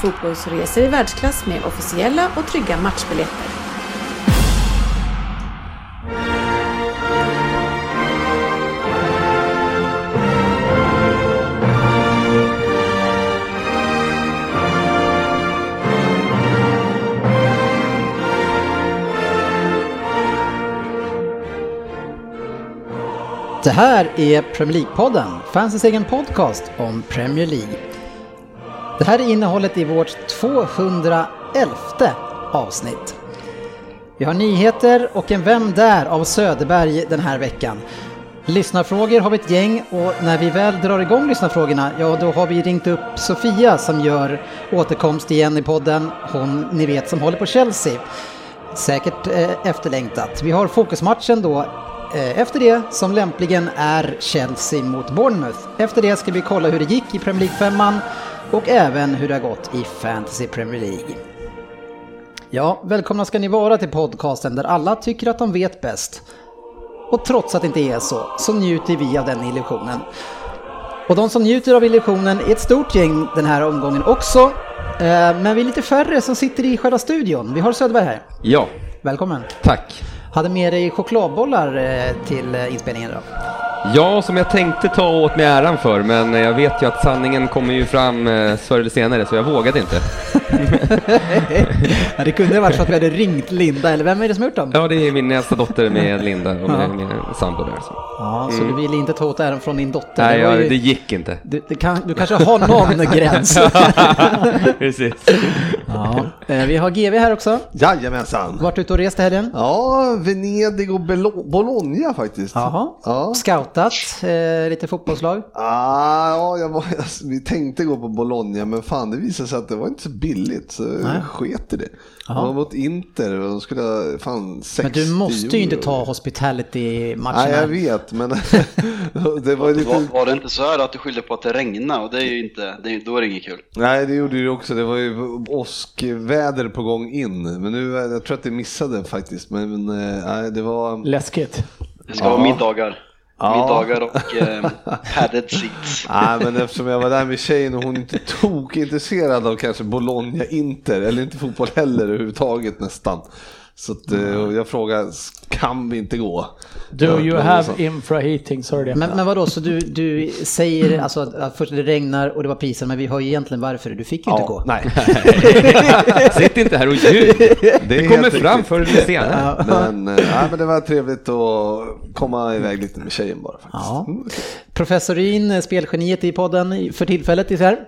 fotbollsresor i världsklass med officiella och trygga matchbiljetter. Det här är Premier League-podden, fansens egen podcast om Premier League. Det här är innehållet i vårt 211 avsnitt. Vi har nyheter och en Vem där av Söderberg den här veckan. Lyssnarfrågor har vi ett gäng och när vi väl drar igång lyssnarfrågorna, ja då har vi ringt upp Sofia som gör återkomst igen i podden. Hon, ni vet, som håller på Chelsea. Säkert eh, efterlängtat. Vi har fokusmatchen då Eh, Efter det, som lämpligen är Chelsea mot Bournemouth. Efter det ska vi kolla hur det gick i Premier League-femman och även hur det har gått i Fantasy Premier League. Ja, välkomna ska ni vara till podcasten där alla tycker att de vet bäst. Och trots att det inte är så, så njuter vi av den illusionen. Och de som njuter av illusionen är ett stort gäng den här omgången också. Eh, Men vi är lite färre som sitter i själva studion. Vi har Söderberg här. Ja, Välkommen. tack. Hade med dig chokladbollar eh, till eh, inspelningen då? Ja, som jag tänkte ta åt mig äran för, men jag vet ju att sanningen kommer ju fram eh, förr eller senare, så jag vågade inte. ja, det kunde ha varit så att vi hade ringt Linda, eller vem är det som har gjort dem? Ja, det är min nästa dotter med Linda och med min sambo där. Så. Ja, så du ville inte ta åt äran från din dotter? Nej, Det ja, ju- det gick inte. du, det kan, du kanske har någon gräns? Precis. ja. Eh, Vi har GV här också. Jajamensan. Varit ute och rest i helgen? Ja, Venedig och Bologna faktiskt. Jaha. Ja. Scoutat eh, lite fotbollslag? Ah, ja, jag var, vi tänkte gå på Bologna, men fan det visade sig att det var inte så billigt, så jag sket i det. Det var mot Inter och de skulle ha fan 60 Men du måste ju inte euro. ta hospitality-matcherna. Nej, jag vet, men det var lite... Var, var det inte så här att du skyllde på att det regnade och det är ju inte, det är, då är det inget kul. Nej, det gjorde det också. Det var ju åskväder på gång in. Men nu, jag tror att det missade faktiskt. Men eh, nej, det var... Läskigt. Det ska Ja. vara middagar. Ja. Middagar och eh, padded seats. Nej, men eftersom jag var där med tjejen och hon inte tog intresserad av kanske Bologna Inter, eller inte fotboll heller överhuvudtaget nästan. Så att, eh, och jag frågade, kan vi inte gå? Do Ja, you have infraheating? Men, men vadå, så du, du säger alltså att, att först det regnar och det var prisen, men vi har ju egentligen varför. Du fick ju inte gå. Nej, Sitt inte här och ljug. det Det kommer fram förr eller senare. Men, eh, nej, men det var trevligt att komma iväg lite med tjejen bara faktiskt. Ja. Mm, okej. Professor Ryn, spelgeniet i podden för tillfället är här.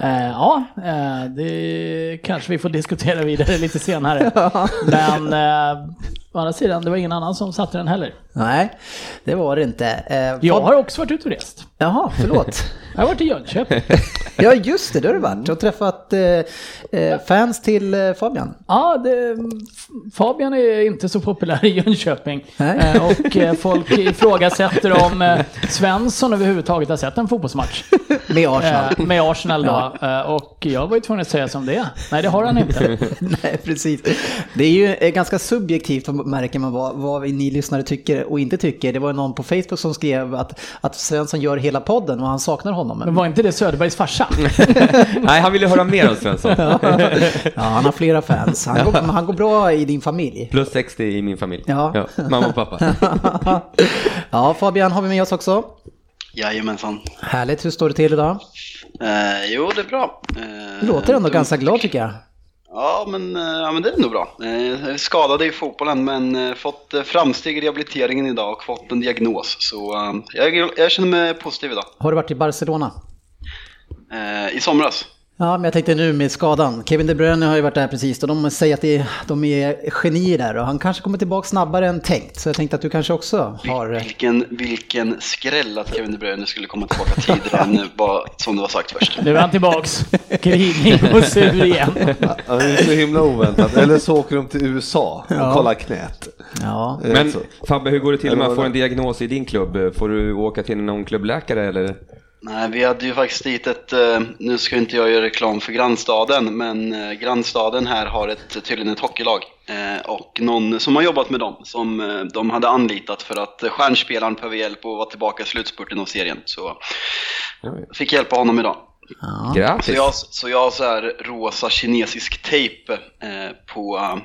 Eh, ja, eh, det kanske vi får diskutera vidare lite senare. Men eh, å andra sidan, det var ingen annan som satte den heller. Nej, det var det inte. Eh, Jag har också varit ute och rest. Jaha, förlåt. Jag har varit i Jönköping. ja, just det, det har du varit. Och träffat eh, eh, fans till eh, Fabian. Ja, det, Fabian är inte så populär i Jönköping. Eh, och eh, folk ifrågasätter om eh, Svensson överhuvudtaget har sett en fotbollsmatch. Med Arsenal. Eh, med Arsenal då. Eh, och jag var ju tvungen att säga som det är. Nej, det har han inte. Nej, precis. Det är ju ganska subjektivt märker man vad, vad ni lyssnare tycker och inte tycker. Det var någon på Facebook som skrev att, att Svensson gör hela podden och han saknar honom. Men var inte det Söderbergs farsa? Nej, han ville höra mer av Svensson. ja, han har flera fans. Han går, han går bra i din familj. Plus 60 i min familj. Ja. mamma och pappa. ja, Fabian har vi med oss också. Jajamensan. Härligt, hur står det till idag? Eh, jo, det är bra. Eh, Du låter ändå de- ganska glad tycker jag. Ja men, eh, ja, men det är nog bra. Eh, jag är skadad i fotbollen men eh, fått framsteg i rehabiliteringen idag och fått en diagnos. Så jag, jag känner mig positiv idag. Har du varit i Barcelona? I somras. Ja, men jag tänkte nu med skadan. Kevin De Bruyne har ju varit där precis och de säger att det de är genier där och han kanske kommer tillbaka snabbare än tänkt. Så jag tänkte att du kanske också har... Vilken, vilken skräll att Kevin De Bruyne skulle komma tillbaka tidigare än vad som det var sagt först. Nu är han tillbaks. Grinig och sur igen. Ja, det är så himla oväntat. Eller så åker de till USA och Ja. kollar knät. Ja, Eh, Men. Fabbe, hur går det till om man får en diagnos i din klubb? Får du åka till någon klubbläkare eller? Nej, vi hade ju faktiskt dit ett, eh, nu ska inte jag göra reklam för grannstaden, men eh, grannstaden här har ett, tydligen ett hockeylag. Eh, och någon som har jobbat med dem, som de hade anlitat för att stjärnspelaren behöver hjälp att vara tillbaka i slutspurten av serien. Så jag fick hjälpa honom idag. ja. Så Grattis! jag, så jag har så här rosa kinesisk tejp eh, på,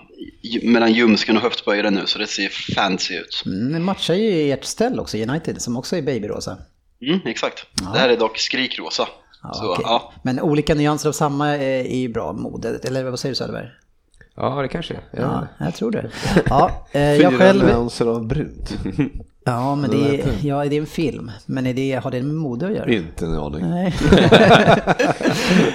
mellan ljumsken och höftböjaren nu, så det ser fancy ut. Mm, det matchar ju ert ställ också, United, som också är babyrosa. Mm, exakt. Det här är dock skrikrosa. Ja, så, okej. ja. Men olika nyanser av samma är, ju bra mode, eller vad säger du Söderberg? Ja, det kanske är. Ja, Ja. jag tror det. Ja, eh, Fyra jag själv... nyanser av brunt. Ja, men det är, ja, det är en film. Men är det, har det med mode att göra? Inte en aning. Nej.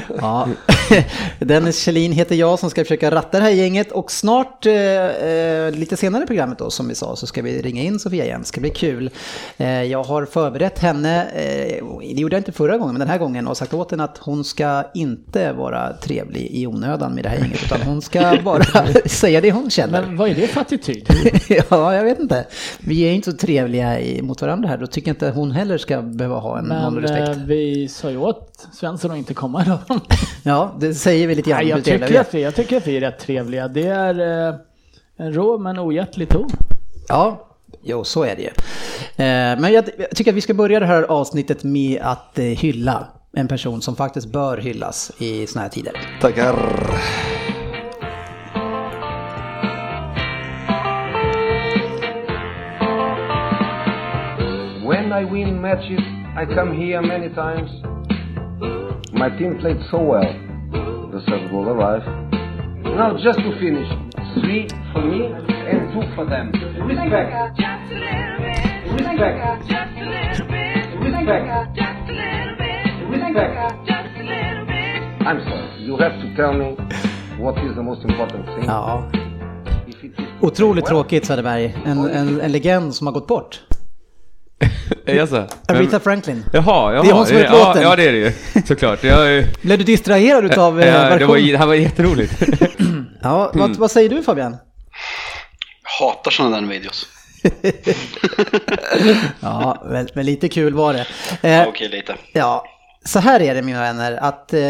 ja. Dennis Kjellin heter jag som ska försöka ratta det här gänget och snart, eh, eh, lite senare i programmet då som vi sa, så ska vi ringa in Sofia igen. Det ska bli kul. Eh, jag har förberett henne, eh, det gjorde jag inte förra gången, men den här gången och sagt åt henne att hon ska inte vara trevlig i onödan med det här gänget, utan hon ska bara säga det hon känner. Men vad är det för attityd? ja, jag vet inte. Vi är inte så trevliga i, mot varandra här, då tycker jag inte hon heller ska behöva ha en någon Men respekt. eh, vi sa ju åt Svensson att inte komma idag. Ja, det säger vi lite grann. Nej, jag, trevliga tycker att vi, jag tycker att vi är rätt trevliga. Det är eh, en rå men ohjärtlig ton. Ja, jo så är det ju. Eh, Men jag jag tycker att vi ska börja det här avsnittet med att eh, hylla en person som faktiskt bör hyllas i såna här tider. Tackar. I win matches, I come here many times. My team played so well. The third goal arrived. Now just to finish, three for me and two for them. Respect. Respect. Respect. Respect. I'm sorry. You have to tell me what is the most important thing. Ja, If otroligt tråkigt Söderberg. En, en, en legend som har gått bort. Jaså? Aretha Franklin. Jaha, jaha. Det är hon som gjort ja, låten. ja, det är det ju. Såklart. Jag, är- Blev du distraherad utav eh, ja, det, var, det här var jätteroligt. Ja, vad, vad säger du Fabian? Hatar sådana där videos. Ja, men, men lite kul var det. Ja, Eh, Okej, lite. Ja, så här är det mina vänner, att eh,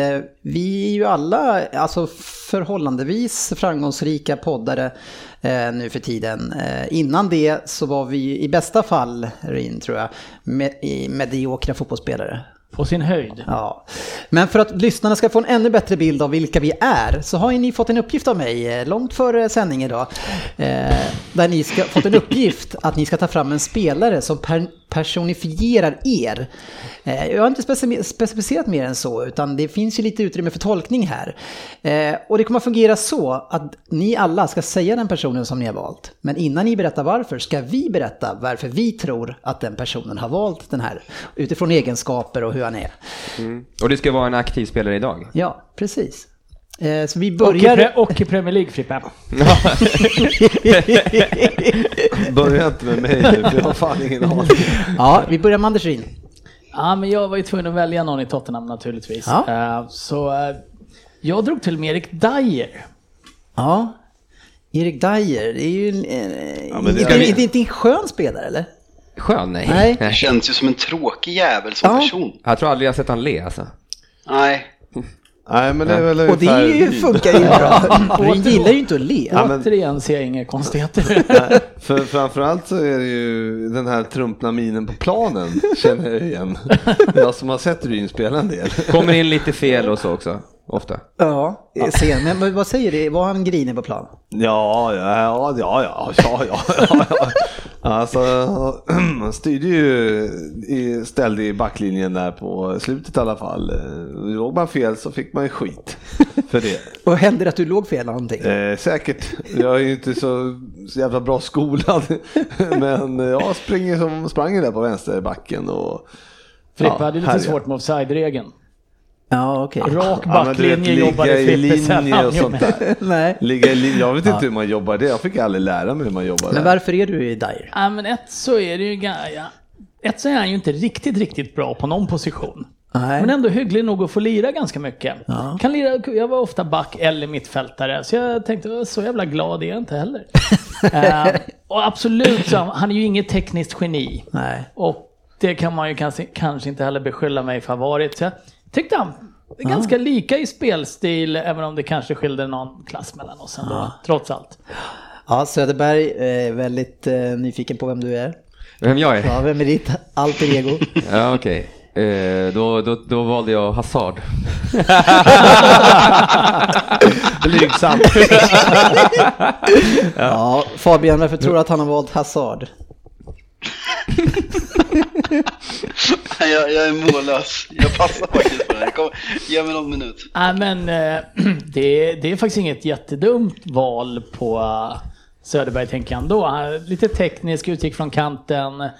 vi är ju alla alltså, förhållandevis framgångsrika poddare eh, nu för tiden. Eh, innan det så var vi i bästa fall, Rin tror jag, med, i mediokra fotbollsspelare. På sin höjd. Ja. Men för att lyssnarna ska få en ännu bättre bild av vilka vi är så har ju ni fått en uppgift av mig eh, långt före sändning idag. Eh, där ni ska fått en uppgift att ni ska ta fram en spelare som per, personifierar er. Eh, jag har inte speci- specificerat mer än så utan det finns ju lite utrymme för tolkning här. Eh, och det kommer att fungera så att ni alla ska säga den personen som ni har valt. Men innan ni berättar varför ska vi berätta varför vi tror att den personen har valt den här utifrån egenskaper och hur han är. Och det ska vara en aktiv spelare idag. Ja, precis. Eh, Så vi Och i, börjar... pre- och i Premier League, Frippe. Börja inte med mig nu, för jag har fan ingen aning. ja, vi börjar med Anders Ryn. Ja, men jag var ju tvungen att välja någon i Tottenham naturligtvis. Ja. Eh, Så eh, jag drog till med Erik Dyer. Ja, Erik Dyer, det är ju en, men det- inte, vi- inte, inte en skön spelare eller? Skön? Nej. Nej. Det känns ju som en tråkig jävel som Ja. person. Jag tror aldrig jag sett han le alltså. Nej, Nej, men det är väl Och det är ju, funkar ju bra. Hon gillar ju inte att le. Ja, men... Återigen ser jag inga konstigheter. Nej, för, framförallt så är det ju den här trumpna minen på planen känner jag igen. Jag som har sett Ryn spela en del. Kommer in lite fel och så också. Ofta. Ja, sen. Men, men vad säger du? Var han grinig på plan? Ja, ja, ja, ja, ja, ja, ja. ja, ja. Alltså, han styrde ju, i, ställde i backlinjen där på slutet i alla fall. Eh, Låg man fel så fick man ju skit för det. Och hände det att du låg fel någonting? Eh, säkert. Jag är ju inte så, så jävla bra skolad. Men jag springer som sprang ju där på vänsterbacken och... Frippe Ja, hade lite härliga. svårt med offside-regeln. Ja, okej. Rak Ja, du vet, backlinje jobbade ligga i Frippe linje och sånt där. Nej. Ligga i linje, jag vet inte hur man jobbar det, jag fick aldrig lära mig hur man jobbar Men varför är du i Dyer? Ja, men ett så är det ju... Ja. Ett så är han ju inte riktigt, riktigt bra på någon position. Nej. Men ändå hygglig nog att få lira ganska mycket. Ja. Kan lira, jag var ofta back eller mittfältare, så jag tänkte så jävla glad är jag inte heller. Eh, och absolut, så, han är ju inget tekniskt geni. Nej. Och det kan man ju kanske, kanske inte heller beskylla mig för att ha varit. Tyckte han är ganska lika i spelstil, även om det kanske skilde någon klass mellan oss ändå, trots allt. Ja, Söderberg, eh, väldigt eh, nyfiken på vem du är. Vem jag är? Ja, vem är ditt alter ego? Ja, okej. Eh, då, då, då valde jag Hazard. Blygsamt. Ja, Fabian, varför tror du att han har valt Hazard? Jag, jag är mållös. Jag passar faktiskt på det. Kom, ge mig någon minut. Nej men eh, det, det är faktiskt inget jättedumt val på Söderberg tänker jag ändå. Lite teknisk, utgick från kanten, eh,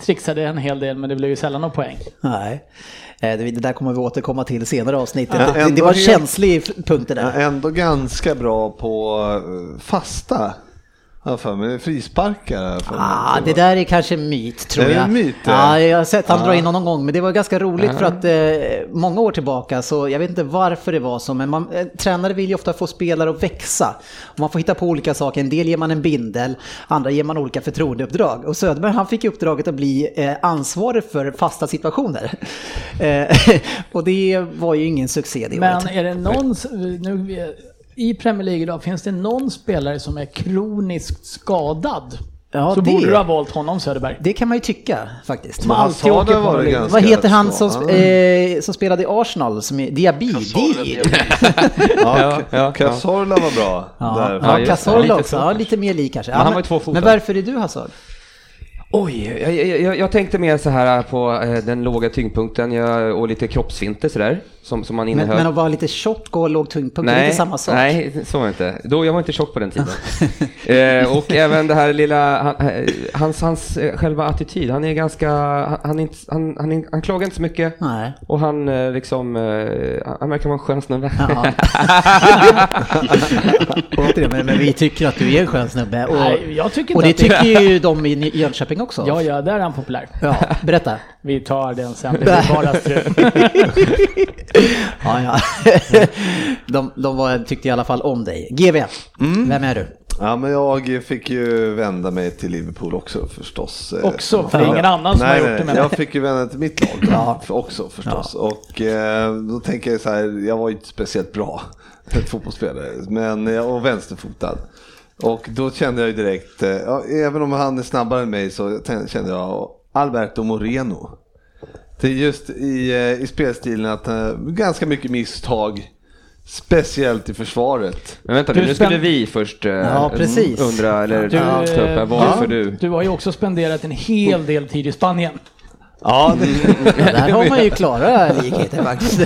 trixade en hel del men det blev ju sällan någon poäng. Nej. Eh, Det det där kommer vi återkomma till senare avsnittet. Ja, det, var en känslig punkt det där. ändå ganska bra på eh, fasta. Jag för mig, frisparkar. för mig. Ah, det där är kanske en myt tror Är det jag. en myt? Ja, jag har sett han Ja. dra in honom någon gång, men det var ganska roligt för att eh, många år tillbaka, så jag vet inte varför det var så, men man, eh, tränare vill ju ofta få spelare att växa. Och man får hitta på olika saker, en del ger man en bindel, andra ger man olika förtroendeuppdrag. Och Söderberg han fick uppdraget att bli eh, ansvarig för fasta situationer. Eh, och det var ju ingen succé det Men året. är det någon, nu, i Premier League idag, finns det någon spelare som är kroniskt skadad? Ja, så det- borde du ha valt honom Söderberg. Det kan man ju tycka faktiskt. Som alltid åker på någon ganska Vad heter han som, skadad. eh, som spelade i Arsenal, som är Diaby? Di- Ja, ja, Cazorla var bra. Ja, ja. Cazorla också. så Ja, lite mer lik kanske. Men han var ju tvåfotad. Men varför är du Hazard? Oj, jag, jag, jag, tänkte mer så här på eh, den låga tyngdpunkten jag, och lite kroppsfinter sådär, som, som man Men, innehöll. men att vara lite tjock och låg tyngdpunkt, det är inte samma sak. Nej, så var det inte. Då, jag var inte tjock på den tiden. eh, och även det här lilla, han, eh, hans, hans eh, själva attityd, han är ganska, han, han, är inte, han, han, är- han klagar inte så mycket. Nej. Och han eh, liksom, eh, han verkar vara en skön snubbe. Ja. Men, men vi tycker att du är en skön snubbe. Och, Nej, jag tycker och det att det- tycker ju de i Jönköping också. Ja, ja, där är han populär. Ja, berätta. Vi tar den sen, det strul. Ja, ja. De, de var, tyckte i alla fall om dig. GV, Mm. vem är du? Ja, men jag fick ju vända mig till Liverpool också förstås. Eh, Också, för det är ingen annan som nej, har gjort det nej, med Jag fick ju vända till mitt lag Ja. också förstås. Och eh, då tänker jag så här, jag var ju inte speciellt bra fotbollsspelare, men jag var vänsterfotad. Och då kände jag ju direkt, eh, ja, även om han är snabbare än mig så kände jag Alberto Moreno. Det är just i, eh, i spelstilen att eh, ganska mycket misstag, speciellt i försvaret. Men vänta Du nu, nu skulle vi först eh, Ja, undra, eller Du, ta upp här, varför du, du... du har ju också spenderat en hel del tid i Spanien. Ja, Ja, där har man ju klara likheter faktiskt.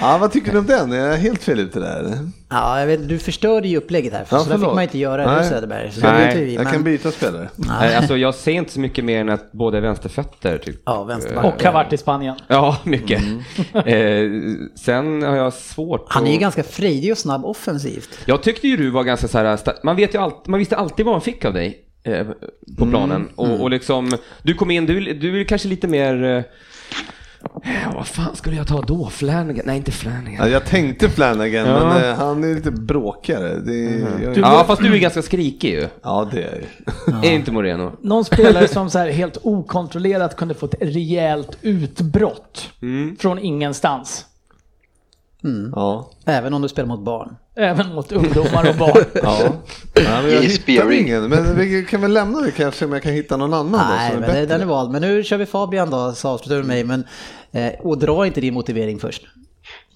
ja, vad tycker du om den? Är jag helt fel ute där? Ja, jag vet, du förstörde ju upplägget här, för Ja, så där fick man inte göra, Nej. Söderberg. Så det Nej, vi, Jag men- kan byta spelare. Nej, alltså jag ser inte så mycket mer än att båda är vänsterfötter. Typ. Ja, vänsterback. Och har varit i Spanien. Ja, mycket. Eh, sen har jag svårt Han är ju att- ganska frejdig och snabb offensivt. Jag tyckte ju du var ganska så här, man vet ju allt, man visste alltid vad man fick av dig eh, på planen. Och, och liksom, du kom in, du, du är kanske lite mer, eh, vad fan skulle jag ta då? Flanagan? Nej, inte Flanagan. Ja, jag tänkte Flanagan, Ja. men eh, han är lite bråkigare. Det är, jag, Ja, fast du är ganska skrikig ju. ja, det är jag. Är inte Moreno? Någon spelare som så här helt okontrollerat kunde få ett rejält utbrott från ingenstans. Ja. Även om du spelar mot barn. Även mot ungdomar och barn. Ja. ja men jag hittar ingen. Men vi kan väl lämna det kanske om jag kan hitta någon annan Nej, då som men är det- bättre. den är vald. Men nu kör vi Fabian då, så avslutar du mig. Men, eh, och dra inte din motivering först.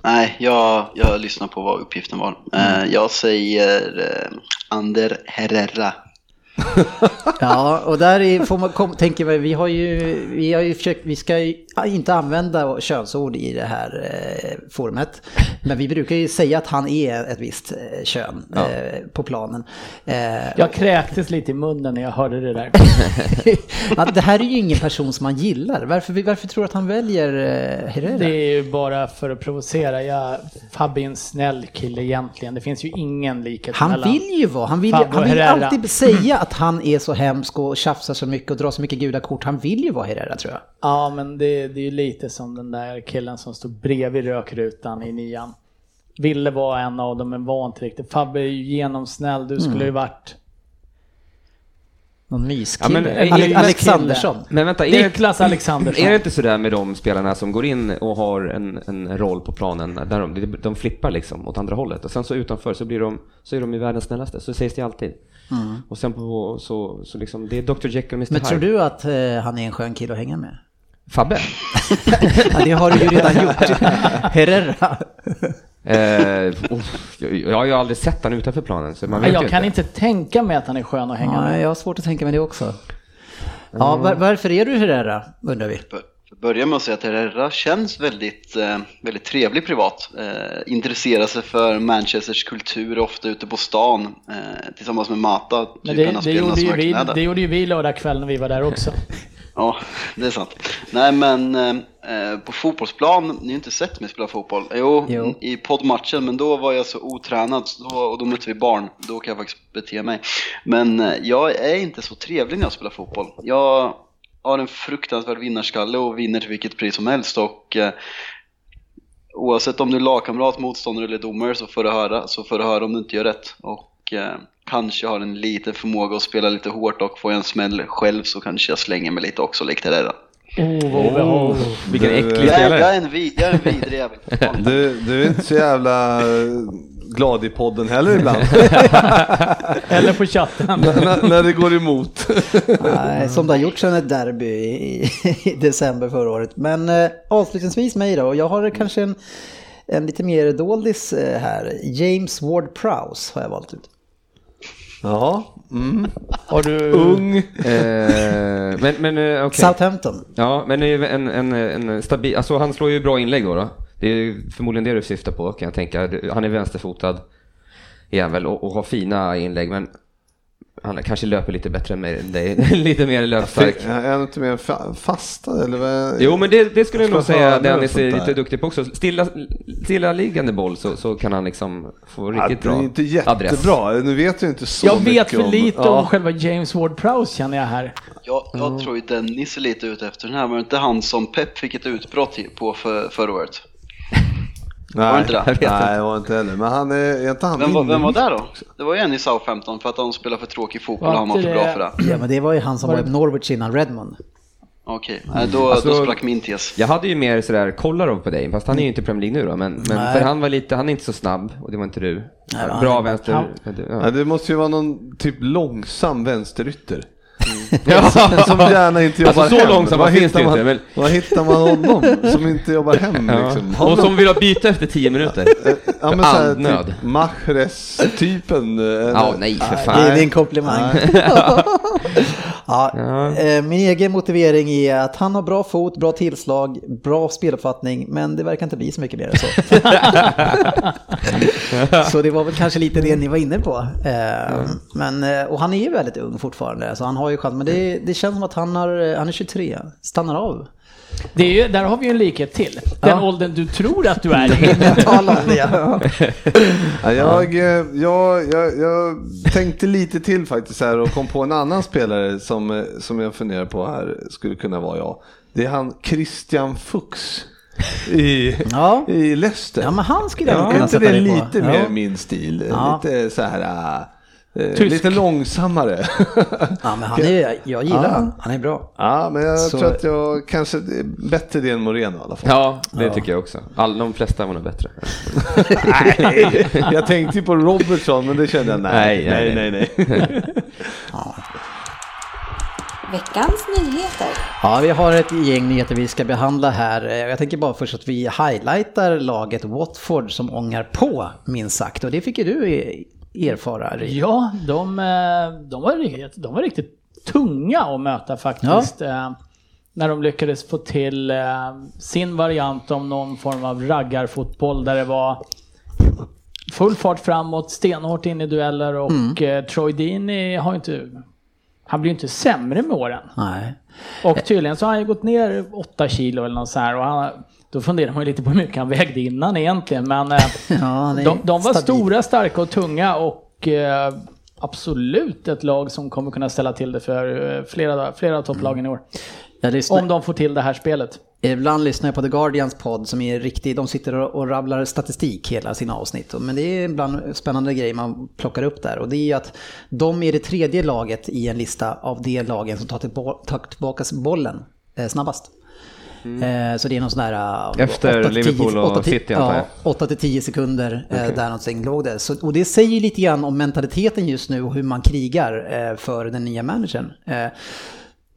Nej, jag, jag lyssnar på vad uppgiften var. Eh, jag säger eh, Ander Herrera. Ja, och där är, får man kom, tänker vi, vi har ju, vi har ju försökt, vi ska ju inte använda könsord i det här eh, forumet. Men vi brukar ju säga att han är ett visst eh, kön eh, på planen. Eh, Jag kräktes lite i munnen när jag hörde det där. ja, det här är ju ingen person som man gillar. Varför, varför tror du att han väljer eh, Herrera? Det är ju bara för att provocera. Jag, Fabbe är en snäll kille egentligen. Det finns ju ingen likhet Han mellan... vill ju vara, han vill, Fabio han vill Herrera. alltid säga att han är så hemsk och tjafsar så mycket och drar så mycket gudakort. Han vill ju vara Herrera tror jag. Ja, men det, det är ju lite som den där killen som stod bredvid rökrutan i nian. Ville vara en av dem, men var inte riktigt. Fabbe är ju genomsnäll. Du skulle Mm. ju varit Någon Ja, myskille. men- Ale- Alex- Alexandersson. Men vänta, är det, Niklas Alexandersson. är det inte sådär med de spelarna som går in och har en, en roll på planen där de, de flippar liksom åt andra hållet och sen så utanför så blir de, så är de ju världens snällaste, så sägs det alltid. Och sen på, så, så liksom, det är Dr Jekyll och Mr Men tror Hyde. du att eh, han är en skön kille att hänga med? Fabbe? Ja, det har du ju redan gjort. Herrera. Eh, oh, jag, jag har ju aldrig sett han utanför planen så man vet Jag kan inte. inte tänka mig att han är skön att hänga Nej, med. jag har svårt att tänka mig det också. Ja, var, varför är du Herrera, undrar vi. Börja med att säga att Herrera känns väldigt, eh, väldigt trevlig privat. Eh, intresserar sig för Manchesters kultur, ofta ute på stan eh, tillsammans med Mata, typen det, det, gjorde vi, det gjorde ju vi lördag kväll när vi var där också. Ja, det är sant. Nej men eh, på fotbollsplan, ni har inte sett mig spela fotboll. Jo, Jo. i poddmatchen, men då var jag så otränad så då, och då mötte vi barn. Då kan jag faktiskt bete mig. Men eh, jag är inte så trevlig när jag spelar fotboll. Jag har en fruktansvärd vinnarskalle och vinner till vilket pris som helst. Och, eh, oavsett om du är lagkamrat, motståndare eller domare så får du höra, så får du höra om du inte gör rätt. Och eh, kanske har en liten förmåga att spela lite hårt och får jag en smäll själv så kanske jag slänger mig lite också likt det där. Oh, vad obehagligt. Vilken Du- äcklig Jag är, jag spelare. är en, vid, jag är en vidrig jävel. Du, du är inte så jävla eh, glad i podden heller ibland. Eller på chatten. när, när- när det går emot. Nej, som det har gjort sedan ett derby i, i december förra året. Men eh, avslutningsvis mig då, jag har kanske en, en lite mer doldis eh, här. James Ward Prowse har jag valt ut. Ja. Mm. Har du... Ung. Eh, men men eh, okej. Southampton. Ja, men det är ju en, en, en stabil, alltså han slår ju bra inlägg då. då. Det är förmodligen det du syftar på kan jag tänka. Han är vänsterfotad, är väl, och, och har fina inlägg, men han kanske löper lite bättre än mig, lite mer löpstark. Är han inte mer fa- fasta eller vad? Jo, men det, det skulle jag nog säga Dennis är lite duktig på också. Stilla, stillaliggande boll så, så kan han liksom få Ja, riktigt det är bra inte adress. jättebra. Nu vet jag inte så Jag vet mycket för om... lite ja. om själva James Ward Prowse känner jag här. Jag, jag tror ju Dennis är lite ute efter den här, var det inte han som Pep fick ett utbrott på för, förra året? Nej, Var det inte det? Nej, det var inte heller. Men han är, är inte han Vem var, vem var där då? Det var ju en i Southampton för att han spelar för tråkig fotboll och Var han var inte för bra för det. Ja, men det var ju han som var i Norwich innan Redmond. Okej, Nej, då, Alltså- då sprack min tes. Jag hade ju mer sådär Kolarov på dig, fast han är ju inte i Premier League nu då, men, men för han var lite, han är inte så snabb och det var inte du. Nej, han bra är- vänster. han- Ja, Ja. det måste ju vara någon typ långsam vänsterytter. Ja. Som gärna inte jobbar Alltså, så hem. långsamma Var finns det man, inte, men- Var hittar man honom som inte jobbar hem Ja. liksom? Och som vill ha byte efter 10 minuter. ja, men så här, andnöd. typ Mahrez-typen. eh, Ja, nej för Det fan. är en komplimang. ja, Ja. eh, min egen motivering är att han har bra fot, bra tillslag, bra speluppfattning, men det verkar inte bli så mycket mer än så. så det var väl kanske lite det ni var inne på. Eh, men, eh, och han är ju väldigt ung fortfarande, så han har ju chans. Men det, det känns som att han, har, han är 23, stannar av. Det är ju, där har vi ju en likhet till. Den Ja. åldern du tror att du är i. Ja. Ja, jag, eh, jag, jag, jag tänkte lite till faktiskt här och kom på en annan spelare som, eh, som jag funderar på här skulle kunna vara jag. Det är han Christian Fuchs i, Ja. i Leicester. ja, men han skulle jag är kunna inte sätta det dig på. lite Ja. mer min stil? Ja. Lite så här... eh, Tysk. lite långsammare. Ja, men han är, jag gillar Ja. han. Han är bra. ja, men jag Så- tror att jag kanske bättre det än Moreno i alla fall. Ja, det tycker jag också. All, de flesta var nog bättre. Nej, jag tänkte ju på Robertson men det kände jag nej, Nej, nej, nej, nej. nej. Veckans nyheter. Ja, vi har ett gäng nyheter vi ska behandla här. Eh, Jag tänker bara först att vi highlightar laget Watford som ångar på, minst sagt. Och det fick ju du erfara. Ja, de, eh, de, var riktigt, de var riktigt tunga att möta faktiskt. Eh, när de lyckades få till eh, sin variant om någon form av raggarfotboll där det var full fart framåt, stenhårt in i dueller och eh, Troy Deeney har inte, han blir ju inte sämre med åren. Nej. Och tydligen så har han ju gått ner 8 kilo eller något så här och han, då funderar man ju lite på hur mycket han vägde innan egentligen men eh, Ja, de, de var stabil. stora, starka och tunga och eh, absolut ett lag som kommer kunna ställa till det för eh, flera, flera av topplagen i år. Lyssnar, Om de får till det här spelet. Ibland lyssnar jag på The Guardians podd som är riktig, de sitter och, rabblar statistik hela sina avsnitt. Men det är ibland spännande grejer man plockar upp där. Och det är ju att de är det tredje laget i en lista av de lagen som tar, tillba- tar tillbaka bollen snabbast. Eh, så det är någon sån där... eh, Mm. Efter åtta till Liverpool tio- och åtta till- City, antar jag. Ja, 8 till 10 sekunder eh, där någonting låg det. Så, och det säger lite grann om mentaliteten just nu och hur man krigar för den nya managern.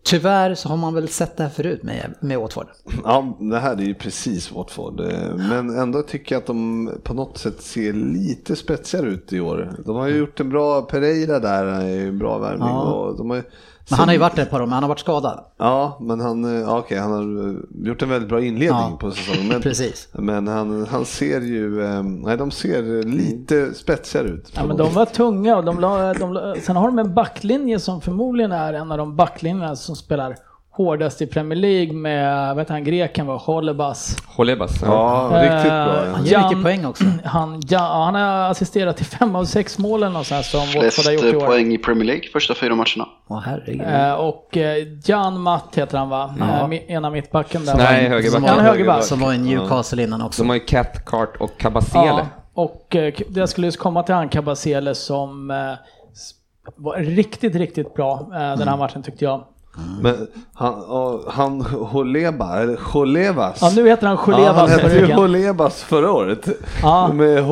Tyvärr så har man väl sett det här förut med, med Watford. Ja, det här är ju precis Watford. Men ändå tycker jag att de på något sätt ser lite spetsigare ut i år. De har ju gjort en bra Pereira där, en bra värvning. Ja. Och de har, Men han har ju varit där ett par år, men han har varit skadad. Ja, men han, eh, ja, okej, han har gjort en väldigt bra inledning Ja, på säsongen. Men, precis. men han, han ser ju, eh, nej de ser lite spetsigare ut. Ja, men de var tunga och de la, de la, sen har de en backlinje som förmodligen är en av de backlinjerna som spelar hårdast i Premier League med, vet han, greken var Holebas. Holebas. Ja, riktigt bra. Eh, Han gör mycket poäng också. Han, ja, han har assisterat till fem av sex målen och så här som Watford har gjort i år. poäng i Premier League första fyra matcherna. Åh herregud. Eh, och eh, Jan Matt heter han va? Ja. Eh, ena mittbacken där. Nej, högerback. Som Ja, var, högerback. som var i Newcastle innan också. De har ju Cathcart och Cabasele. Ja, och jag skulle just komma till han Cabasele som var riktigt, riktigt bra den här matchen tyckte jag. Men han, ja, han Holeba, eller Holevas. Ja, nu heter han Ja, han Cholevas hette ju. Holebas förra året. Ja. Med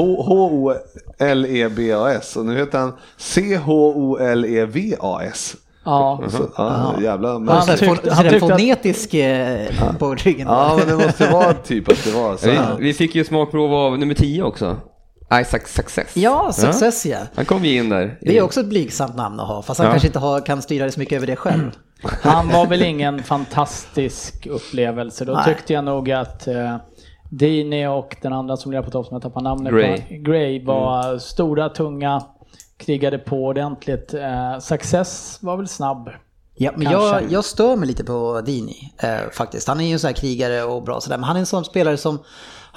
H-O-L-E-B-A-S. Och nu heter han C-H-O-L-E-V-A-S. Ja. Så, ja, jävla Han Han tyckte- han tyckte att- fonetisk eh, på ryggen. Ja, men det måste vara typ att det var så. Vi, vi fick ju smakprov av nummer 10 också. Isaac Success. Ja, Success ja. Han kom ju in där. Det är också ett blygsamt namn att ha, fast han Ja. kanske inte har, kan styra det så mycket över det själv. Han var väl ingen fantastisk upplevelse. Då Nej. tyckte jag nog att eh, Dini och den andra som lirar på topp som jag tappar namnet Gray. på, Gray var stora, tunga, krigade på ordentligt. Eh, Success var väl snabb. Ja, men jag, jag stör mig lite på Dini eh, faktiskt. Han är ju en sån här krigare och bra sådär, men han är en sån spelare som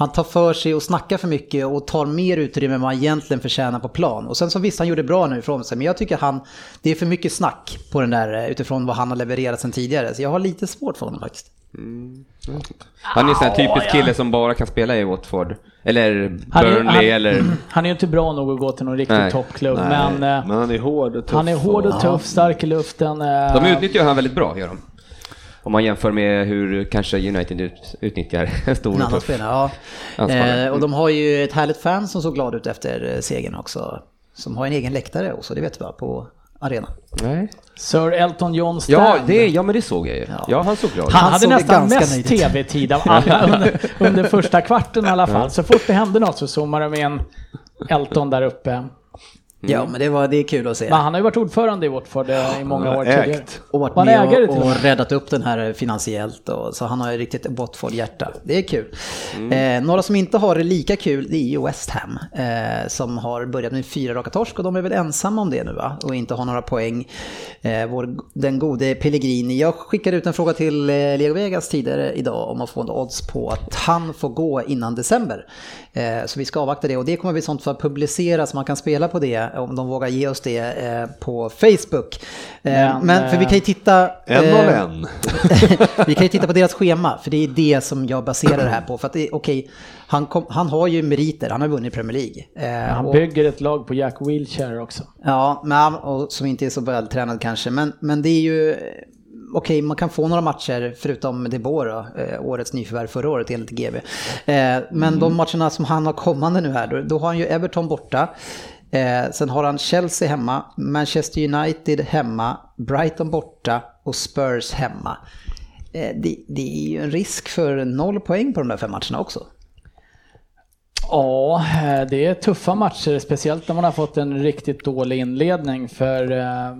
han tar för sig och snackar för mycket och tar mer utrymme än vad han egentligen förtjänar på plan. Och sen så visst, han gjorde bra nu ifrån sig, men jag tycker han, det är för mycket snack på den där eh, utifrån vad han har levererat sen tidigare. Så jag har lite svårt för honom faktiskt. Han är en sån här typisk kille som bara kan spela i Watford. Eller Han är- Burnley han- eller... Han är ju inte bra nog att gå till någon riktig toppklubb, men, eh, men han är hård och tuff. han är hård och tuff, stark i luften. eh, De utnyttjar han väldigt bra, gör de. Om man jämför med hur kanske United ut, utnyttjar en stor En och annan tuff spelare, ja. Eh, och de har ju ett härligt fan som såg glad ut efter eh, segern också. Som har en egen läktare också, det vet du va, på arenan. Nej. Sir Elton John Stand. Ja, det, ja, men det såg jag ju. Ja. Ja, han såg glad ut. Han, Han hade nästan mest tv-tid av alla under, under första kvarten i alla fall. Så fort det hände något så zoomade de in Elton där uppe. Ja, men det, var, det är kul att se. Men han har ju varit ordförande i Watford eh, i många år ägt. tidigare. och varit Var med och, och räddat upp den här finansiellt. Och, så han har ju riktigt Watford-hjärta. Det är kul. Eh, några som inte har det lika kul det är ju West Ham. Eh, som har börjat med fyra raka torsk och de är väl ensamma om det nu va? Och inte har några poäng. Eh, vår, den gode Pellegrini. Jag skickade ut en fråga till eh, Leo Vegas tidigare idag om att få en odds på att han får gå innan december. Eh, så vi ska avvakta det och det kommer vi sånt för att publicera så man kan spela på det om de vågar ge oss det eh, på Facebook. Eh, Men, men, för vi kan ju titta... En av en. vi kan ju titta på deras schema, för det är det som jag baserar det här på. För att okej, han, kom, han har ju meriter, han har vunnit Premier League. Han och- bygger ett lag på Jack Wilshere också. Ja, men, och som inte är så vältränad kanske. Men, men det är ju... Okej, man kan få några matcher förutom De Boer då, eh, årets nyförvärv förra året enligt GB. Eh, men de matcherna som han har kommande nu här, då, då har han ju Everton borta. Eh, sen har han Chelsea hemma, Manchester United hemma, Brighton borta och Spurs hemma. Eh, det, det är ju en risk för noll poäng på de där fem matcherna också. Ja, eh, det är tuffa matcher, speciellt när man har fått en riktigt dålig inledning. För eh,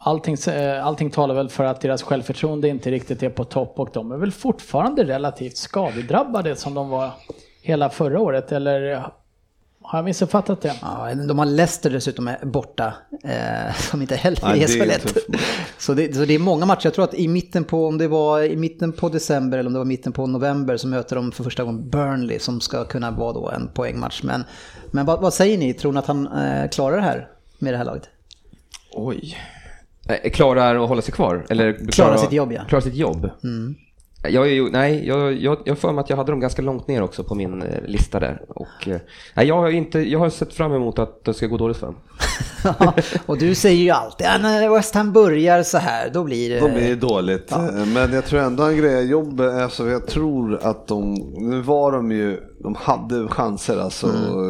allting, eh, allting talar väl för att deras självförtroende inte riktigt är på topp och de är väl fortfarande relativt skadedrabbade som de var hela förra året. Eller har jag missuppfattat det? Ja, de har Leicester dessutom är borta, eh, som inte heller Nej, är så lätt. Så det, så det är många matcher. Jag tror att i mitten på, om det var i mitten på december eller om det var mitten på november så möter de för första gången Burnley som ska kunna vara då en poängmatch. Men, men vad, vad säger ni? Tror ni att han eh, klarar det här med det här laget? Oj. Eh, Klarar att hålla sig kvar? Eller Klara sitt jobb, ja. Mm. Klara sitt jobb? Jag, är ju- nej, jag, jag, jag får mig att jag hade dem ganska långt ner också på min eh, lista där. Och, eh, nej, jag, har inte, jag har sett fram emot att det ska gå dåligt för dem. och du säger ju alltid att när West Ham börjar så här, då blir det... Då blir det dåligt. Men jag tror ändå en grej, jobb, alltså jag tror att de, nu var de ju, de hade chanser alltså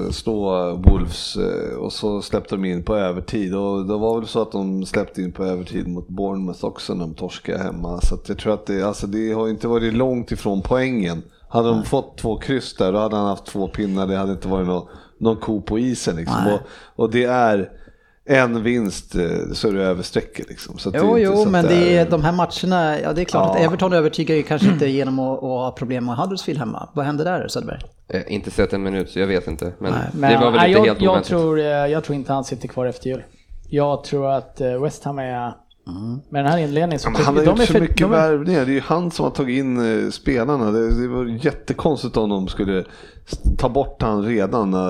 att slå Wolves eh, och så släppte de in på övertid och det var väl så att de släppte in på övertid mot Bournemouth också när de torskade hemma. Så jag tror att det, alltså det har inte varit långt ifrån poängen. Hade de fått två kryss där då hade han haft två pinnar, det hade inte varit någon, någon ko på isen liksom. Och, och det är en vinst eh, så är det över strecket liksom. Så att Jo, det jo, att men det är- de här matcherna, ja det är klart att Ja. Everton övertygar ju kanske inte genom att, att ha problem med Huddersfield hemma. Vad hände där Söderberg? Eh, inte sett en minut, så jag vet inte. Men, Men, det var väl nej, inte jag, helt jag, oväntat. tror, eh, jag tror inte han sitter kvar efter jul. Jag tror att eh, West Ham är... Med den här inledningen så men han har de gjort så för- mycket de är- värvningar. Det är ju han som har tagit in spelarna. Det, det var jättekonstigt om de skulle ta bort han redan eh,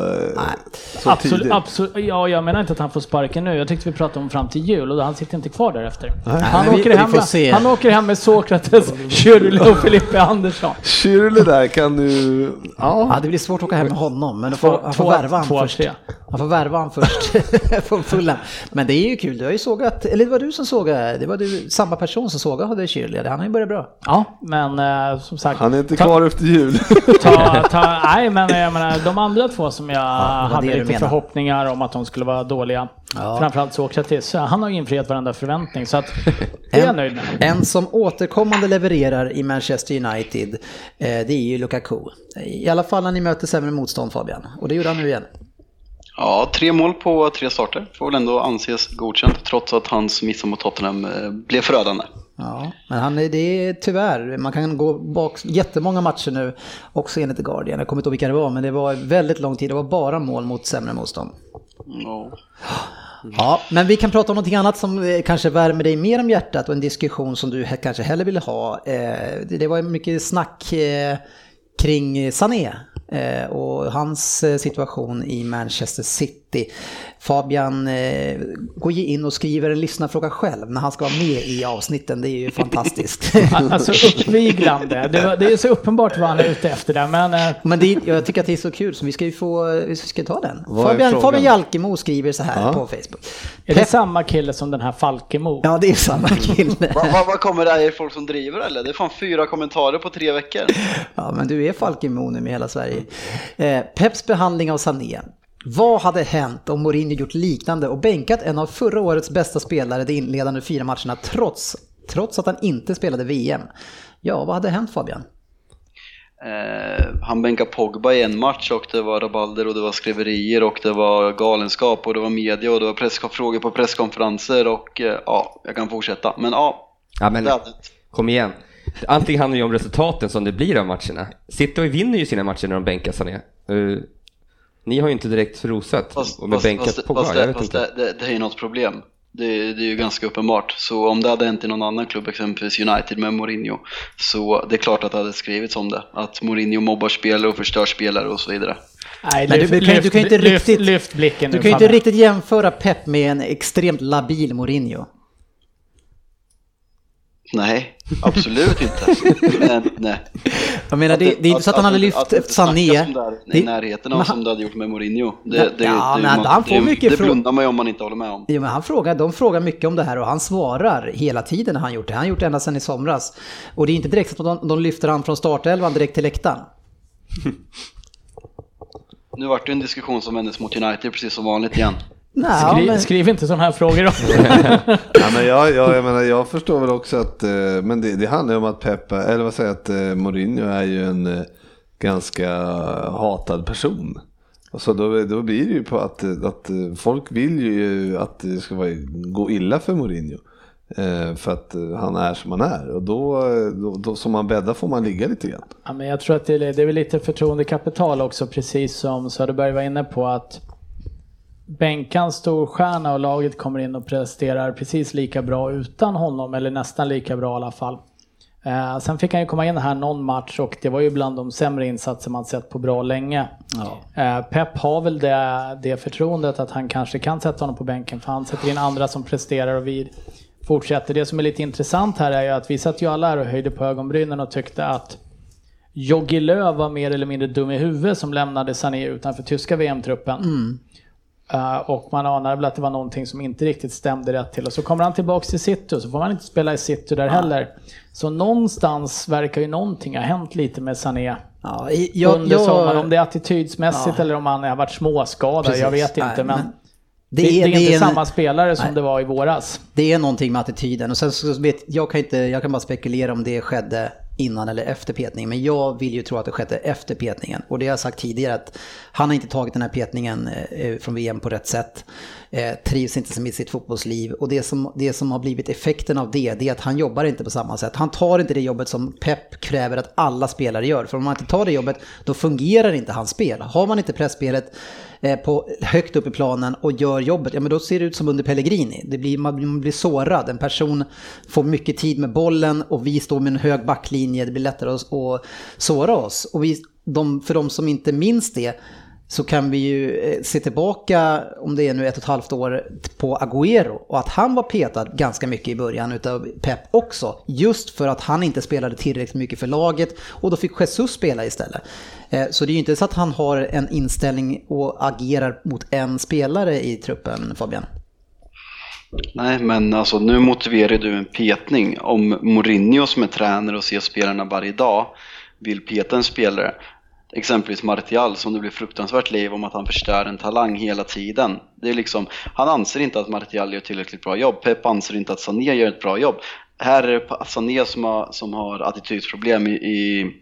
så Absolut, tidigt. absolut, ja, jag menar inte att han får sparken nu. Jag tyckte vi pratade om fram till jul och han sitter inte kvar därefter. Han, men vi- åker vi hem får se. han åker hem med Sokrates, Schürrle och Filippe Andersson. Schürrle där kan du... Ja. Ja, det blir svårt att åka hem med honom, men får, Två- han får två- värva han två av först. tre. Han får värva han först från Fulham. Men det är ju kul, du har ju sågat, eller det var du som sågade, det var du, samma person som sågade Shirley, han har ju börjat bra. Ja, men eh, som sagt. Han är inte ta- kvar efter jul. Ta, ta, nej, men jag menar, de andra två som jag var hade lite menade. förhoppningar om att de skulle vara dåliga. Ja. Framförallt Sokrates. Han har infriat varenda förväntning, så att det är jag nöjd med. En som återkommande levererar i Manchester United, eh, det är ju Lukaku. I alla fall när ni möter sämre motstånd Fabian, och det gjorde han nu igen. Ja, tre mål på tre starter får väl ändå anses godkänt trots att hans miss mot Tottenham eh, blev förödande. Ja, men han är, det är tyvärr, man kan gå bak jättemånga matcher nu, också enligt The Guardian, jag kommer inte ihåg vilka det var, men det var väldigt lång tid, det var bara mål mot sämre motstånd. Ja. Ja, men vi kan prata om någonting annat som eh, kanske värmer dig mer om hjärtat och en diskussion som du kanske hellre ville ha. Eh, Det var mycket snack eh, kring Sané och hans situation i Manchester City. Fabian eh, går in och skriver en lyssnarfråga själv när han ska vara med i avsnitten. Det är ju fantastiskt. Alltså uppviglande. Det, var, det är så uppenbart vad han är ute efter där, men eh, Men det, jag tycker att det är så kul så vi ska ju få, vi ska ta den. Fabian? Fabian Jalkemo skriver så här Ja. på Facebook. är det samma kille som den här Falkemo? Ja, det är samma kille. Vad va, vad kommer det här? Är det folk som driver eller? Det är fan fyra kommentarer på tre veckor. Ja, men du är Falkenmo nu med hela Sverige. Eh, Peps behandling av Sané. Vad hade hänt om Mourinho gjort liknande och bänkat en av förra årets bästa spelare de inledande fyra matcherna trots, trots att han inte spelade VM? Ja, vad hade hänt Fabian? Eh, han bänkade Pogba i en match och det var rabalder och det var skriverier och det var galenskap och det var media och det var press- frågor på presskonferenser och eh, ja, jag kan fortsätta. Men ja, Ja, men, kom igen. Allting handlar ju om resultaten som det blir av matcherna. City vinner ju sina matcher när de bänkar Sané. Uh, ni har ju inte direkt förrosat Fast, och med fast, bänkat fast, Pogba, fast, jag det, vet fast inte. det, det, det är ju något problem. Det, det är ju ganska uppenbart. Så om det hade hänt i någon annan klubb, exempelvis United med Mourinho, så det är klart att det hade skrivits om det. Att Mourinho mobbar spelare och förstör spelare och så vidare. Nej, Men du- lyft, du kan ju- du kan inte lyft, riktigt- lyft blicken Du kan ju inte riktigt jämföra Pep med en extremt labil Mourinho. Nej, absolut inte. Men, nej. Jag menar, det, det är inte så att han hade lyft att, att, Sané. Att i närheten av han- som du hade gjort med Mourinho. Det, det, det, ja, det, men man- han får det, mycket det blundar man ju om man inte håller med om. Jo, men han frågar, de frågar mycket om det här och han svarar hela tiden när han gjort det. Han har gjort det ända sedan i somras. Och det är inte direkt så att de, de lyfter han från startelvan direkt till läktaren. Nu vart det en diskussion som vändes mot United precis som vanligt igen. Nej, Skriv, men, skriv inte sådana här frågor då. Ja, men jag, jag, jag, menar, jag förstår väl också att, eh, men det, det handlar ju om att Pep, eller vad säger jag, att eh, Mourinho är ju en eh, ganska hatad person. Och så då, då blir det ju på att, att folk vill ju att det ska vara, gå illa för Mourinho. För att han är som han är och då, då, då som man bäddar får man ligga lite grann. Ja, men jag tror att det är, det är väl lite förtroendekapital också, precis som Söderberg var inne på. att bänka en stor stjärna och laget kommer in och presterar precis lika bra utan honom, eller nästan lika bra i alla fall. Eh, sen fick han ju komma in här någon match och det var ju bland de sämre insatser man sett på bra länge. Ja. Eh, Pep har väl det, det förtroendet att han kanske kan sätta honom på bänken för han sätter in andra som presterar och vi fortsätter. Det som är lite intressant här är ju att vi satt ju alla här och höjde på ögonbrynen och tyckte att Jogi Löw var mer eller mindre dum i huvudet som lämnade Sané utanför tyska VM-truppen. Uh, och man anade väl att det var någonting som inte riktigt stämde rätt till. Och så kommer han tillbaks till City och så får man inte spela i City där heller. Så någonstans verkar ju någonting ha hänt lite med Sané Ja, jag, under jag, sommaren. Om det är attitydsmässigt Ja. eller om han har varit småskadad, jag Precis. vet inte. Nej, men men det, det är, inte en- samma spelare som Nej. det var i våras. Det är någonting med attityden och sen så vet jag kan inte, jag kan bara spekulera om det skedde innan eller efter petningen. Men jag vill ju tro att det skedde efter petningen. Och det har jag sagt tidigare att han har inte tagit den här petningen eh, eh, från VM på rätt sätt. Eh, trivs inte med sitt fotbollsliv. Och det som, det som har blivit effekten av det, det är att han jobbar inte på samma sätt. Han tar inte det jobbet som Pep kräver att alla spelare gör. För om man inte tar det jobbet, då fungerar inte hans spel. Har man inte pressspelet Eh, på, högt upp i planen och gör jobbet, ja men då ser det ut som under Pellegrini. Det blir, man, blir- man blir sårad. En person får mycket tid med bollen och vi står med en hög backlinje. Det blir lättare att, att såra oss. Och vi, de, för de som inte minns det så kan vi ju eh, se tillbaka, om det är nu ett och ett halvt år, på Agüero. Och att han var petad ganska mycket i början utav Pep också. Just för att han inte spelade tillräckligt mycket för laget. Och då fick Jesus spela istället. Eh, så det är ju inte så att han har en inställning och agerar mot en spelare i truppen, Fabian. Nej, men alltså nu motiverar du en petning. Om Mourinho som är tränare och ser spelarna varje dag vill peta en spelare, exempelvis Martial som det blir fruktansvärt liv om att han förstör en talang hela tiden. Det är liksom, han anser inte att Martial gör tillräckligt bra jobb, Pep anser inte att Sané gör ett bra jobb. Här är det Sané som har, som har attitydsproblem i,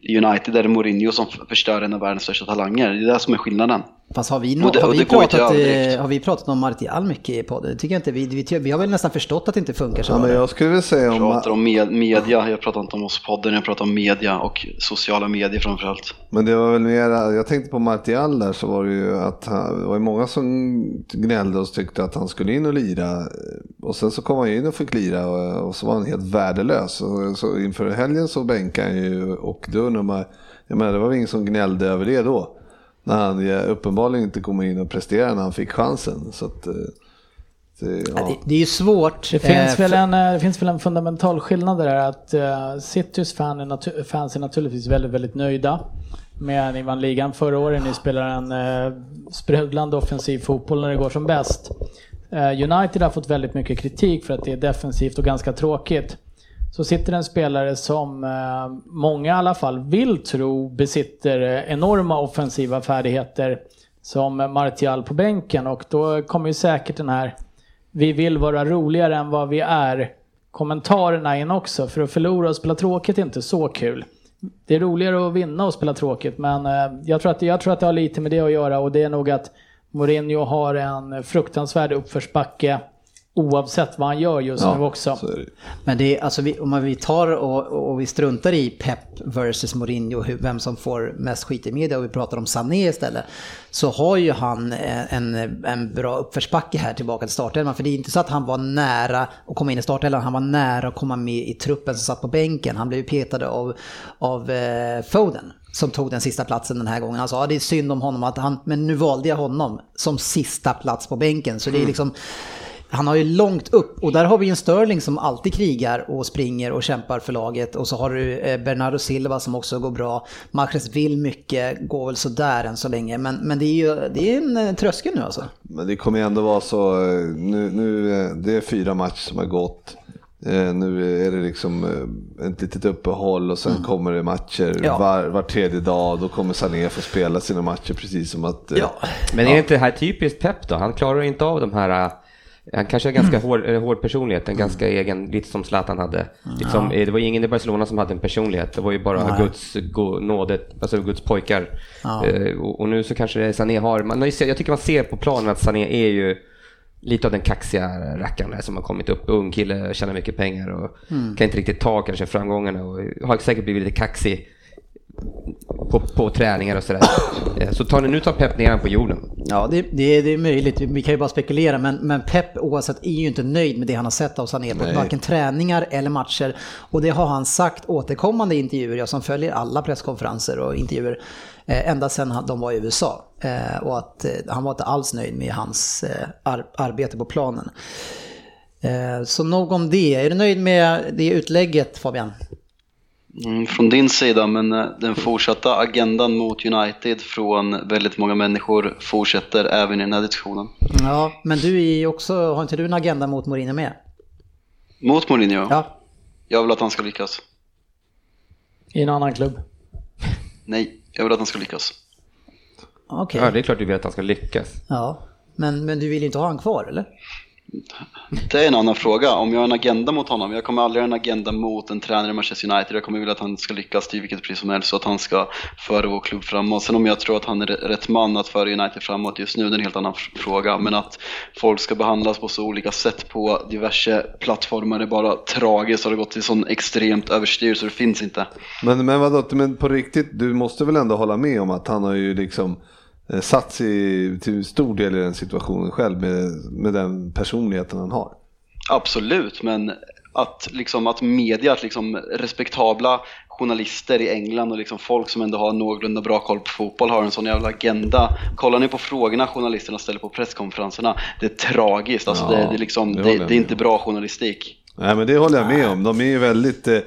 i United, där är det Mourinho som förstör en av världens största talanger. Det är det som är skillnaden. Fast har vi, Och det- har vi, pratat, eh, har vi pratat om Martial mycket i podden? Det tycker jag inte. Vi, vi, vi har väl nästan förstått att det inte funkar så Ja, men jag skulle vilja säga Jag om... pratar om med, media, jag pratar inte om oss podden, jag pratar om media och sociala medier framförallt. Men det var väl mer, jag tänkte på Martial där så var det ju att han, det var många som gnällde och tyckte att han skulle in och lira. Och sen så kom han ju in och fick lira och, och så var han helt värdelös. Och, så inför helgen så bänkade han ju och då nummer, jag menar det var väl ingen som gnällde över det då. När han uppenbarligen inte kom in och presterade när han fick chansen. Så att, eh, det, Ja, det, det är ju svårt. Det finns, eh, väl en, eh, det finns väl en fundamental skillnad där att uh, Citys fan är natu- fans är naturligtvis väldigt, väldigt nöjda med ni vann ligan förra året. Ni spelar en uh, sprudlande offensiv fotboll när det går som bäst. Eh, United har fått väldigt mycket kritik för att det är defensivt och ganska tråkigt. Så sitter en spelare som eh, många i alla fall vill tro besitter eh, enorma offensiva färdigheter som Martial på bänken och då kommer ju säkert den här vi vill vara roligare än vad vi är kommentarerna in också. För att förlora och spela tråkigt är inte så kul. Det är roligare att vinna och spela tråkigt men eh, jag tror, att, jag tror att det har lite med det att göra och det är nog att Mourinho har en fruktansvärd uppförsbacke oavsett vad han gör just nu också. det. Men det är, alltså vi, om vi tar och, och vi struntar i Pep versus Mourinho, hur, vem som får mest skit i media och vi pratar om Sané istället. Så har ju han eh, en, en bra uppförsbacke här tillbaka till startelvan. För det är inte så att han var nära att komma in i startelvan, han var nära att komma med i truppen som satt på bänken. Han blev petad av, av eh, Foden som tog den sista platsen den här gången. Han sa att det är synd om honom, att han, men nu valde jag honom som sista plats på bänken. Så det är liksom han har ju långt upp och där har vi en Sterling som alltid krigar och springer och kämpar för laget. Och så har du eh, Bernardo Silva som också går bra. Mahrez vill mycket, går väl sådär än så länge. Men, men det är ju det är en eh, tröskel nu alltså. Men det kommer ju ändå vara så, eh, nu, nu, det är fyra matcher som har gått. Nu är det liksom ett litet uppehåll och sen kommer det matcher Ja. var, var tredje dag. Då kommer Sané få spela sina matcher precis som att... Ja. Men är inte det här typiskt Pep då? Han klarar inte av de här han kanske har ganska hård, eh, hård personlighet, en ganska egen, lite som Zlatan hade. Lite som, eh, det var ingen i Barcelona som hade en personlighet, det var ju bara Nej. Guds go, nåde, alltså Guds pojkar. Ja. Eh, och, och nu så kanske Sané har, man, jag tycker man ser på planen att Sané är ju lite av den kaxiga rackaren där som har kommit upp. Ung kille, tjänar mycket pengar och Mm. kan inte riktigt ta kanske framgångarna och har säkert blivit lite kaxig på, på träningar och sådär. Eh, Så tar ni nu tar Pep ner honom på jorden. Ja, det, det, det är möjligt. Vi kan ju bara spekulera, men, men Pep oavsett är ju inte nöjd med det han har sett av Sané på varken träningar eller matcher. Och det har han sagt återkommande i intervjuer, jag som följer alla presskonferenser och intervjuer, eh, ända sedan han- de var i USA. Eh, och att eh, han var inte alls nöjd med hans ar, arbete på planen. Så nog om det. Är du nöjd med det utlägget Fabian? Mm, från din sida, men eh, den fortsatta agendan mot United från väldigt många människor fortsätter även i den här diskussionen. Ja, men du är också, har inte du en agenda mot Mourinho med? Mot Mourinho? Ja. Jag vill att han ska lyckas. I en annan klubb. Nej, jag vill att han ska lyckas. Okej. Ja, det är klart du vill att han ska lyckas. Ja, men, men du vill ju inte ha han kvar eller? Det är en annan fråga. Om jag har en agenda mot honom, jag kommer aldrig ha en agenda mot en tränare i Manchester United. Jag kommer vilja att han ska lyckas till vilket pris som helst så att han ska föra vår klubb framåt. Sen om jag tror att han är rätt man att föra United framåt just nu, det är en helt annan fråga. Men att folk ska behandlas på så olika sätt på diverse plattformar är bara tragiskt och det har gått till sån extremt överstyr så det finns inte. Men, men vadå, men på riktigt, du måste väl ändå hålla med om att han har ju liksom satt sig till stor del i den situationen själv med, med den personligheten han har. Absolut, men att, liksom, att media, att liksom, respektabla journalister i England och liksom folk som ändå har någorlunda bra koll på fotboll har en sån jävla agenda. Kollar ni på frågorna journalisterna ställer på presskonferenserna, det är tragiskt. Alltså, Ja, det, det, är liksom, det det, är inte bra journalistik. Nej men det håller jag med om. De är ju väldigt eh,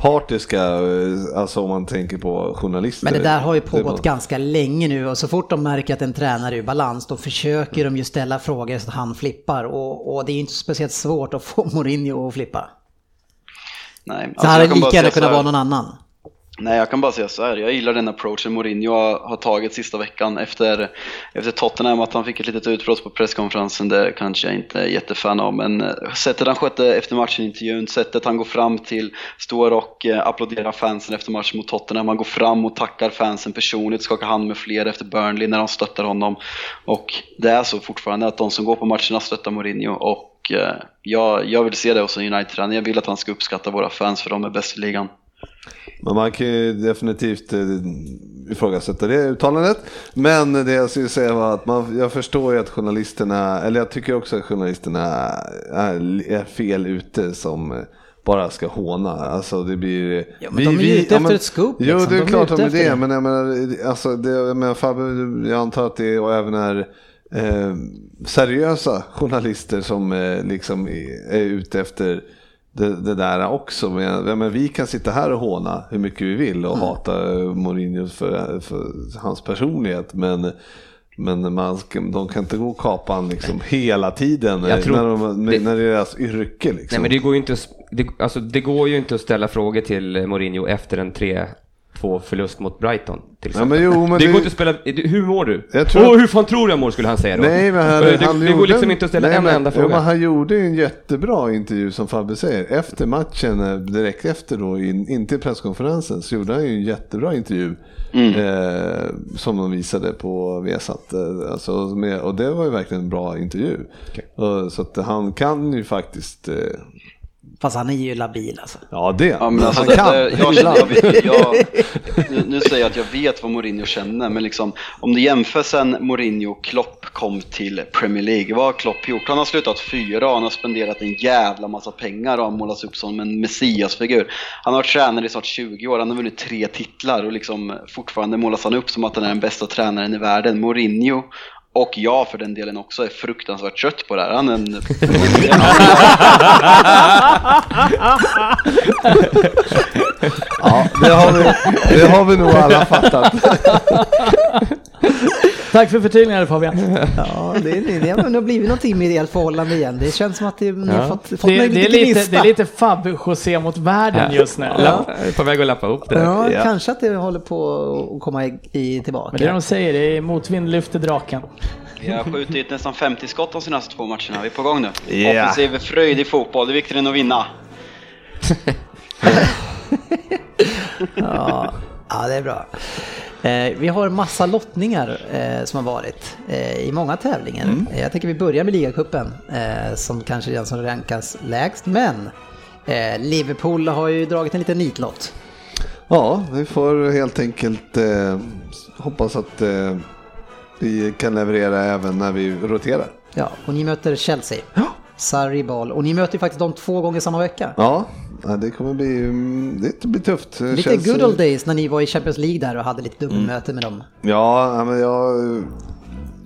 partiska, eh, alltså om man tänker på journalister. Men det där har ju pågått var- ganska länge nu och så fort de märker att en tränare är ur balans då försöker de ju ställa frågor så att han flippar och, och det är ju inte speciellt svårt att få Mourinho att flippa. Nej, Så alltså, hade lika gärna kunnat vara någon annan. Nej, jag kan bara säga så här. Jag gillar den approachen Mourinho har, tagit sista veckan efter, efter Tottenham. Att han fick ett litet utbrott på presskonferensen, det kanske jag inte är jättefan av. Men eh, sättet han skötte efter matchen-intervjun, sättet han går fram till, står och eh, applåderar fansen efter matchen mot Tottenham. Han går fram och tackar fansen personligt, skakar hand med fler efter Burnley när de stöttar honom. Och det är så fortfarande att de som går på matcherna stöttar Mourinho. Och eh, jag, jag vill se det hos en United-tränare. Jag vill att han ska uppskatta våra fans för de är bäst i ligan. Men man kan ju definitivt eh, ifrågasätta det uttalandet. Men det jag skulle säga var att man, jag förstår ju att journalisterna, eller jag tycker också att journalisterna är, är fel ute som bara ska håna. Alltså det blir... Ja, men de är ju ute efter ett scoop, Jo, liksom. det är De klart de är det. det. Men jag menar, alltså, det, jag, menar Fabbe, jag antar att det och även är eh, seriösa journalister som eh, liksom är, är ute efter det, det där också. Men, menar, vi kan sitta här och håna hur mycket vi vill och hata eh, Mourinho för, för hans personlighet. Men men man de kan inte gå och kapa han liksom hela tiden Jag eh, tror- när, de, det- när det är deras yrke. Liksom. Nej men det går ju inte, det, alltså, det går ju inte att ställa frågor till Mourinho efter en 3-2 förlust mot Brighton. Till Ja, exempel. men jo, men det, det- går inte att spela, hur mår du? Jag tror Åh, att- hur fan tror du jag mår skulle han säga då. Nej, men han, det, det, han det gjorde går liksom inte att ställa nej, en men, enda Jo, fråga. men han gjorde ju en jättebra intervju som Fabbe säger. Efter matchen, eh, direkt efter då, in, inte i presskonferensen, så gjorde han ju en jättebra intervju. Eh, som de visade på Viasat. Eh, alltså, med, och det var ju verkligen en bra intervju. Och, så att han kan ju faktiskt, eh, Fast han är ju labil alltså. ja det, Ja, men alltså, han kan. det, jag, jag, jag, nu, nu säger jag att jag vet vad Mourinho känner, men liksom, om du jämför sen Mourinho och Klopp kom till Premier League, vad har Klopp gjort? Han har slutat fyra och han har spenderat en jävla massa pengar och har målats upp som en messiasfigur. Han har varit tränare i snart 20 år, han har vunnit tre titlar och liksom fortfarande målas han upp som att han är den bästa tränaren i världen. Mourinho och jag för den delen också är fruktansvärt trött på det här. Han är en... Ja, det har, vi, det har vi nog alla fattat. Tack för förtydligandet Fabian. Ja, det, det, det har blivit något ideellt förhållande igen. Det känns som att det, ni har fått, fått Det, mig det, är lite lite, gnista. det är lite Fab-José mot världen just nu. Ja, på väg att lappa upp det. Ja, Ja. kanske att det håller på att komma i, i tillbaka. Men det de säger, det är motvind lyfter draken. Vi har skjutit nästan 50 skott de senaste två matcherna. Vi är på gång nu. Ja. Offensiv är fröjd i fotboll. Det är viktigare än att vinna. Ja, ja, det är bra. Eh, vi har massa lottningar eh, som har varit eh, i många tävlingar. Eh, Jag tänker vi börjar med ligacupen som kanske är den som rankas lägst. Men Liverpool har ju dragit en liten nitlott. Ja, vi får helt enkelt hoppas att vi kan leverera även när vi roterar. Ja, och ni möter Chelsea. Sarri Ball. Och ni möter ju faktiskt de två gånger samma vecka. Ja, ja, det kommer bli, mm, det blir tufft. Lite Känns- good old days när ni var i Champions League där och hade lite dubbelmöte med dem. Ja, men jag...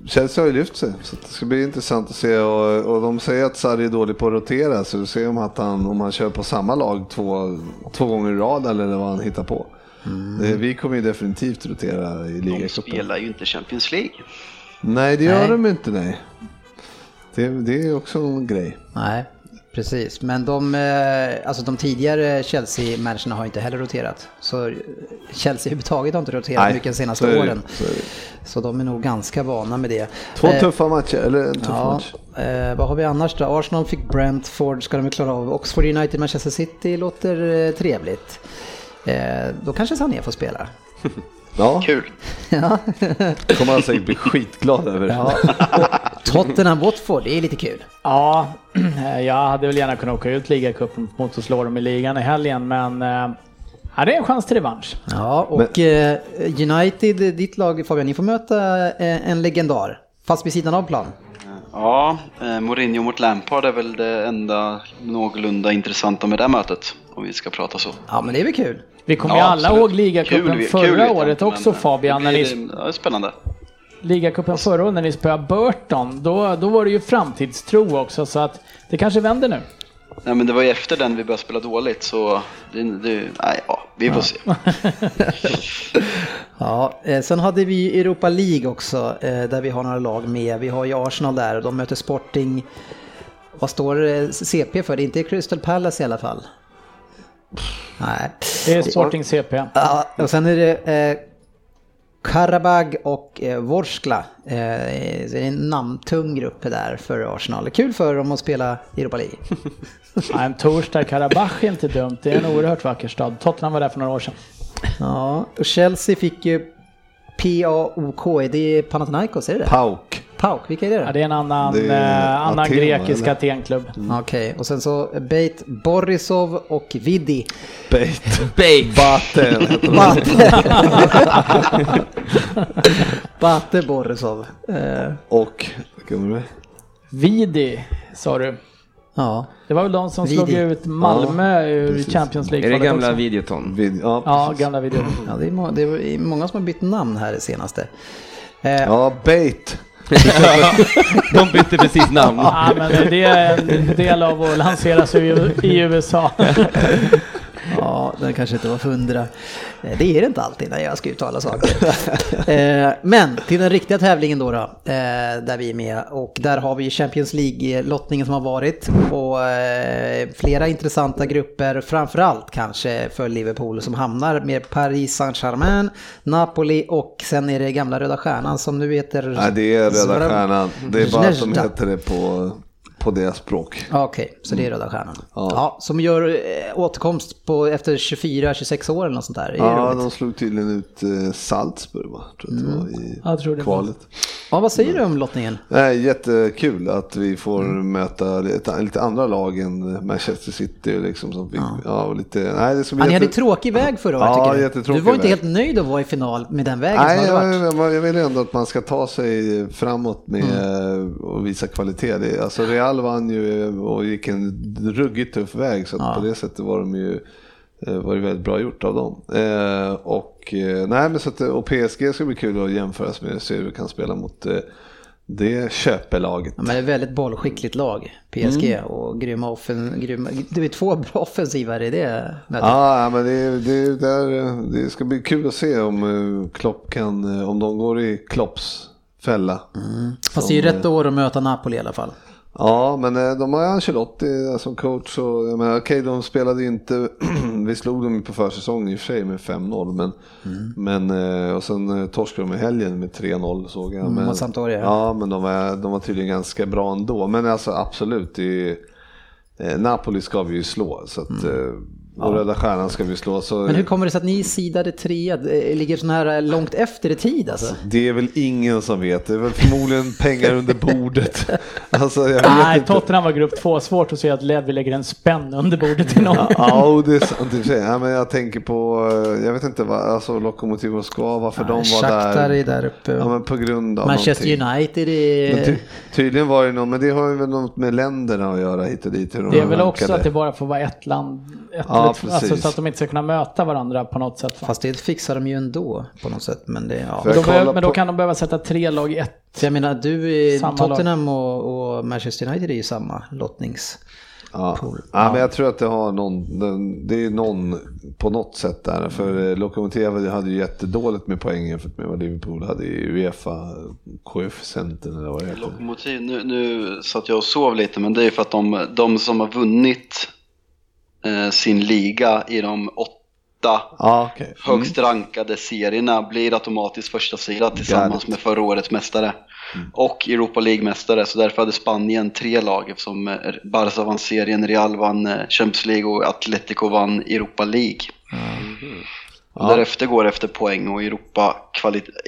Chelsea har ju lyft sig, så det ska bli intressant att se. Och, och de säger att Sarri är dålig på att rotera, så vi ser om, att han, om han kör på samma lag två, två gånger i rad eller vad han hittar på. Det, vi kommer ju definitivt rotera i De ligacupen. spelar ju inte Champions League. Nej, det gör Nej. de inte, nej. Det, det är också en grej. Nej, precis. Men de, eh, alltså de tidigare Chelsea-managerna har inte heller roterat. Så Chelsea överhuvudtaget har inte roterat Nej, mycket de senaste det, åren. det. Så de är nog ganska vana med det. Två Eh, tuffa matcher, eller en tuff Ja, match. eh, vad har vi annars då? Arsenal fick Brentford, ska de väl klara av. Oxford United, Manchester City låter eh, trevligt. Eh, då kanske Sané får spela. Ja, Kul. ja. kommer han säkert bli skitglad över. ja. Tottenham Watford, det är lite kul. Ja, jag hade väl gärna kunnat åka ut ligacupen mot att slå dem i ligan i helgen, men eh, ja, det är en chans till revansch. Ja, och eh, United, ditt lag Fabian, ni får möta eh, en legendar. Fast vid sidan av plan. Ja, Mourinho mot Lampard är väl det enda någorlunda intressanta med det här mötet. Om vi ska prata så. Ja, men det är väl kul. Vi kommer Ja, ju alla absolut. ihåg ligacupen förra kul året också men, Fabian, det när blir- ni Ja, det är spännande. Ligacupen förra året när ni spöade Burton. Då, då var det ju framtidstro också, så att det kanske vänder nu. Nej, men det var ju efter den vi började spela dåligt så det, det, nej, ja, vi får se. Ja, eh, sen hade vi Europa League också, eh, där vi har några lag med. Vi har ju Arsenal där och de möter Sporting. Vad står eh, CP för? Det är inte Crystal Palace i alla fall. Nej. Det är Sporting CP. Ja, och sen är det eh, Karabag och eh, Vorskla. Eh, så det är en namntung grupp där för Arsenal. Kul för dem att spela i Europa League. Ja, en torsdag i Karabach är inte dumt. Det är en oerhört vacker stad. Tottenham var där för några år sedan. Ja, och Chelsea fick ju PAOK, är det Panathinaikos, är det det? Pauk. Vilka är det då? Ja, det är en annan, Det är eh, annan Aten, grekisk? Atenklubb. Okej, och sen så Beit Borisov och Vidi. Batten. heter de. Bate. Bate Borisov. Eh, Och? Vidi, sa du. ja. Det var väl de som Vidi. slog ut Malmö Ja, ur precis. Champions League. Är det gamla också. Videoton? Vid, ja, Ja, gamla video. ja, det är, det är många som har bytt namn här det senaste. Eh, ja, Bait. De bytte precis namn. Ja, men det är en del av att lansera sig i- i USA. Ja, den kanske inte var hundra. Eh, Det är det inte alltid när jag ska uttala saker. Eh, Men till den riktiga tävlingen då, då eh, där vi är med. Och där har vi Champions League-lottningen som har varit. Och flera intressanta grupper, framförallt kanske för Liverpool som hamnar med Paris Saint-Germain, Napoli och sen är det gamla Röda Stjärnan som nu heter... Nej, det är Röda Stjärnan. Det är bara att de Zvezda. heter det på, på deras språk. Ja, Okej, så det är Röda Stjärnan. Ja. Ja. som gör eh, återkomst på, efter 24-26 år eller något sånt där. Ja, roligt. de slog tydligen ut eh, Salzburg va? Tror jag att det var i Jag tror det var. kvalet. Ja, vad säger du om lottningen? Nej, jättekul att vi får möta lite, lite andra lag än Manchester City. Liksom, som fick, ja. och lite, nej, det bli Ja, ni hade jätte- tråkig väg förra året Ja, tycker du? Du var inte väg. helt nöjd att vara i final med den vägen Nej, som hade varit. jag, jag, jag vill ändå att man ska ta sig framåt med Mm. och visa kvalitet. Det, alltså Real vann ju och gick en ruggigt tuff väg så Ja. på det sättet var de ju eh, var det väldigt bra gjort av dem. Eh, och, eh, nej, men så att, och PSG ska bli kul att jämföras med, se hur vi kan spela mot eh, det köpelaget. Ja, men det är ett väldigt bollskickligt lag, PSG, Mm. och grymma offen, grymma, det är två bra offensivare i det mötet. Ja, men det, det, där, det ska bli kul att se om eh, Klopp kan, eh, om de går i Klopps fälla. Fast det är ju rätt år att möta Napoli i alla fall. Ja, men eh, de har ju Ancelotti som coach och jag menar, okej, de spelade ju inte, vi slog dem på försäsongen i och för sig med 5-0, men, men eh, och sen eh, torskade de i helgen med 3-0 såg jag. Mm, Men, Sampdoria. Ja, men de var, de var tydligen ganska bra ändå. Men alltså absolut, det är, Napoli ska vi ju slå. Så att, Mm. Eh, och Röda Stjärnan ska vi slå. Så Men hur kommer det sig att ni sidade trea, eh, ligger så här långt efter i tid alltså? det är väl ingen som vet. Det är väl förmodligen pengar under bordet. Alltså, jag vet Nej, inte. Tottenham var grupp två. Svårt att se att Levi lägger en spänn under bordet till någon. Ja, det är sant i och för sig. Ja, men jag tänker på, eh, jag vet inte vad, alltså Lokomotiv Moskva, varför de var Shakhtar där. är där uppe. Ja, men på grund av Manchester någonting. United Men ty, är... tydligen var det något, men det har ju väl något med länderna att göra hit och dit. hur de Det är väl också att det bara får vara ett land, ett Ja, eller två, alltså, så att de inte ska kunna möta varandra på något sätt. Fast det fixar de ju ändå på något sätt. Men, det, ja. Men då, behöver, men då kan de behöva sätta tre lag i ett. Jag menar, du, Samma Tottenham och, och Manchester United är ju samma lottnings... Ja. Pool. ja, men jag tror att det har någon, det är någon på något sätt där. För eh, Lokomotiv hade ju jättedåligt med poäng jämfört med vad Liverpool hade i Uefa koefficienten eller vad det heter. Lokomotiv, nu, nu satt jag och sov lite men det är för att de, de som har vunnit eh, sin liga i de åtta Ja, okej. högst rankade serierna blir automatiskt första sida tillsammans med förra årets mästare. Och Europa League-mästare, så därför hade Spanien tre lag eftersom eh, Barca vann serien, Real vann eh, Champions League och Atletico vann Europa League. Och Därefter går det efter poäng och Europa,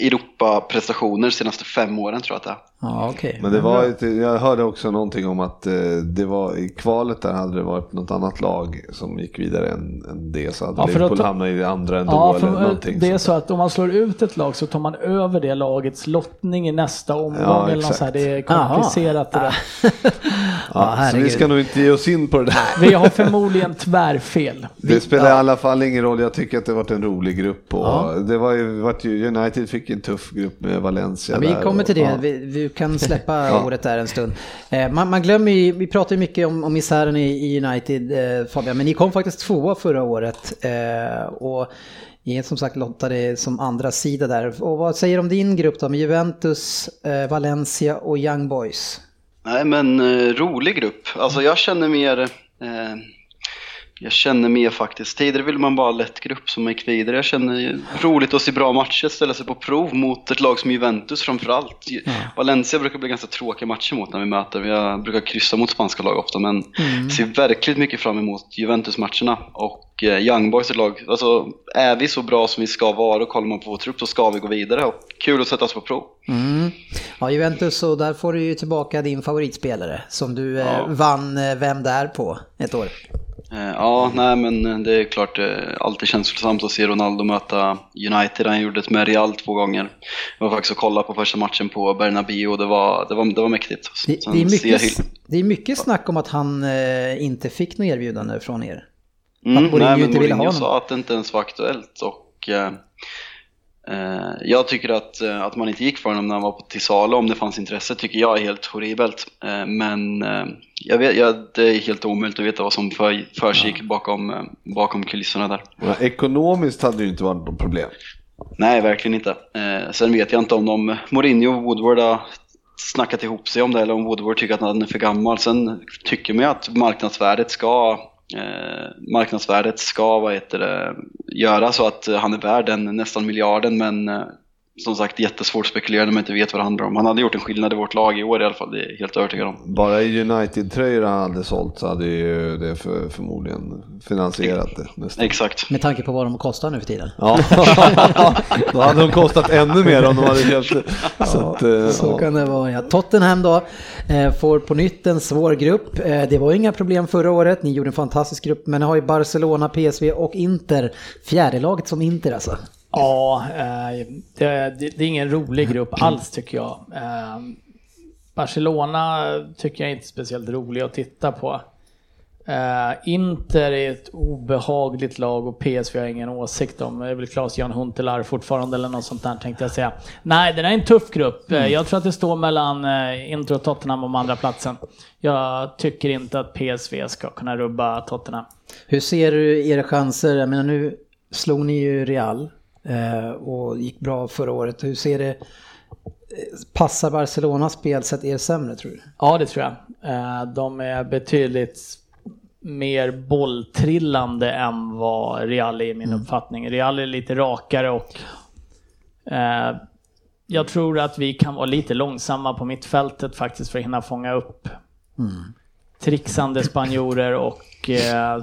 Europa prestationer senaste fem åren tror jag att det är. Ja, okej. Men det var ett, jag hörde också någonting om att eh, det var i kvalet där hade det varit något annat lag som gick vidare än, än det. Så hade Ja, för Liverpool hamnat i det andra ändå Ja, eller för någonting. det är så att om man slår ut ett lag så tar man över det lagets lottning i nästa omgång. Ja, eller något så här. Det är komplicerat det där. Ja, Ja, så vi ska nog inte ge oss in på det där. Vi har förmodligen tvärfel. Det spelar i alla fall ingen roll. Jag tycker att det varit en rolig grupp. Och Ja. det var ju, United fick en tuff grupp med Valencia. Ja, vi kommer till det, vi, vi kan släppa Ja. året där en stund. Eh, man, man glömmer ju, vi pratar ju mycket om, om misären i, i United eh, Fabian, men ni kom faktiskt tvåa förra året. Eh, och ni är som sagt lottade som andra sida där. Och vad säger du om din grupp då med Juventus, eh, Valencia och Young Boys? Nej men eh, rolig grupp. Alltså jag känner mer eh, jag känner mer faktiskt. Tidigare ville man bara ha lätt grupp som gick vidare. Jag känner ju roligt att se bra matcher, ställa sig på prov mot ett lag som Juventus framförallt. Valencia brukar bli ganska tråkiga matcher mot när vi möter. Jag brukar kryssa mot spanska lag ofta men ser verkligen mycket fram emot Juventus-matcherna. Och eh, Young Boys ett lag, alltså är vi så bra som vi ska vara och kollar man på vår trupp så ska vi gå vidare. Och kul att sätta oss på prov. Mm. Ja, Juventus, och där får du ju tillbaka din favoritspelare som du eh, Ja. vann eh, Vem där på ett år. Eh, Ja, nej men det är klart eh, alltid känslosamt att se Ronaldo möta United. Han gjorde det med Real två gånger. Jag var faktiskt och kollade på första matchen på Bernabéu och det var, det var, det var mäktigt. Det, det, är mycket, det är mycket snack om att han eh, inte fick något erbjudande från er. Mm, att Mourinho nej, men inte ville ha honom. sa att det inte ens var aktuellt och eh, eh, jag tycker att, eh, att man inte gick för honom när han var på salu om det fanns intresse tycker jag är helt horribelt. Eh, men eh, jag vet, jag, det är helt omöjligt att veta vad som för, försiggick bakom, eh, bakom kulisserna där. Ja, ekonomiskt hade det ju inte varit något problem. Nej, verkligen inte. Eh, sen vet jag inte om de, Mourinho och Woodward har snackat ihop sig om det eller om Woodward tycker att han är för gammal. Sen tycker man ju att marknadsvärdet ska eh, marknadsvärdet ska vad heter det, göra så att han är värd den nästan miljarden men eh, som sagt jättesvårt att spekulera när man inte vet vad det handlar om. Han hade gjort en skillnad i vårt lag i år i alla fall, det är jag helt övertygad om. Bara i United-tröjor han hade sålt så hade ju det för, förmodligen finansierat det nästan. Exakt. Med tanke på vad de kostar nu för tiden. Ja, då hade de kostat ännu mer om de hade köpt det. Så att, eh, Så ja. kan det vara. Ja. Tottenham då eh, får på nytt en svår grupp. Eh, det var inga problem förra året. Ni gjorde en fantastisk grupp. Men ni har ju Barcelona, PSV och Inter. Fjärde laget som Inter alltså. Ja, eh, det, är ingen rolig grupp alls tycker jag. Eh, Barcelona tycker jag inte är speciellt rolig att titta på. Eh, Inter är ett obehagligt lag och PSV har jag ingen åsikt om. Det är väl Claes-Jan Huntelaar fortfarande eller något sånt där tänkte jag säga. Nej, det där är en tuff grupp. Eh, Jag tror att det står mellan Inter och Tottenham om andra platsen. Jag tycker inte att PSV ska kunna rubba Tottenham. Hur ser du era chanser? Jag menar nu slog ni ju Real och gick bra förra året. Hur ser det? eh, Passar Barcelonas spelsätt er sämre tror du? Ja, det tror jag. Eh, De är betydligt mer bolltrillande än vad Real är i min uppfattning. Real är lite rakare och eh, jag tror att vi kan vara lite långsamma på mittfältet faktiskt för att hinna fånga upp trixande spanjorer och eh,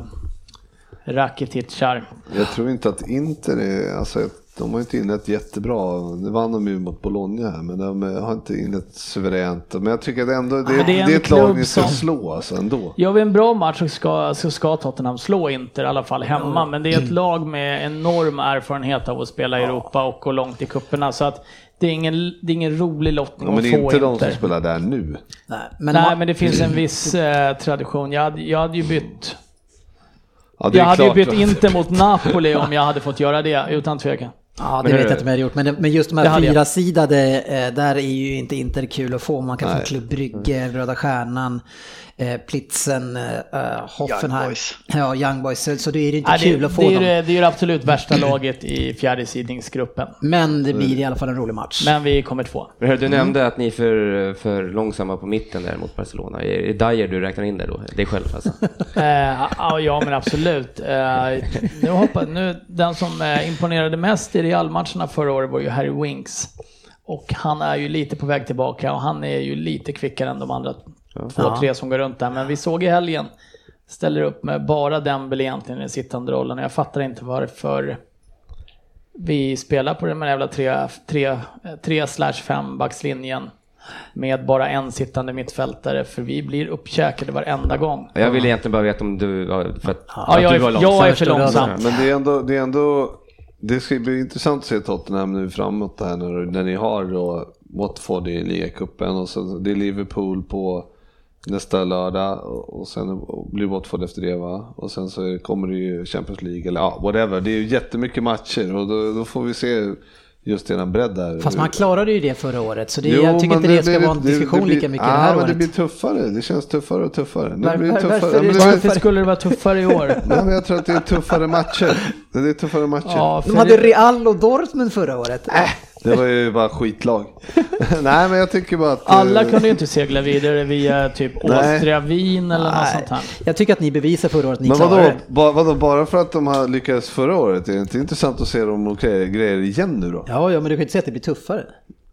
Rakitic-charm. Jag tror inte att Inter är, alltså de har inte inlett jättebra. Nu vann de ju mot Bologna här, men de har inte inlett suveränt. Men jag tycker att ändå, det, Men det är en det är ett lag ni ska som- slå alltså ändå. Gör vi en bra match så ska, så ska Tottenham slå Inter, i alla fall hemma. Men det är ett Mm. lag med enorm erfarenhet av att spela i Europa och gå långt i kupperna Så att det är ingen, det är ingen rolig lottning Ja, men att det är få inte de som spelar där nu. Nej, men, Nej, men det finns en viss eh, tradition. Jag hade, jag hade ju bytt Ja, Jag hade ju klart. bytt Inter mot Napoli om jag hade fått göra det, utan tvekan. Ja, det Men vet jag inte om jag hade gjort. Men, men just de här fyrasidade, eh, där är ju inte Inter kul att få. Man kan få Nej. Klubb Brygge, Röda Stjärnan, eh, Plitzen, eh, Hoffenheim. Boys. Ja, Young Boys. Så, så det är det inte Ja, kul det, att få det, är, dem. ju det det är ju det absolut värsta laget i fjärdesidningsgruppen. Men det blir i alla fall en rolig match. Men vi kommer två. Du Mm. nämnde att ni är för, för långsamma på mitten där mot Barcelona. Är det Dyer du räknar in där då? Dig själv alltså? Eh, ja, men absolut. Eh, nu hoppas, nu, den som eh, imponerade mest i Real-matcherna förra året var ju Harry Winks. Och han är ju lite på väg tillbaka och han är ju lite kvickare än de andra två, Ja. tre som går runt där. Men vi såg i helgen, ställer upp med bara Dembele egentligen i den sittande rollen. Jag fattar inte varför vi spelar på den här jävla 3 tre, tre slash 5 backslinjen med bara en sittande mittfältare för vi blir uppkäkade varenda gång. Jag vill egentligen bara veta om du... För att, Ja, att jag du var långsam. jag är för långsam. Men det är ändå, det är ändå, det ska bli intressant att se Tottenham nu framåt här när, när ni har då Watford i ligacupen och så det är Liverpool på nästa lördag och sen blir Watford efter det va? Och sen så kommer det ju Champions League eller ja, whatever. Det är ju jättemycket matcher och då, då får vi se just eran bredd där. Fast man klarade ju det förra året, så det, Jo, jag tycker men inte det ska blir- vara en diskussion blir- lika mycket ja, det här men året. det blir tuffare. Det känns tuffare och tuffare. Var- blir det var- tuffare. varför Ja, men det- det- Varför skulle det vara tuffare i år? Nej, men jag tror att det är tuffare matcher. Det är tuffare matcher. Ja, De hade Real och Dortmund förra året. Äh. Det var ju bara skitlag. Nej, men jag tycker bara att... alla eh, kunde ju inte segla vidare via typ. Austria, Wien eller något sånt här. Jag tycker att ni bevisar förra året att ni Men vadå, det. ba, vadå, bara för att de har lyckats förra året, är det inte intressant att se dem och grejer, grejer igen nu då? Ja, ja, men du kan ju inte säga att det blir tuffare.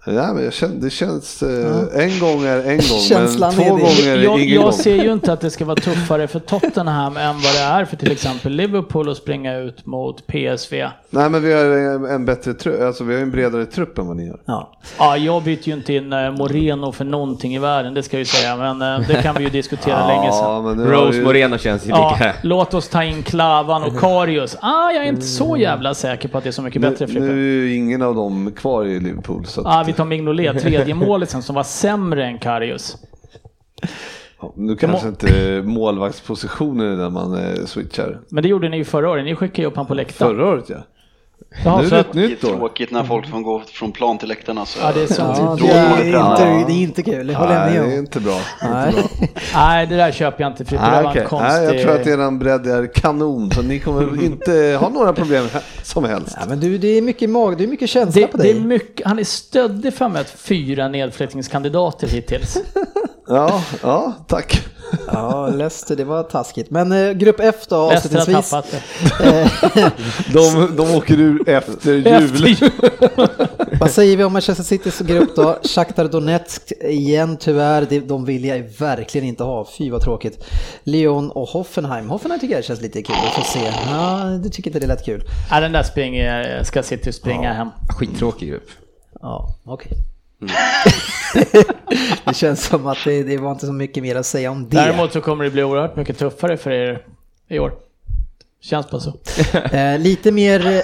Ja, men jag känner, det känns, eh, en gång är en gång, Känslan men är två det. gånger är Jag, ingen jag gång. ser ju inte att det ska vara tuffare för Tottenham än vad det är för till exempel Liverpool att springa ut mot PSV. Nej, men vi har en, en bättre trupp, alltså vi har en bredare trupp än vad ni har. Ja. Ja, jag byter ju inte in eh, Moreno för någonting i världen, det ska jag ju säga, men eh, det kan vi ju diskutera länge sedan. Rose ju- Moreno känns ju Ja, lika... låt oss ta in Klavan och Karius. Ah, jag är inte så jävla säker på att det är så mycket bättre Nu, Frippe. nu är ju ingen av dem kvar i Liverpool. Så Ah, vi tar Mignolet, tredje målet sen, som var sämre än Karius. nu kanske inte målvaktspositionen är där man eh, switchar. Men det gjorde ni ju förra året, ni skickade ju upp han på läktaren. Förra året ja. Jaha, nu är så det att- ett Det är nytt år. tråkigt när folk får gå från plan till läktarna. Så Ja, det är så. Ja, det, är det bra. inte, det är inte kul, det håller jag Nej, med det är om. inte bra. Nej. Nej, det där köper jag inte Frippe. Det Nej, var en konstig... Nej, jag tror att eran bredd är kanon, så ni kommer inte ha några problem som helst. Ja, men du, det är mycket mag, det är mycket känsla det, på det dig. är mycket, han är stöddig för med fyra nedflyttningskandidater hittills. Ja, ja, tack. Ja, Leicester, det var taskigt. Men eh, grupp F då Leicester har avslutningsvis. tappat det. De, de åker ur efter jul. Efter jul. Vad säger vi om Manchester Citys grupp då? Shakhtar Donetsk igen tyvärr, det- de vill jag verkligen inte ha. Fy vad tråkigt. Lyon och Hoffenheim. Hoffenheim tycker jag känns lite kul, vi får se. Ja, du tycker inte det lät kul? Ja, den där springer, ska City springa hem. Skittråkig grupp. Ja, okej. det känns som att det, det var inte så mycket mer att säga om det. Däremot så kommer det bli oerhört mycket tuffare för er i år. Känns bara så. Eh, lite mer...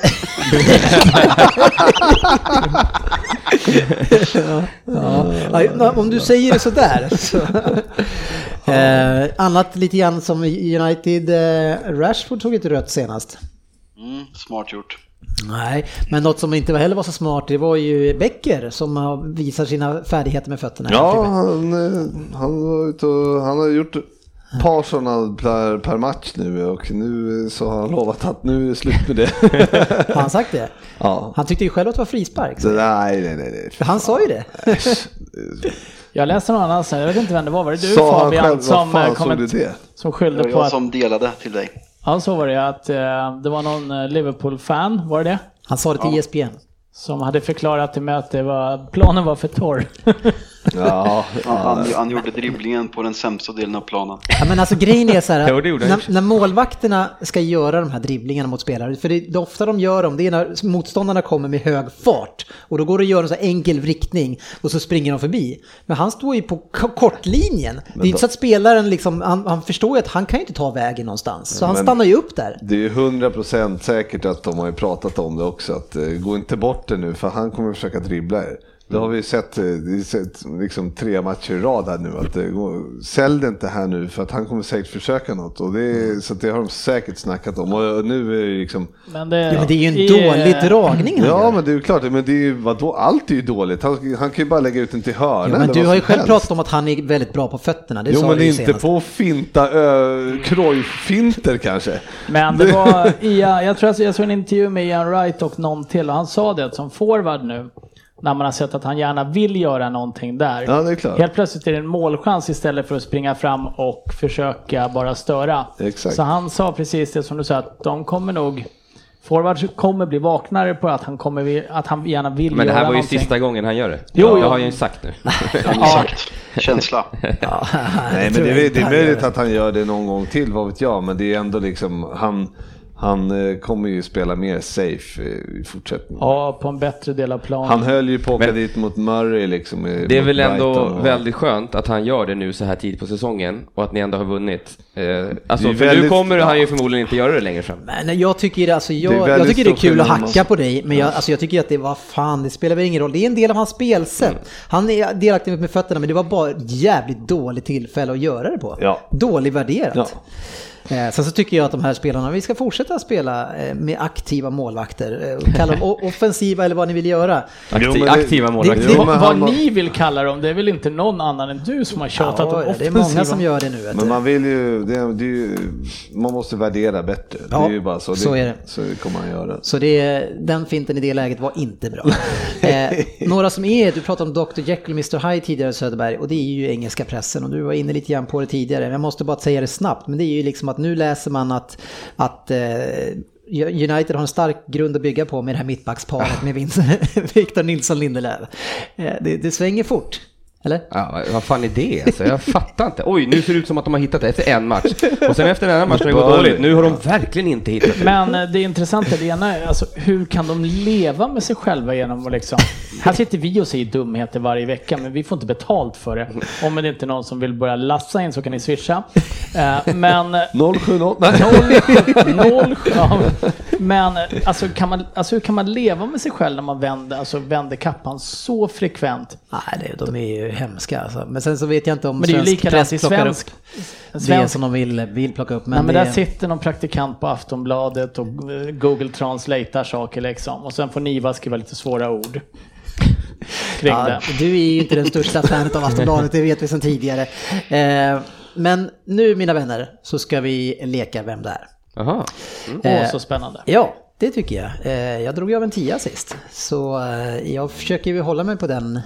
ja, ja. Ja, om du säger det sådär. Så. Eh, annat lite grann som United, eh, Rashford tog ett rött senast. mm, smart gjort. Nej, men något som inte heller var så smart, det var ju Becker som visar sina färdigheter med fötterna. Ja, han, eh, han, var ute och, han har gjort ett par sådana per, per match nu och nu så har han lovat att nu är det slut med det. Har han sagt det? ja. Han tyckte ju själv att det var frispark. Så, nej, nej, nej. nej. Han sa ju det. Jag läste någon annanstans, jag vet inte vem det var. Var det du Sa Fabian själv, som, eh, det? som Det skyllde var på jag att... som delade till dig. Ja, så var det att eh, det var någon eh, Liverpool-fan, var det det? Han sa det till E ESPN. Som hade förklarat till mig att det var, planen var för torr. Ja, Han, han, han gjorde dribblingen på den sämsta delen av planen. Ja, men alltså grejen är så här, när, när målvakterna ska göra de här dribblingarna mot spelare, för det, det ofta de gör dem, det är när motståndarna kommer med hög fart och då går det att göra en så här enkel riktning och så springer de förbi. Men han står ju på kortlinjen. Det är inte så att spelaren liksom, han, han förstår ju att han kan ju inte ta vägen någonstans, så han stannar ju upp där. Det är ju 100% säkert att de har ju pratat om det också, att uh, gå inte bort det nu för han kommer försöka dribbla er. Det har vi sett, eh, det är sett liksom tre matcher i rad här nu. Att, uh, gå, sälj det inte här nu för att han kommer säkert försöka något. Och det, är- så att det har de säkert snackat om. Och nu är det liksom... Men det, Ja, men det är ju en i- dålig dragning han Ja gör. men det är ju klart, men det är ju, vadå, allt är ju dåligt. Han, han kan ju bara lägga ut den till hörna Ja, men du har ju själv helst. pratat om att han är väldigt bra på fötterna, det Jo sa men du ju inte senast. på finta, uh, Cruyff-finter kanske. Men det var, Ia, jag tror att jag såg en intervju med Ian Wright och någon till och han sa det att som forward nu, när man har sett att han gärna vill göra någonting där. Ja, det är klart. Helt plötsligt är det en målchans istället för att springa fram och försöka bara störa. Exakt. Så han sa precis det som du sa, att de kommer nog Forwards kommer bli vaknare på att han, kommer, att han gärna vill Men det här var ju någonting. sista gången han gör det. Jo, det jo. har han ju sagt nu. Exakt. Känsla. Ja, Nej men det är, det är möjligt att han gör det någon gång till, vad vet jag. Men det är ändå liksom, han, han eh, kommer ju spela mer safe eh, i fortsättningen. Ja, på en bättre del av planen. Han höll ju på att åka dit mot Murray liksom. eh, Det är väl ändå Brighton och- väldigt skönt att han gör det nu så här tidigt på säsongen och att ni ändå har vunnit. Eh, alltså, för nu väldigt- kommer han ju förmodligen inte göra det längre fram. Men jag tycker, alltså, jag, Det är jag tycker det är kul att hacka man- på dig, men jag, alltså, jag tycker att det var fan, det spelar väl ingen roll. Det är en del av hans spelsätt. Mm. Han är delaktig med fötterna, men det var bara ett jävligt dåligt tillfälle att göra det på. Ja. Dålig värderat. Ja. Eh, sen så tycker jag att de här spelarna, vi ska fortsätta spela eh, med aktiva målvakter. Eh, och kalla dem offensiva eller vad ni vill göra. Akti- Jo, men det- aktiva målvakter. det- Jo, Vad, han ni vill kalla dem, det är väl inte någon annan än du som har tjatat om Ja, det är offensiva. många som gör det nu. Men man vill ju, det, det ju, man måste värdera bättre. det Ja, är ju bara så. så är det. Så kommer man göra. Så det, den finten i det läget var inte bra. Eh, några som är, du pratade om Dr. Jekyll och Mr. Hyde tidigare Söderberg och det är ju engelska pressen och du var inne lite grann på det tidigare. Men Jag måste bara säga det snabbt, men det är ju liksom att nu läser man att, att eh, United har en stark grund att bygga på med det här mittbacksparet med Vince- Victor Nilsson Lindelöf. Eh, det, det svänger fort, eller? Ja, vad fan är det alltså? Jag fattar inte. Oj, nu ser det ut som att de har hittat det efter en match. Och sen efter den här matchen har det gått dåligt. Nu har de verkligen inte hittat det. Men eh, det intressanta, det ena är alltså hur kan de leva med sig själva genom att liksom... Här sitter vi och säger dumheter varje vecka, men vi får inte betalt för det. Om det inte är någon som vill börja lassa in så kan ni swisha. Eh, Men... eh, 070, nej. Noll, ja. Men eh, alltså kan, man, alltså hur kan man leva med sig själv när man vänder, alltså vänder kappan så frekvent? Nej, det, de är ju hemska alltså. Men sen så vet jag inte om Men det är ju svensk press i plockar svensk... upp det svensk som de vill, vill plocka upp. Nej, men det, där sitter någon praktikant på Aftonbladet och eh, Google translatear saker liksom. Och sen får Niva skriva lite svåra ord. Kring Ja, det. du är ju inte den största fanet av Aftonbladet, det vet vi sedan tidigare. Eh, men nu mina vänner så ska vi leka Vem det är. Jaha. Åh, så spännande. Ja, det tycker jag. Eh, jag drog ju av en tia sist, så eh, jag försöker ju hålla mig på den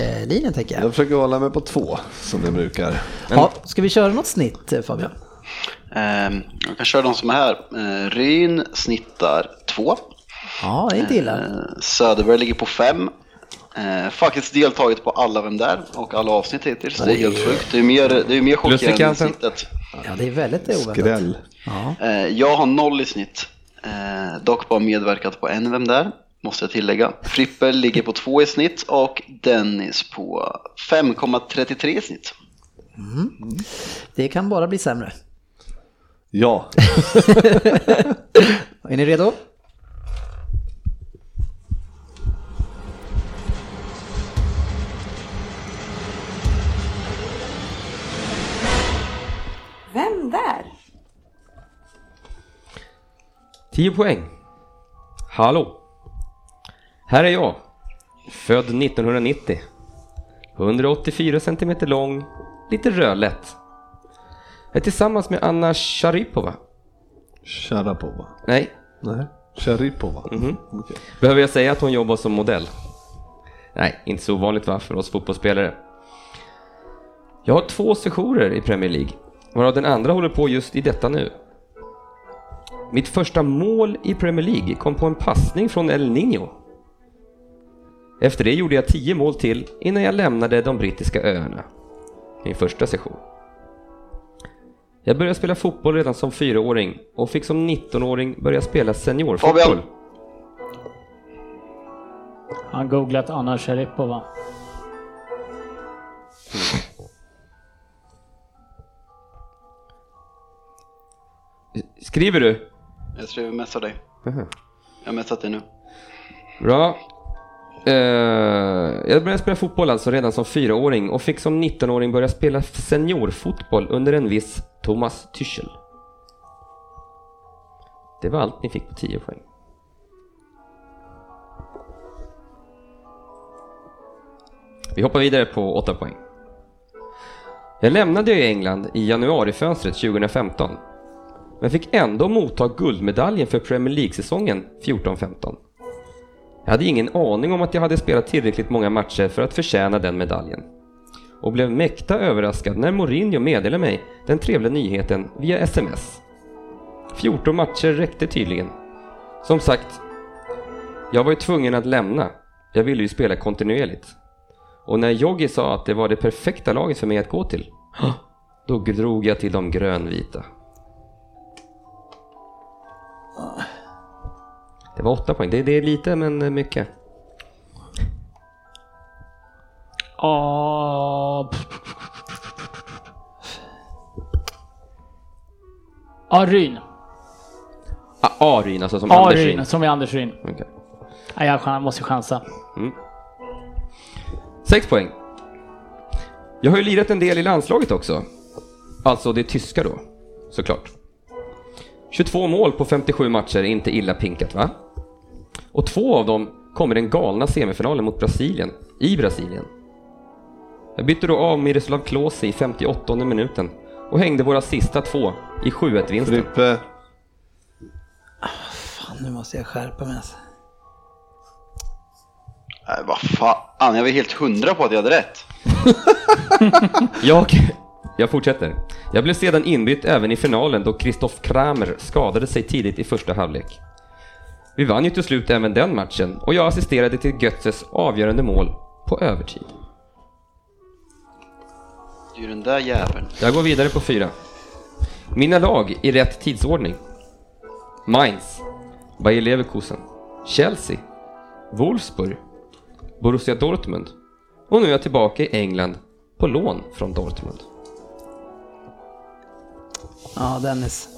eh, linjen tänker jag. Jag försöker hålla mig på två, som det brukar. Ja, ska vi köra något snitt eh, Fabian? Eh, jag kan köra de som är här. Eh, Ryn snittar 2. Ja, det är inte illa. Eh, Söderberg ligger på 5. Eh, faktiskt deltagit på alla Vem där och alla avsnitt hittills. Det är helt sjukt. Det är mer, det är mer chockerande än snittet. Ja, det är väldigt oväntat. Skräll. Ja. Eh, jag har noll i snitt. Eh, dock bara medverkat på en Vem där? Måste jag tillägga. Frippel ligger på 2 i snitt och Dennis på 5,33 i snitt. Det kan bara bli sämre. Ja, Är ni redo? Vem där? 10 poäng. Hallå. Här är jag. Född 1990. 184 cm lång, lite rödlätt. Jag är tillsammans med Anna Sharipova. Sharapova. Nej, Nej, Sharipova. Mhm. Okej. behöver jag säga att hon jobbar som modell? Nej, inte så ovanligt va, för oss fotbollsspelare. Jag har två sessioner i Premier League, varav den andra håller på just i detta nu. Mitt första mål i Premier League kom på en passning från El Niño. Efter det gjorde jag 10 mål till innan jag lämnade de brittiska öarna. Min första session. Jag började spela fotboll redan som fyraåring och fick som 19-åring börja spela seniorfotboll. Han googlat Anna Sharipova. Skriver du? Jag tror jag messar dig. Jaha. Jag har messat dig nu. Bra. Uh, jag började spela fotboll alltså redan som fyraåring och fick som 19-åring börja spela seniorfotboll under en viss Thomas Tyschel. Det var allt ni fick på 10 poäng. Vi hoppar vidare på 8 poäng. Jag lämnade ju England i januarifönstret 2015 men fick ändå motta guldmedaljen för Premier League-säsongen 14-15. Jag hade ingen aning om att jag hade spelat tillräckligt många matcher för att förtjäna den medaljen. Och blev mäkta överraskad när Mourinho meddelade mig den trevliga nyheten via sms. 14 matcher räckte tydligen. Som sagt, jag var ju tvungen att lämna. Jag ville ju spela kontinuerligt. Och när Joggi sa att det var det perfekta laget för mig att gå till, då drog jag till de grönvita. Det var åtta poäng. Det, det är lite, men mycket. Ja... Ja, Ryn. Ah, Aryn, alltså som Anders Ryn. Som är Anders Ryn. Okej. Nej, jag chan- måste chansa. Sex poäng. Jag har ju lirat en del i landslaget också. Alltså det tyska då, såklart. 22 mål på 57 matcher inte illa pinkat va? Och två av dem kom i den galna semifinalen mot Brasilien, i Brasilien. Jag bytte då av Miroslav Klose i 58 minuten och hängde våra sista två i 7-1-vinsten. Frippe, Fan, nu måste jag skärpa mig alltså. Nej, vad fan, jag var helt hundra på att jag hade rätt. Jag, jag fortsätter. Jag blev sedan inbytt även i finalen då Christoph Kramer skadade sig tidigt i första halvlek. Vi vann ju till slut även den matchen och jag assisterade till Götzes avgörande mål på övertid. Det är ju den där jäveln. Jag går vidare på fyra. Mina lag i rätt tidsordning. Mainz, Bayer Leverkusen, Chelsea, Wolfsburg, Borussia Dortmund och nu är jag tillbaka i England på lån från Dortmund. Ja, Dennis.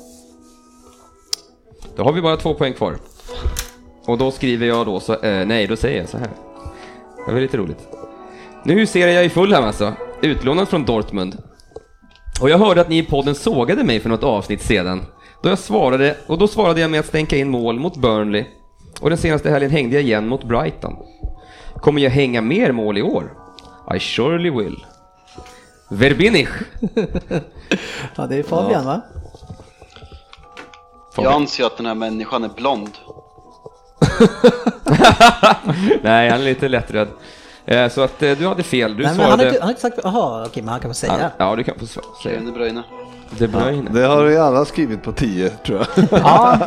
Då har vi bara två poäng kvar. Och då skriver jag då så, eh, nej då säger jag så här. Det var lite roligt. Nu huserar jag i Fulham alltså, utlånad från Dortmund. Och jag hörde att ni i podden sågade mig för något avsnitt sedan. Då jag svarade, och då svarade jag med att stänka in mål mot Burnley. Och den senaste helgen hängde jag igen mot Brighton. Kommer jag hänga mer mål i år? I surely will. Verbinich. Ja, det är Fabian va? Jag anser att den här människan är blond. Nej, han är lite lättröd. Eh, Så att eh, du hade fel. Du Nej, men han, svarade... har inte, han har inte sagt... Jaha, okej, men han kan få säga. Ja, du kan få sva- säga. Kevin De Bruyne. De Bruyne. det har vi alla skrivit på 10 tror jag. Ja.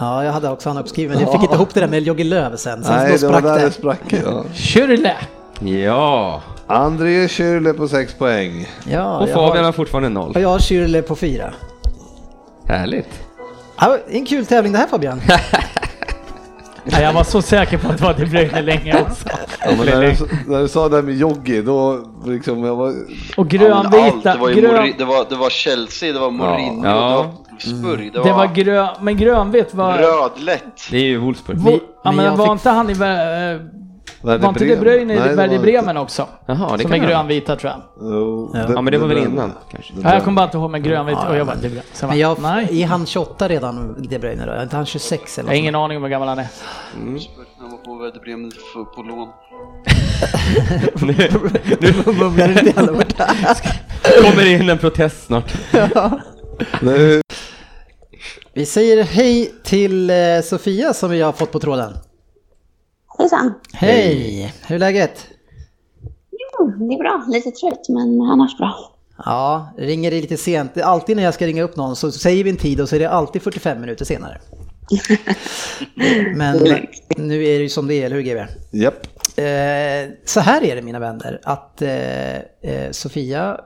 ja, jag hade också han uppskriven. Jag fick inte ihop det där med Jogge Löw sen, så Nej, då det var sprack där det det. sprack. Ja. Schürrle. Ja, André Schürrle på 6 poäng. Ja, och jag Fabian har, har fortfarande noll. och jag har Schürrle på fyra. Härligt. Ja, en kul tävling det här Fabian. Nej, jag var så säker på att det var De Bruyne länge också. Ja, när, du, när du sa det här med Joggi, då liksom jag var... Och grönvita. det, var grön, Mori, det, var, det var Chelsea, det var Mourinho, Ja. det var Spurg, det var, det var grön, men grönvitt var... rödlätt. Det är ju Wolfsburg. Vo- ja, men jag var fick- inte han i... Var inte De? Bruyne Nej, i det Werder var Bremen också? Jaha, det Som kan är vara. grönvita tror jag. Jo, Ja, men det var väl innan kanske. Ja, jag kommer bara inte ihåg med grönvitt och jag bara, De Bruyne. Sen Men bara, jag, nej, är han 28 redan, De Bruyne då? Är inte han 26 eller jag har något ingen aning om hur gammal han är. Han var på Werder Bremen för, på lån. sånt? Mumlar det lite jävla borta. kommer in en protest snart. Nu, Vi säger hej till eh, Sofia som vi har fått på tråden. Hejsan. Hej! Hur är läget? Jo, det är bra. Lite trött, men annars bra. Ja, ringer det lite sent. Alltid när jag ska ringa upp någon så säger vi en tid och så är det alltid 45 minuter senare. Men nu är det ju som det är, eller hur GB? Japp. Eh, så här är det mina vänner, att eh, eh, Sofia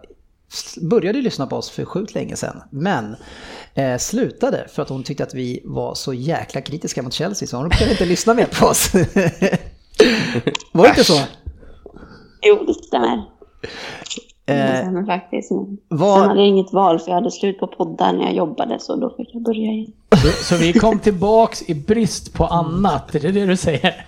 började lyssna på oss för sjukt länge sedan, men eh, slutade för att hon tyckte att vi var så jäkla kritiska mot Chelsea så hon kunde inte lyssna mer på oss. var det inte så? Jo, det stämmer. Det Eh, stämmer faktiskt. Men vad- Sen hade jag inget val för jag hade slut på poddar när jag jobbade så då fick jag börja igen. Så vi kom tillbaks i brist på annat, är det det du säger?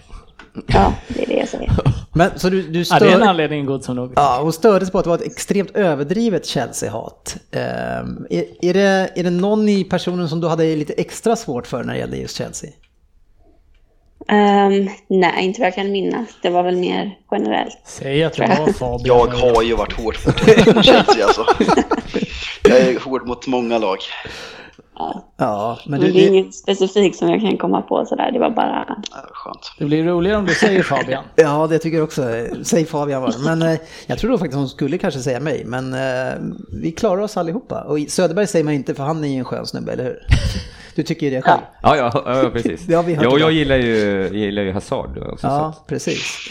Ja, det är det jag säger. men, så du, du Ja, det är en stör, anledning god som nog. ja, hon stördes på att det var ett extremt överdrivet Chelsea-hat. Eh, är, är, det, är det någon i personen som du hade lite extra svårt för när det gällde just Chelsea? Ehm, nej, inte vad jag kan minnas. Det var väl mer generellt. Säg att det var Fabian. Jag har ju varit hård mot Chelsea alltså. Jag är hård mot många lag. Ja. Ja, men Men du, det är inget specifikt som jag kan komma på sådär. Det var bara... Ja, Skönt. Det blir roligare om du säger Fabian. Ja, det tycker jag också. Säg Fabian var det. Men eh, jag tror då faktiskt hon skulle kanske säga mig. Men eh, vi klarar oss allihopa. Och Söderberg säger man inte för han är ju en skön snubbe, eller hur? Du tycker ju det själv. Ja, ja, ja precis. Det har vi hört ja, och jag gillar ju, gillar ju Hazard också. så Ja, att- precis.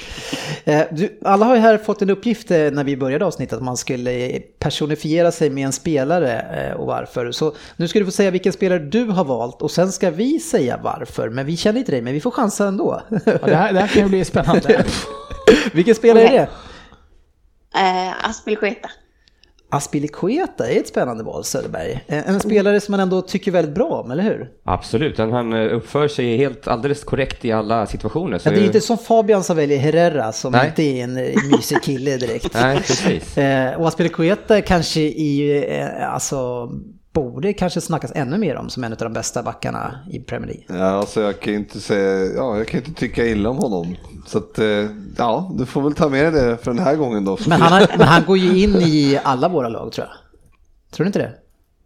Eh, Du, alla har ju här fått en uppgift eh, när vi började avsnittet att man skulle personifiera sig med en spelare eh, och varför. Så nu ska du få säga vilken spelare du har valt och sen ska vi säga varför. Men vi känner inte dig, men vi får chansa ändå. Ja, det, här, det här kan ju bli spännande. vilken spelare är det? Eh, Aspelkueta. Aspilicueta är ett spännande val, Söderberg. Eh, En spelare som man ändå tycker väldigt bra om, eller hur? Absolut, han, eh, uppför sig helt alldeles korrekt i alla situationer. Ja, det är inte som Fabian som väljer Herrera som Nej. inte är en eh, mysig kille direkt. Nej, precis. Och Aspilicueta kanske i, alltså, borde kanske snackas ännu mer om som en av de bästa backarna i Premier League. Ja, alltså jag kan ju inte säga, ja, jag kan inte tycka illa om honom. Så att, eh, ja, du får väl ta med det för den här gången då. Men han, har, men han går ju in i alla våra lag tror jag. Tror du inte det?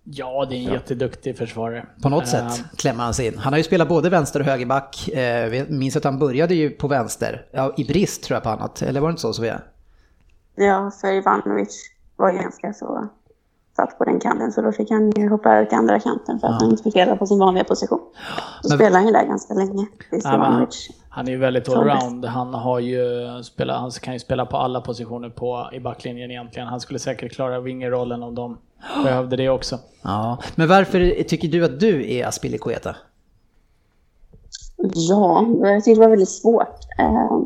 Ja, det är en jätteduktig försvarare. På något Eh, sätt klämmer han sig in. Han har ju spelat både vänster och högerback. Eh, minns att han började ju på vänster. Ja, I brist tror jag på annat. Eller var det inte så Sofia? Ja, för Ivanovic var ju ganska så satt på den kanten så då fick han ju hoppa över till andra kanten för att han inte fick spela på sin vanliga position. Så Men- spelade han ju där ganska länge tills Ja, men han, är ju väldigt allround. Han, har ju spelat, han kan ju spela på alla positioner på, i backlinjen egentligen. Han skulle säkert klara wingerrollen om de behövde det också. Ja. Men varför tycker du att du är Aspilicueta? Ja, jag tyckte det var väldigt svårt. Eh,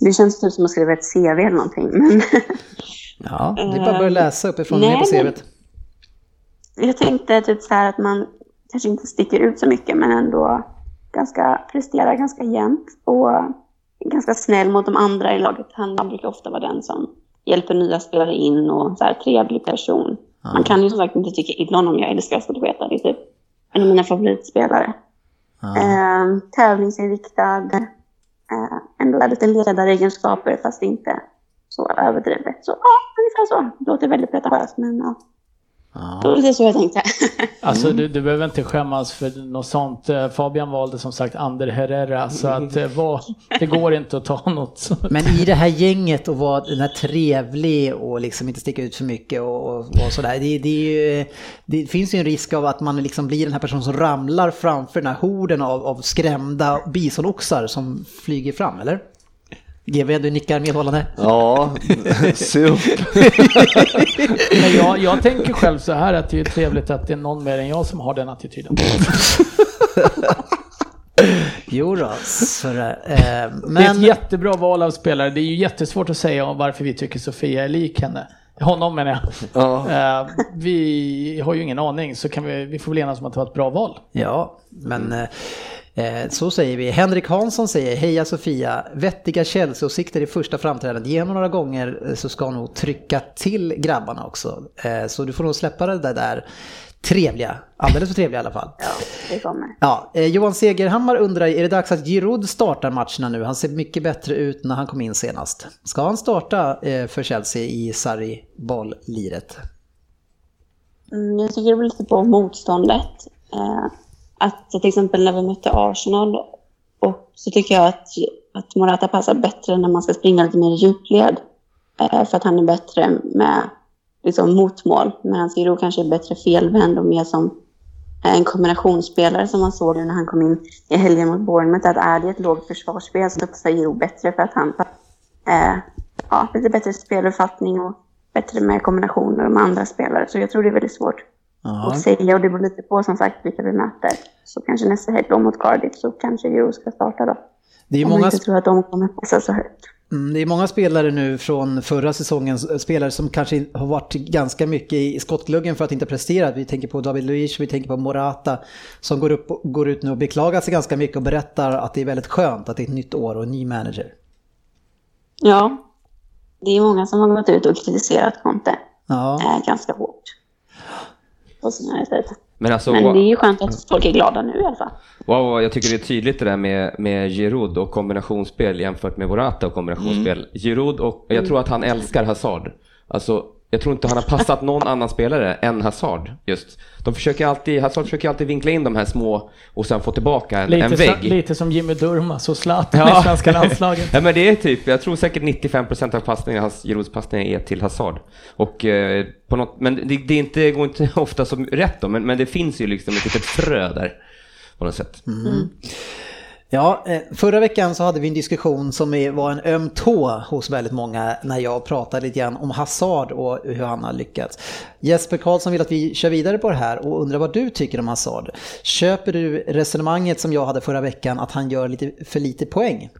Det känns typ som att skriva ett CV eller någonting. Men Ja, det är bara att börja läsa uppifrån Nej, ner på CVt. jag tänkte typ så här att man kanske inte sticker ut så mycket men ändå ganska, presterar ganska jämnt och ganska snäll mot de andra i laget. Han brukar ofta vara den som hjälper nya spelare in och så här trevlig person. Man kan ju som sagt inte tycka illa om. Jag älskar Aspelekueta. Det är typ en av mina favoritspelare. Eh, tävlingsinriktad. Eh, ändå lite ledaregenskaper fast inte så överdrivet. Så ja, ungefär så. Det låter väldigt pretentiöst men ja. Det var lite så jag tänkte. Alltså du, du behöver inte skämmas för något sånt. Eh, Fabian valde som sagt Ander Herrera så att eh, vad, det går inte att ta något. Men i det här gänget och vara den här trevlig och liksom inte sticka ut för mycket och, och, och sådär. Det, det, är ju, det finns ju en risk av att man liksom blir den här personen som ramlar framför den här horden av, av skrämda bisonoxar som flyger fram, eller? GV, du nickar medhållande. Ja, se upp. Men jag, jag tänker själv så här att det är trevligt att det är någon mer än jag som har den attityden. Jo då, så det, eh, Det är ett men... jättebra val av spelare. Det är ju jättesvårt att säga om varför vi tycker Sofia är lik henne. Honom menar jag. Ja. Eh, vi har ju ingen aning så kan vi, vi får väl enas om att det var ett bra val. Ja, men eh, så säger vi. Henrik Hansson säger Heja Sofia, vettiga Chelsea-åsikter i första framträdandet. Ge några gånger eh, så ska hon nog trycka till grabbarna också. Eh, så du får nog släppa det där trevliga, alldeles för trevliga i alla fall. Ja, det kommer. Ja, eh, Johan Segerhammar undrar, är det dags att Giroud startar matcherna nu? Han ser mycket bättre ut när han kom in senast. Ska han starta eh, för Chelsea i Sarri-boll-liret? Mm, jag tycker det beror lite på motståndet. Eh, att till exempel när vi mötte Arsenal och så tycker jag att, att Morata passar bättre när man ska springa lite mer i djupled. Eh, för att han är bättre med liksom, motmål. Medan Giroud kanske är bättre felvänd och mer som en kombinationsspelare som man såg när han kom in i helgen mot Bournemouth. Att är det ett lågt försvarsspel så passar Giroud bättre för att han eh, ja, lite bättre speluppfattning och bättre med kombinationer med andra spelare. Så jag tror det är väldigt svårt Ja. att säga och det beror lite på som sagt vilka vi möter. Så kanske nästa helg då mot Cardiff så kanske Giroud ska starta då. Det är Om man inte tror att de kommer passa så högt. Mm, Det är många spelare nu från förra säsongens eh, spelare som kanske har varit ganska mycket i skottgluggen för att inte prestera. Vi tänker på David Luiz, vi tänker på Morata som går, upp, går ut nu och beklagar sig ganska mycket och berättar att det är väldigt skönt att det är ett nytt år och en ny manager. Ja, det är många som har gått ut och kritiserat Conte Ja, eh, ganska hårt. På sina sätt. Men alltså, Men det är ju skönt att folk är glada nu i alla fall. wow, jag tycker det är tydligt det där med, med Giroud och kombinationsspel jämfört med Morata och kombinationsspel. Giroud och, jag tror att han älskar Hazard. Alltså, jag tror inte han har passat någon annan spelare än Hazard just. De försöker alltid, Hazard försöker alltid vinkla in de här små och sen få tillbaka en, en Lite, vägg. som, lite som Jimmy Durmaz och Zlatan Ja. i svenska landslaget. Ja men det är typ, jag tror säkert 95% av passningarna, hans Girouds passningar är till Hazard. Och eh, på något, men det, det är inte, går inte ofta som rätt då, men, men det finns ju liksom ett litet frö där. På något sätt ja eh, förra veckan så hade vi en diskussion som var en öm tå hos väldigt många när jag pratade lite grann om Hazard och hur han har lyckats. Jesper Karlsson vill att vi kör vidare på det här och undrar vad du tycker om Hazard. Köper du resonemanget som jag hade förra veckan att han gör lite för lite poäng?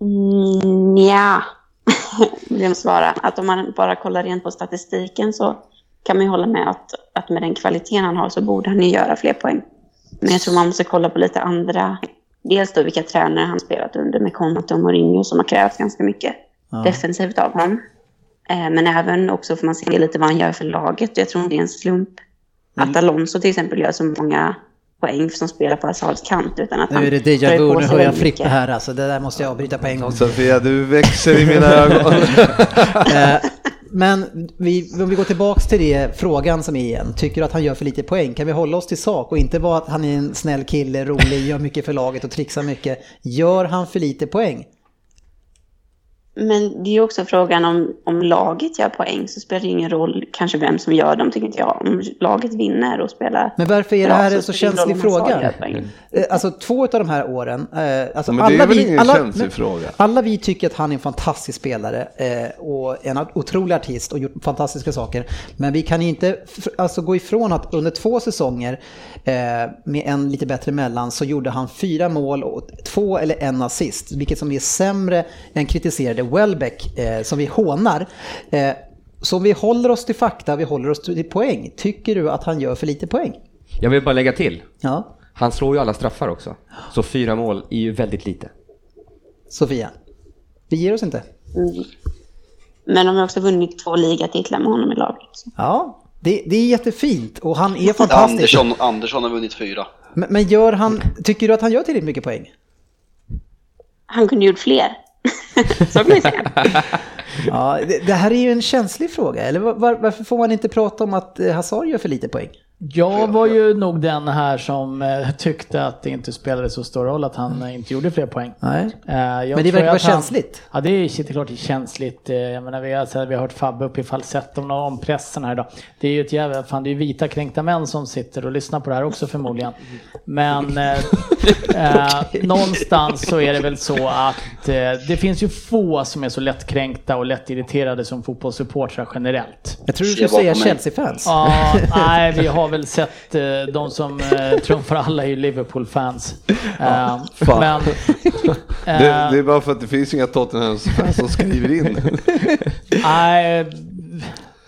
Mm, ja, vill jag svara. Att om man bara kollar rent på statistiken så kan man ju hålla med att, att med den kvaliteten han har så borde han ju göra fler poäng. Men jag tror man måste kolla på lite andra, dels då vilka tränare han spelat under med Conte och Mourinho som har krävt ganska mycket defensivt av honom. Eh, men även också får man se lite vad han gör för laget. Jag tror inte det är en slump att Alonso till exempel gör så många poäng som spelar på Hazards kant. Utan att Nu är det ju vu, nu hör jag Frippe här alltså. Det där måste jag avbryta på en gång. Sofia, du växer i mina ögon. Men vi, om vi går tillbaks till det frågan som är igen. Tycker du att han gör för lite poäng? Kan vi hålla oss till sak och inte vara att han är en snäll kille, rolig, gör mycket för laget och trixar mycket. Gör han för lite poäng? Men det är ju också frågan om, om laget gör poäng så spelar det ingen roll kanske vem som gör dem, tycker inte jag. Om laget vinner och spelar Men varför är det här en så känslig fråga? Eh, Alltså två av de här åren, eh, alltså Men det är alla, väl vi, ingen alla, känslig men- fråga? alla vi tycker att han är en fantastisk spelare eh, och en otrolig artist och gjort fantastiska saker. Men vi kan inte alltså gå ifrån att under två säsonger eh, med en lite bättre mellan så gjorde han fyra mål och två eller en assist. Vilket som är sämre än kritiserade Welbeck eh, som vi hånar. Eh, så om vi håller oss till fakta, vi håller oss till poäng. Tycker du att han gör för lite poäng? Jag vill bara lägga till, Ja, han slår ju alla straffar också. Så fyra mål är ju väldigt lite. Sofia. Vi ger oss inte. Mm. Men de har också vunnit två ligatitlar med honom i laget. Ja, det, det är jättefint och han är fantastisk. Andersson, Andersson har vunnit fyra. Men, men gör han, tycker du att han gör tillräckligt mycket poäng? Han kunde gjort fler. så kan vi. Ja, det, det här är ju en känslig fråga, eller var, varför får man inte prata om att eh, Hazard gör för lite poäng? Jag var ju nog den här som eh, tyckte att det inte spelade så stor roll att han eh, inte gjorde fler poäng. Nej. Eh, jag Men det verkar vara han- känsligt. Ja, det är det är klart det är känsligt. Jag menar, vi, har, så här, vi har hört Fabbe upp i falsett om, om pressen här idag. Det är ju ett jävla, fan det är ju vita kränkta män som sitter och lyssnar på det här också förmodligen. Men eh, någonstans så är det väl så att eh, det finns ju få som är så lättkränkta och lättirriterade som fotbollssupportrar generellt. Jag tror du skulle säga. Chelsea-fans. Ja, nej, vi har väl sett eh, de som eh, trumfar alla är ju Liverpool-fans. Eh, fan. men, Det, eh, det är bara för att det finns inga Tottenham-fans som skriver in. nej,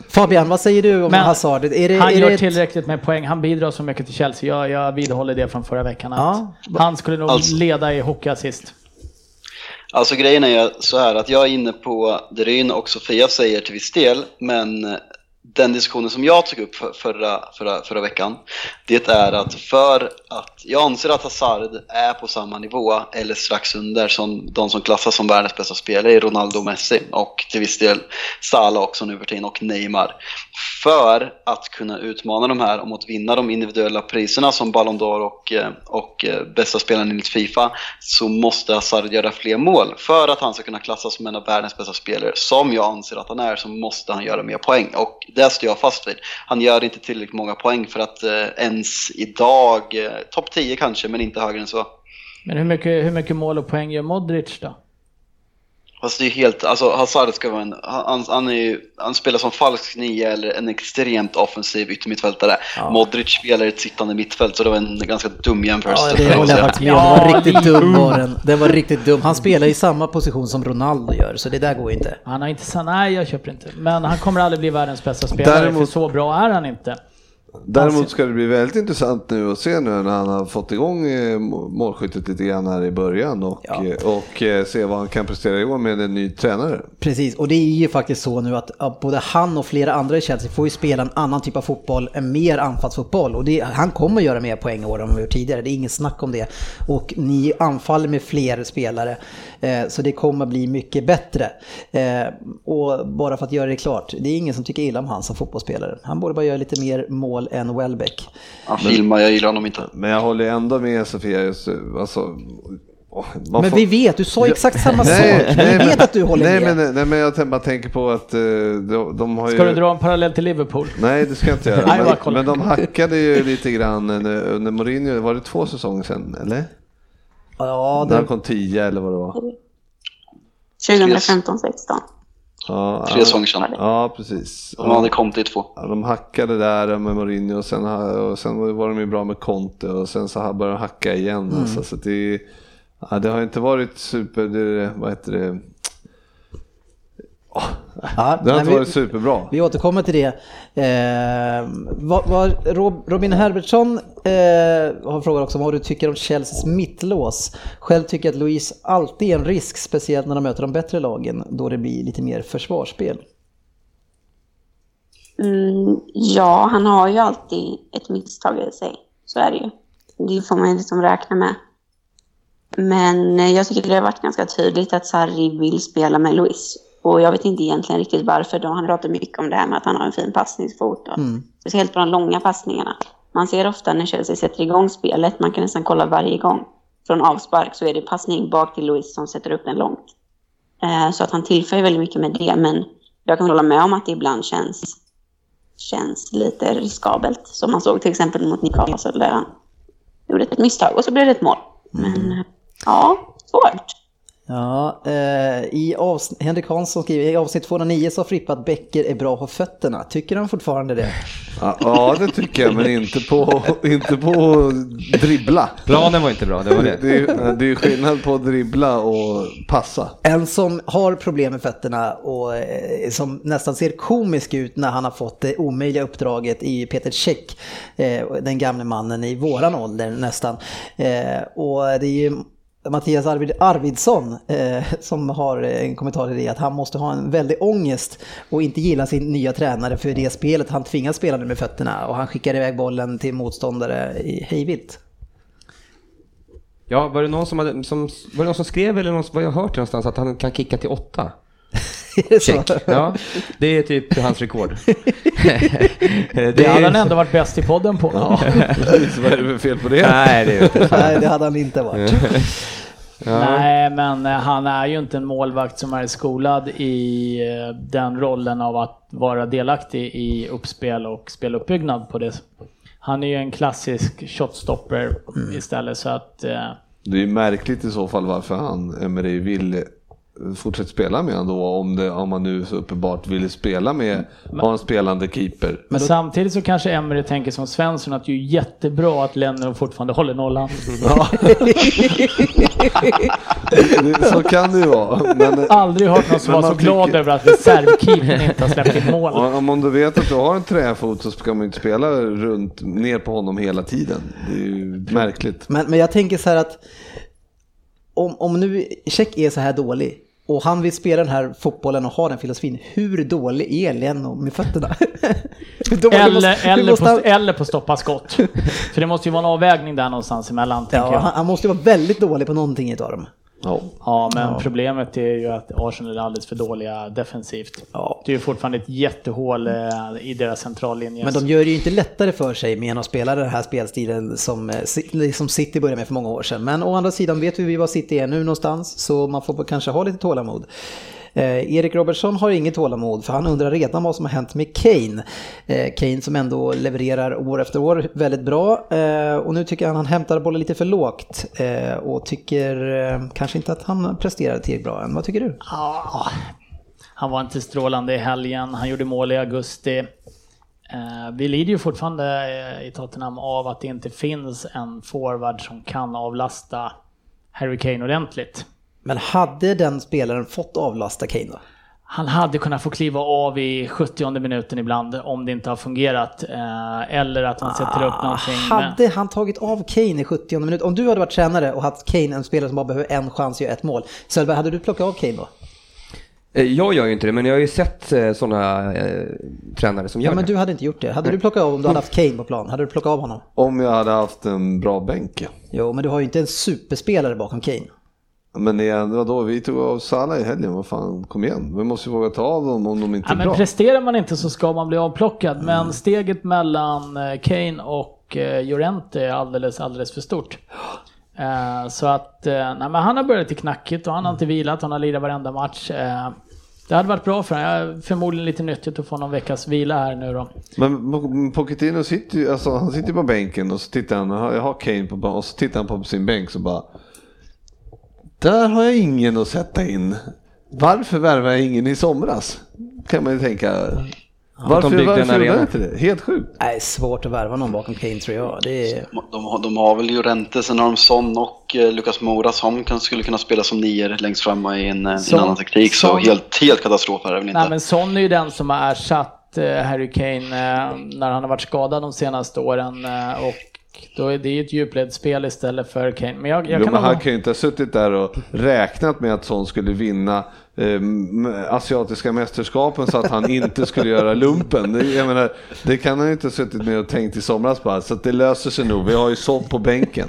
Fabian, vad säger du om Men Hazard? Är det, han är gör det ett- tillräckligt med poäng. Han bidrar så mycket till Chelsea. Jag, jag vidhåller det från förra veckan. Ja. Han skulle nog Alltså- leda i hockeyassist. Alltså grejen är ju så här att jag är inne på det Ryn och Sofia säger till viss del, men den diskussionen som jag tog upp för, förra, förra, förra veckan, det är att för att jag anser att Hazard är på samma nivå eller strax under som de som klassas som världens bästa spelare i Ronaldo och Messi och till viss del Salah också nu för tiden och Neymar. För att kunna utmana de här om att vinna de individuella priserna som Ballon d'Or och, eh, och eh, bästa spelaren enligt Fifa så måste Hazard göra fler mål. För att han ska kunna klassas som en av världens bästa spelare, som jag anser att han är, så måste han göra mer poäng. Och det står jag fast vid. Han gör inte tillräckligt många poäng för att eh, ens idag, eh, topp 10 kanske, men inte högre än så. Men hur mycket, hur mycket mål och poäng gör Modric då? Fast det är helt, alltså Hazard ska vara en, han, han, är ju, han spelar som falsk nia eller en extremt offensiv yttermittfältare. Modric spelar i ett sittande mittfält så det var en ganska dum jämförelse. Ja, det håller jag faktiskt med om. Den var riktigt dum var den. Den var riktigt dum. Han spelar i samma position som Ronaldo gör, så det där går inte. Han har inte nej, jag köper inte. Men han kommer aldrig bli världens bästa spelare, Däremot- för så bra är han inte. Däremot ska det bli väldigt intressant nu att se nu när han har fått igång eh, må- målskyttet lite grann här i början och, Ja. eh, och eh, se vad han kan prestera i år med en ny tränare. Precis, och det är ju faktiskt så nu att både han och flera andra i Chelsea får ju spela en annan typ av fotboll, en mer anfallsfotboll. Och det, han kommer göra mer poäng i år än han gjort tidigare, det är inget snack om det. Och ni anfaller med fler spelare, så det kommer bli mycket bättre. Och bara för att göra det klart, det är ingen som tycker illa om han som fotbollsspelare. Han borde bara göra lite mer mål än Welbeck. Han filmar, jag gillar honom inte. Men jag håller ändå med Sofia, just, alltså, man Men får- vi vet, du sa exakt samma Nej, sak. nej, Vi men- vet att du håller nej, med. Men, nej, men jag bara tänker på att eh, de, de har ju... Ska du dra en parallell till Liverpool? Nej, det ska jag inte göra. Nej, men, men de hackade ju lite grann under under Mourinho, var det två säsonger sedan, eller? Ja, När han det, kom 10 eller vad det var. 2015, 16. Ja, Tre ja, säsonger sedan. Ja, precis. Han hade kommit i två. Ja, de hackade där med Mourinho och sen, och sen var de ju bra med Conte och sen så började de hacka igen. Mm. Alltså, så det, ja, det har inte varit super, det, vad heter det? Ja, Det har inte vi- varit superbra. Vi återkommer till det. Eh, vad, vad, Rob, Robin Herbertsson eh, har frågat också vad du tycker om Chelseas mittlås. Själv tycker jag att Louise alltid är en risk, speciellt när de möter de bättre lagen, då det blir lite mer försvarsspel. Mm, ja, han har ju alltid ett misstag i sig. Så är det ju. Det får man ju liksom räkna med. Men eh, jag tycker det har varit ganska tydligt att Sarri vill spela med Luis. Och jag vet inte egentligen riktigt varför. Då han pratar mycket om det här med att han har en fin passningsfot. Och Speciellt på de långa passningarna. Man ser ofta när Chelsea sätter igång spelet, man kan nästan kolla varje gång. Från avspark så är det passning bak till Luis som sätter upp den långt. Eh, Så att han tillför väldigt mycket med det. Men jag kan hålla med om att det ibland känns känns lite riskabelt. Som man såg till exempel mot Newcastle där han gjorde ett misstag och så blev det ett mål. Men eh, ja, svårt. Ja, eh, i avsnitt, Henrik Hansson skriver i avsnitt 209 sa Frippa att Becker är bra på fötterna. Tycker han fortfarande det? Ja, ja, det tycker jag, men inte på, inte på att dribbla. Planen var inte bra, det var det. Det är, det är skillnad på att dribbla och passa. En som har problem med fötterna och eh, som nästan ser komisk ut när han har fått det omöjliga uppdraget ju Peter Cech, eh, den gamle mannen i våran ålder nästan. Eh, och det är ju Mattias Arvid, Arvidsson eh, som har eh, en kommentar till det att han måste ha en väldig ångest och inte gilla sin nya tränare för det spelet han tvingas spela nu med fötterna och han skickar iväg bollen till motståndare i hejvilt. Ja, var det någon som, hade, som, var det någon som skrev eller någon, vad jag hört någonstans att han kan kicka till åtta? Check. Ja, det är typ hans rekord. det, Det hade han ändå varit bäst i podden på. Precis, vad är det för fel på det? Nej, det är inte. Nej, det hade han inte varit. Nej, men eh, han är ju inte en målvakt som är skolad i eh, den rollen av att vara delaktig i uppspel och speluppbyggnad på det. Han är ju en klassisk shotstopper istället så att eh, Det är ju märkligt i så fall varför han, Emery, vill fortsätta spela med honom då om, det, om man nu så uppenbart vill spela med, ha en spelande keeper. Men samtidigt så kanske Emery tänker som Svensson att det är jättebra att Lennon fortfarande håller nollan. Ja. Så kan det ju vara. Men, Aldrig hört någon som Men var så man glad tycker- över att reservkeepern inte har släppt in mål. om om du vet att du har en träfot så ska man inte spela runt, ner på honom hela tiden. Det är ju märkligt. Men, men jag tänker så här att om, om nu Check är så här dålig och han vill spela den här fotbollen och ha den filosofin, hur dålig är Leno med fötterna? Eller, måste- eller, måste på, eller på stoppa skott. För det måste ju vara en avvägning där någonstans emellan, Ja, han, han måste ju vara väldigt dålig på någonting utav dem. Ja. Ja, men problemet är ju att Arsenal är alldeles för dåliga defensivt. Ja. Det är ju fortfarande ett jättehål eh, i deras centrallinje. Men de gör det ju inte lättare för sig med att spela den här spelstilen som, eh, som City började med för många år sedan. Men å andra sidan vet vi vad City är nu någonstans, så man får kanske ha lite tålamod. Eh, Erik Robertson har inget tålamod för han undrar redan vad som har hänt med Kane. Eh, Kane som ändå levererar år efter år väldigt bra eh, och nu tycker han han hämtar bollen lite för lågt eh, och tycker eh, kanske inte att han presterar tillräckligt bra än. Vad tycker du? Ja, han var inte strålande i helgen, han gjorde mål i augusti. Eh, vi lider ju fortfarande eh, i Tottenham av att det inte finns en forward som kan avlasta Harry Kane ordentligt. Men hade den spelaren fått avlasta Kane då? Han hade kunnat få kliva av i 70 minuten ibland om det inte har fungerat. Eh, Eller att han sätter upp någonting. men- Hade han tagit av Kane i 70 minut, om du hade varit tränare och haft Kane, en spelare som bara behöver en chans att göra ett mål, Söderberg, hade du plockat av Kane då? Eh, Jag gör ju inte det, men jag har ju sett sådana eh, tränare som gör Ja, men det. du hade inte gjort det. Hade du plockat av om du hade haft Kane på plan? Hade du plockat av honom? Om jag hade haft en bra bänk. Jo, men du har ju inte en superspelare bakom Kane. Men igen, vadå, vi tog av Salah i helgen, vad fan, kom igen. Vi måste ju våga ta av dem om de inte Ja, är men bra. presterar man inte så ska man bli avplockad. Men steget mellan eh, Kane och eh, Llorente är alldeles, alldeles för stort. Eh, Så att, nej, men han har börjat lite knackigt och han har inte vilat, han har lirat varenda match. Det hade varit bra för honom. Förmodligen lite nyttigt att få någon veckas vila här nu då. Men Pochettino sitter ju, alltså, han sitter på bänken och så tittar han, jag har Kane på och så tittar han på sin bänk så bara Där har jag ingen att sätta in. Varför värvar jag ingen i somras? Kan man ju tänka. Varför, varför gjorde inte det? Helt sjukt. Nej, svårt att värva någon bakom Kane tror jag. Det är... De, har- de har väl Llorente, sen har de Son och eh, Lucas Moura som kan, skulle kunna spela som nior längst fram i en, eh, en Son- annan taktik. Så Son- helt, helt katastrof är det väl inte. Nej men Son är ju den som har ersatt eh, Harry Kane eh, när han har varit skadad de senaste åren. eh, Och då är det ju ett djupledsspel istället för Kane. Men jag, jag Jo, kan men han kan ju inte ha suttit där och räknat med att Son skulle vinna eh, m- asiatiska mästerskapen så att han inte skulle göra lumpen. Det, jag menar, det kan han ju inte ha suttit med och tänkt i somras bara, så att det löser sig nog. Vi har ju Son på bänken.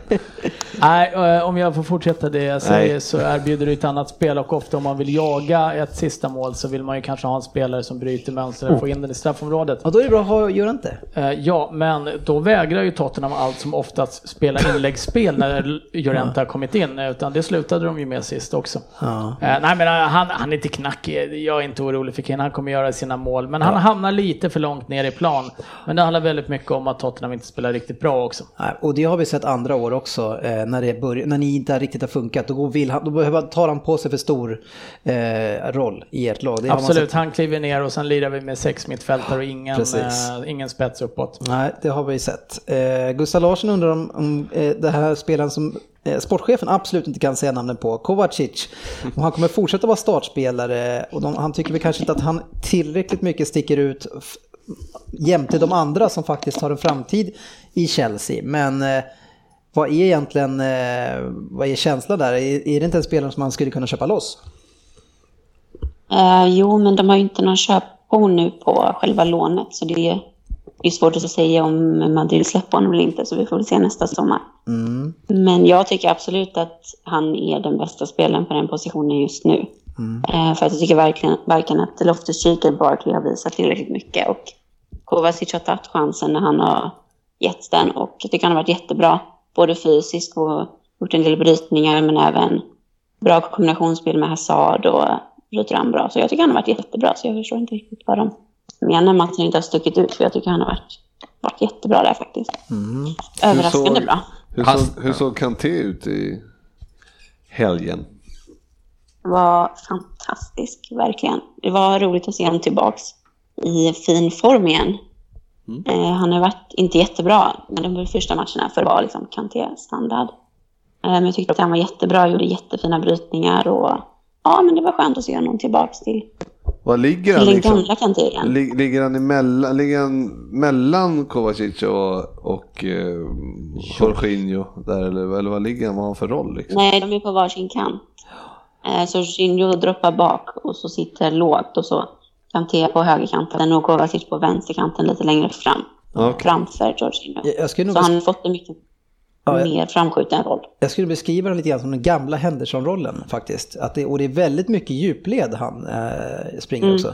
Nej, eh, om jag får fortsätta det jag säger Nej. så erbjuder det ett annat spel och ofta om man vill jaga ett sista mål så vill man ju kanske ha en spelare som bryter mönster och får in den i straffområdet. Och då är det bra att ha Llorente. Eh, Ja, men då vägrar ju Tottenham allt som oftast spela inläggsspel när Llorente har kommit in, utan det slutade de ju med sist också. Ja. Eh, Nej men eh, han, han är inte knackig, jag är inte orolig för Kane, han kommer göra sina mål. Men han hamnar lite för långt ner i plan. Men det handlar väldigt mycket om att Tottenham inte spelar riktigt bra också. Och det har vi sett andra år också, eh, när, det börj- när ni inte riktigt har funkat. Då, vill han, då behöver, tar han på sig för stor eh, roll i ert lag. Absolut, han kliver ner och sen lirar vi med sex mittfältare och ingen, eh, ingen spets uppåt. Nej, det har vi sett. Eh, Gustav Larsson undrar om, om eh, det här spelaren som Eh, sportchefen absolut inte kan säga namnen på, Kovacic, Och han kommer fortsätta vara startspelare och de, han tycker väl kanske inte att han tillräckligt mycket sticker ut f- jämte de andra som faktiskt har en framtid i Chelsea. Men eh, vad är egentligen, eh, vad är känslan där? Är, är det inte en spelare som man skulle kunna köpa loss? Uh, jo, men de har ju inte någon köpoption nu på själva lånet, så det är, det är svårt att säga om Madrid släpper honom eller inte, så vi får väl se nästa sommar. Men jag tycker absolut att han är den bästa spelaren på den positionen just nu. Eh, för att jag tycker verkligen, varken att Loftus-Cheek eller Barkley har visat tillräckligt mycket. Och Kovacic har tagit chansen när han har gett den och jag tycker han har varit jättebra. Både fysiskt och gjort en del brytningar men även bra kombinationsspel med Hazard och bryter han bra. Så jag tycker han har varit jättebra så jag förstår inte riktigt vad de menar att han inte har stuckit ut. För jag tycker han har varit, varit jättebra där faktiskt. Överraskande Hur såg- bra. Hur såg, hur såg Kanté ut i helgen? var fantastisk, verkligen. Det var roligt att se honom tillbaks i fin form igen. Eh, han har varit, inte jättebra, men de första matcherna för vara liksom Kanté-standard. Eh, men jag tyckte att han var jättebra, gjorde jättefina brytningar och ja, men det var skönt att se honom tillbaks till, Var ligger till han den liksom? gamla igen. Lig- Ligger han, emellan, ligger han mellan Kovacic och, och eh, Jorginho där eller, eller vad ligger han? Vad har han för roll liksom? Nej, de är på varsin kant. Eh, så Jorginho droppar bak och så sitter lågt och så Kanté på högerkanten och Kovacic på vänsterkanten lite längre fram. Okej. Framför Jorginho. Jag- jag så han har fått en mycket Ja, jag- mer framskjuten roll. Jag skulle beskriva den lite grann som den gamla Henderson-rollen faktiskt. Att det, och det är väldigt mycket djupled han eh, springer också.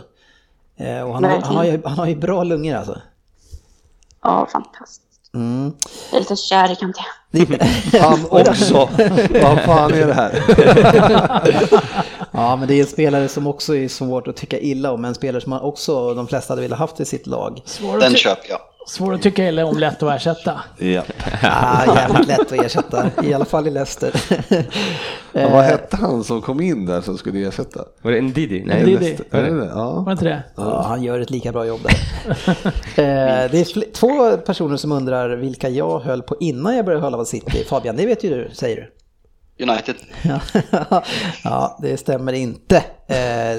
Eh, och han, har, han, har ju, han har ju bra lungor alltså. Ja, fantastiskt. Mm. Jag är lite kär i Kanté. Han också! Vad fan är det här? Ja, men det är en spelare som också är svårt att tycka illa om. En spelare som man också de flesta hade velat haft i sitt lag. Den köper jag. Svår att tycka illa om, lätt att ersätta. Ja. Ja, jävligt lätt att ersätta. I alla fall i Leicester. Ja, vad hette han som kom in där som skulle ersätta? Var det en Didi? Nej, Didi. Leicester. Är det? Var Ja. det inte det? Ja, han gör ett lika bra jobb där. Eh, det är två personer som undrar vilka jag höll på innan jag började hålla på City. Fabian, det vet ju du, säger du. United. ja, det stämmer inte. Eh,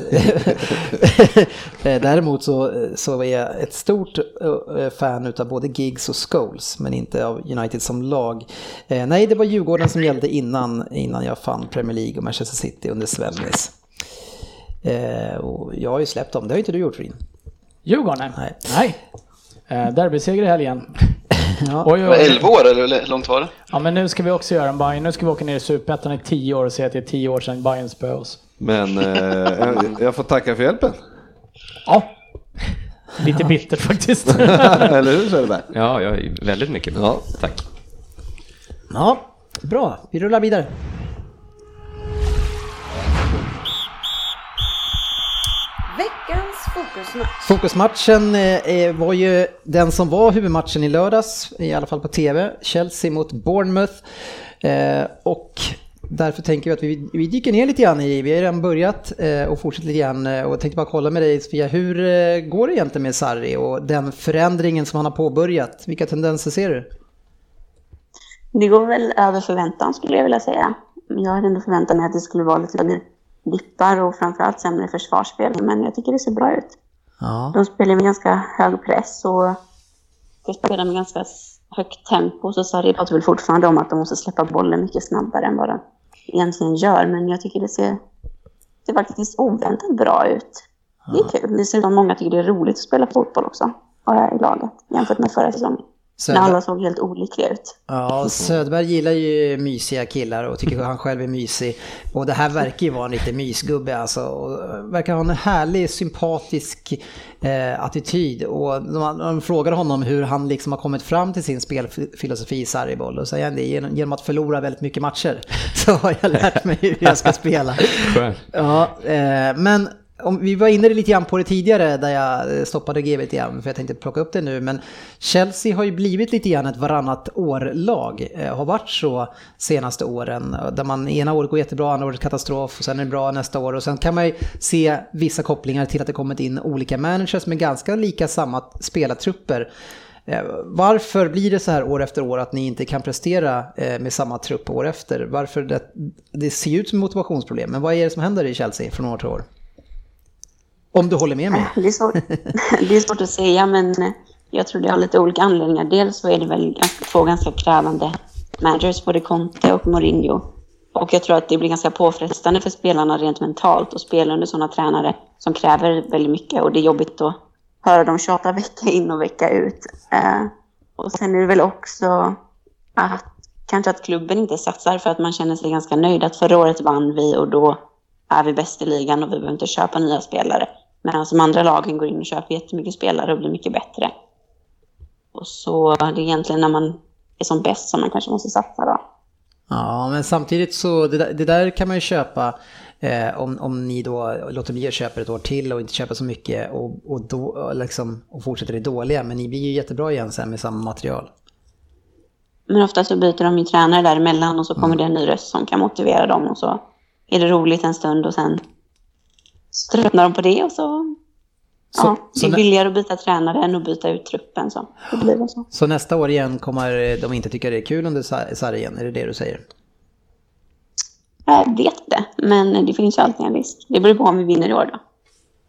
Däremot så, så är jag ett stort eh, fan utav både Giggs och Scholes, men inte av United som lag. Eh, Nej, det var Djurgården som gällde innan, innan jag fann Premier League och Manchester City under Svennis. Och jag har ju släppt dem, det har inte du gjort Rin. Djurgården? Nej. Nej. Derbyseger i helgen. Ja. Oj, Det oj, oj. 11 år eller hur långt var det? Ja, men nu ska vi också göra en Bayern. Nu ska vi åka ner i Superettan i tio år och se att det är tio år sedan Bayern spöade oss. Men eh, jag- jag får tacka för hjälpen. Ja. Lite bittert faktiskt. Eller hur Söderberg? Ja, ja, väldigt mycket. Ja. Tack. ja, bra. Vi rullar vidare. Fokusmatch. Fokusmatchen eh, eh, var ju den som var huvudmatchen i lördags, i alla fall på TV. Chelsea mot Bournemouth. Eh, och därför tänker vi att vi, vi dyker ner lite grann i, vi har redan börjat eh, och fortsätter lite grann. eh, Och jag tänkte bara kolla med dig Sofia, hur eh, går det egentligen med Sarri och den förändringen som han har påbörjat? Vilka tendenser ser du? Det går väl över förväntan skulle jag vilja säga. Jag hade ändå förväntat mig att det skulle vara lite dippar och framförallt sämre försvarsspel. Men jag tycker det ser bra ut. Ja, De spelar med ganska hög press och de spelar med ganska högt tempo. Så Sarri pratar väl fortfarande om att de måste släppa bollen mycket snabbare än vad de egentligen gör. Men jag tycker det ser, det faktiskt oväntat bra ut. Det är kul. Det ser ut som många tycker det är roligt att spela fotboll också. Och i laget jämfört med förra säsongen. När Söderberg, alla såg helt olika ut. ja, Söderberg gillar ju mysiga killar och tycker att han själv är mysig. Och det här verkar ju vara en riktig mysgubbe alltså. Och verkar ha en härlig, sympatisk eh, attityd. Och när man, när man frågar honom hur han liksom har kommit fram till sin spelfilosofi i Sarriboll, och säger han det genom, genom att förlora väldigt mycket matcher. Så har jag lärt mig hur jag ska spela. Ja, eh, men om, vi var inne lite grann på det tidigare där jag eh, stoppade GB lite grann för jag tänkte plocka upp det nu. Men Chelsea har ju blivit lite grann ett varannat år-lag. Eh, har varit så senaste åren. Eh, där man ena året går jättebra, andra året katastrof och sen är det bra nästa år. Och sen kan man ju se vissa kopplingar till att det kommit in olika managers med ganska lika samma spelartrupper. Varför blir det så här år efter år att ni inte kan prestera med samma trupp år efter? Varför det, det ser ju ut som motivationsproblem, men vad är det som händer i Chelsea från år till år? Om du håller med mig. Det är, svårt, det är svårt att säga, men eh, jag tror det har lite olika anledningar. Dels så är det väl två ganska krävande managers, både Conte och Mourinho. Och jag tror att det blir ganska påfrestande för spelarna rent mentalt att spela under sådana tränare som kräver väldigt mycket. Och det är jobbigt att höra dem tjata vecka in och vecka ut. Eh, och sen är det väl också att kanske att klubben inte satsar för att man känner sig ganska nöjd. Att förra året vann vi och då är vi bäst i ligan och vi behöver inte köpa nya spelare. Medan de andra lagen går in och köper jättemycket spelare och blir mycket bättre. Och så det är egentligen när man är som bäst som man kanske måste satsa då. Ja, men samtidigt så det där, det där kan man ju köpa eh, om, om ni då låter bli att köpa ett år till och inte köpa så mycket och, och, då, liksom, och fortsätter det dåliga. Men ni blir ju jättebra igen sen med samma material. Men ofta så byter de ju tränare däremellan och så kommer det en ny röst som kan motivera dem och så är det roligt en stund och sen så tröttnar de på det och så... Så- ja, så det är billigare att byta tränare än att byta ut truppen så. Det blir så. Så nästa år igen kommer de inte tycka det är kul under Sa- Sarri igen, är det det du säger? Jag vet inte, men det finns ju alltid en risk. Det beror på om vi vinner i år då,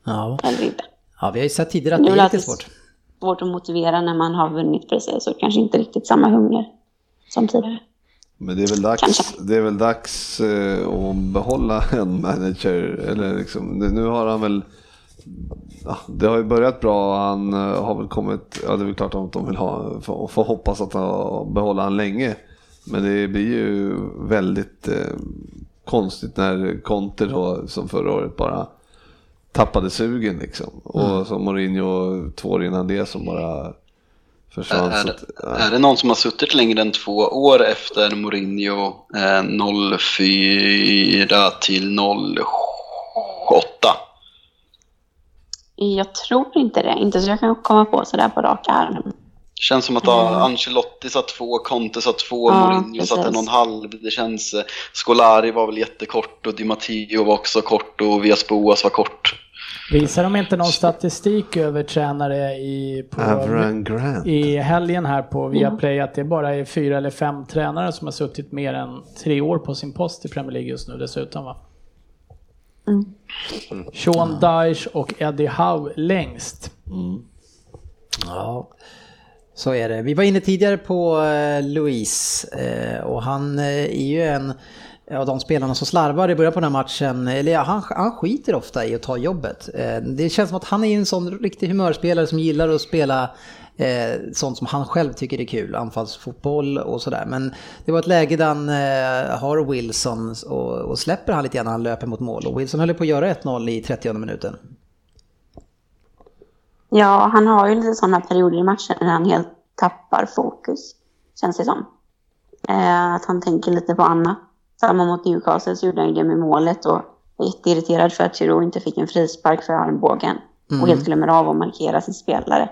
Ja, eller inte. ja vi har ju sett tidigare att Det det är lite svårt. svårt att motivera när man har vunnit precis och kanske inte riktigt samma hunger som tidigare. Men det är väl dags, det är väl dags eh, att behålla en manager. Eller liksom, nu har han väl... Ja, det har ju börjat bra. Han eh, har väl kommit... Ja, det är väl klart att de vill ha... Får, får hoppas att han behålla han länge. Men det blir ju väldigt eh, konstigt när Conte då, som förra året bara tappade sugen liksom. Och som Mourinho två år innan det som bara Försvann, är, att, ja. är det någon som har suttit längre än två år efter Mourinho eh, 04 till 08? Jag tror inte det. Inte så jag kan komma på sådär på rak arm. Känns som att mm. Ancelotti satt två, Conte satt två, ja, Mourinho precis. satt en och en halv. Det känns... Eh, Scolari var väl jättekort och Di Matteo var också kort och Vias Boas var kort. Visar de inte någon statistik över tränare i, på, Avran Grant. i helgen här på Viaplay att det bara är fyra eller fem tränare som har suttit mer än tre år på sin post i Premier League just nu dessutom va? Mm. Sean Dyche och Eddie Howe längst. Ja, så är det. Vi var inne tidigare på eh, Luis eh, och han eh, är ju en av de spelarna som slarvar i början på den här matchen. Eller ja, han, han skiter ofta i att ta jobbet. Eh, det känns som att han är en sån riktig humörspelare som gillar att spela eh, sånt som han själv tycker är kul, anfallsfotboll och sådär. Men det var ett läge där han eh, har Wilson och, och släpper han lite grann när han löper mot mål. Och Wilson höll ju på att göra 1-0 i 30 minuten. Ja, han har ju lite sådana perioder i matchen när han helt tappar fokus. Känns det som. Eh, att han tänker lite på annat. Samma mot Newcastle så gjorde han ju det med målet och var jätteirriterad för att Giroud inte fick en frispark för armbågen. Och helt glömmer av att markera sin spelare.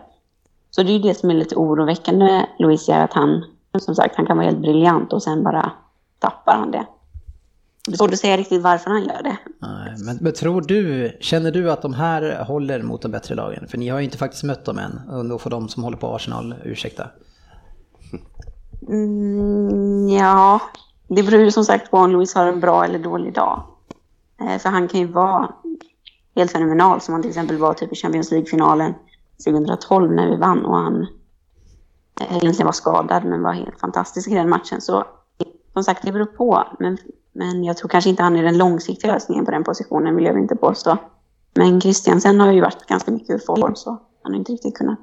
Så det är ju det som är lite oroväckande med Luis är att han, som sagt, han kan vara helt briljant och sen bara tappar han det. Det är svårt att säga riktigt varför han gör det. Nej, Men, men tror du, känner du att de här håller mot de bättre lagen? För ni har ju inte faktiskt mött dem än. Och då får de som håller på Arsenal ursäkta. Mm, ja, det beror ju som sagt på om Louis har en bra eller dålig dag. Eh, för han kan ju vara helt fenomenal som han till exempel var typ i Champions League-finalen 2012 när vi vann och han eh, egentligen var skadad men var helt fantastisk i den matchen. Så som sagt, det beror på. Men, men jag tror kanske inte han är den långsiktiga lösningen på den positionen vill jag inte påstå. Men Christiansen har ju varit ganska mycket ur form så han har inte riktigt kunnat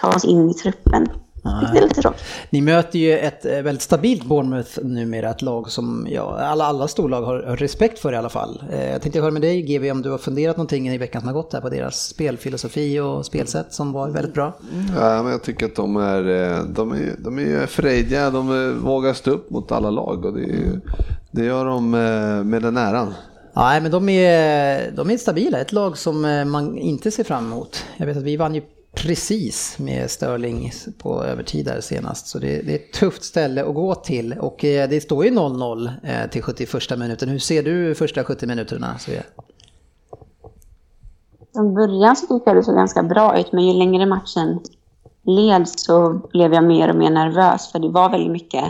ta oss in i truppen. Det är lite tråkigt. Ni möter ju ett eh, väldigt stabilt Bournemouth numera, ett lag som ja, alla, alla storlag har har respekt för i alla fall. Eh, Jag tänkte höra med dig GV om du har funderat någonting i veckan som har gått där på deras spelfilosofi och spelsätt som var väldigt bra. Ja, men jag tycker att de är, eh, de är, de är frejdiga, de vågar stå upp mot alla lag och det, är, det gör de med den äran. Nej, men de är, de är stabila, ett lag som man inte ser fram emot. Jag vet att vi vann ju precis med Sterling på övertid där senast, så det, det är ett tufft ställe att gå till. Och eh, det står ju 0-0 eh, till 71 minuten. Hur ser du första 70 minuterna? Sofia? Från början så tyckte jag det såg ganska bra ut, men ju längre matchen led så blev jag mer och mer nervös, för det var väldigt mycket,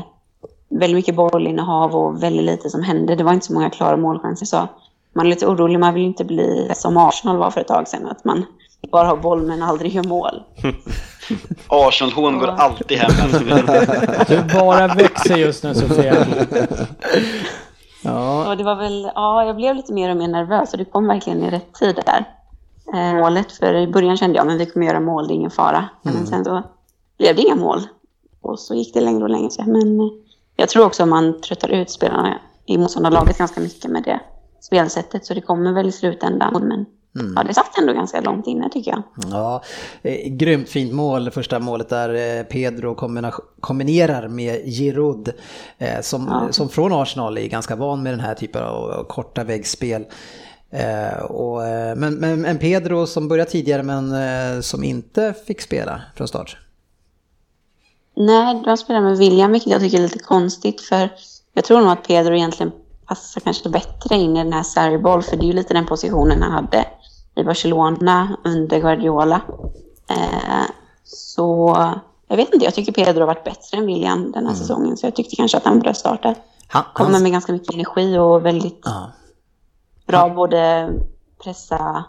väldigt mycket bollinnehav och väldigt lite som hände. Det var inte så många klara målchanser, så man är lite orolig. Man vill ju inte bli som Arsenal var för ett tag sedan, att man bara har boll men aldrig gör mål. Arsenal-hån går alltid hem. Du bara växer just nu Sofia. Ja, Och det var väl, ja, jag blev lite mer och mer nervös och det kom verkligen i rätt tid där. Eh, målet, för i början kände jag men vi kommer göra mål, det är ingen fara. Men sen så blev det inga mål. Och så gick det längre och längre. Så, Men eh, jag tror också att man tröttar ut spelarna i motståndarlaget ganska mycket med det spelsättet. Så det kommer väl i slutändan. Men ja, det satt ändå ganska långt inne tycker jag. ja eh, grymt fint mål, första målet där eh, Pedro kombinerar med Giroud eh, som, som från Arsenal är ganska van med den här typen av korta väggspel. Eh, och, eh, men, men en Pedro som började tidigare men eh, som inte fick spela från start. Nej, de spelar med William, vilket jag tycker är lite konstigt. För jag tror nog att Pedro egentligen passar kanske bättre in i den här Sarri-boll. För det är ju lite den positionen han hade i Barcelona under Guardiola. Eh, så jag vet inte, jag tycker Pedro har varit bättre än William den här säsongen. Så jag tyckte kanske att han borde starta. Han, Kommer hans- med ganska mycket energi och väldigt ja. bra både pressa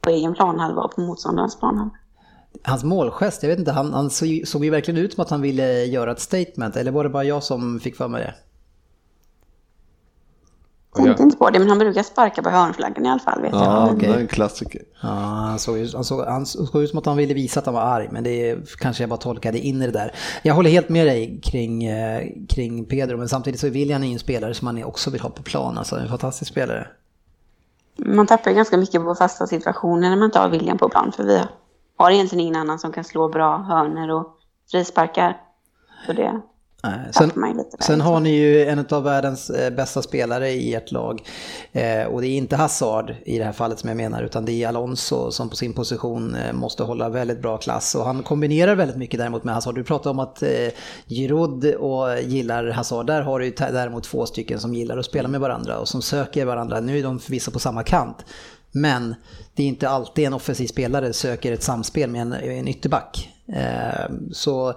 på egen planhalva och på motståndarens planhalva. Hans målgest, jag vet inte, han, han såg ju verkligen ut som att han ville göra ett statement. Eller var det bara jag som fick för mig det? Tänkte inte på det, men han brukar sparka på hörnflaggan i alla fall. Vet jag. Ja, okej. det är en klassiker. Ja, han såg, ju- han, såg, han såg ut som att han ville visa att han var arg, men det kanske jag bara tolkade in i det där. Jag håller helt med dig kring, eh, kring Pedro, men samtidigt så är William en spelare som man också vill ha på plan. Alltså en fantastisk spelare. Man tappar ju ganska mycket på fasta situationer när man inte har William på plan. För vi har egentligen ingen annan som kan slå bra hörner och frisparkar. Så det, Sen, sen har ni ju en av världens eh, bästa spelare i ert lag. Eh, och det är inte Hazard i det här fallet som jag menar, utan det är Alonso som på sin position eh, måste hålla väldigt bra klass. Och han kombinerar väldigt mycket däremot med Hazard. Du pratar om att eh, Giroud och gillar Hazard. Där har du ju däremot två stycken som gillar att spela med varandra och som söker varandra. Nu är de förvisso på samma kant. Men det är inte alltid en offensiv spelare söker ett samspel med en, en ytterback. Eh, så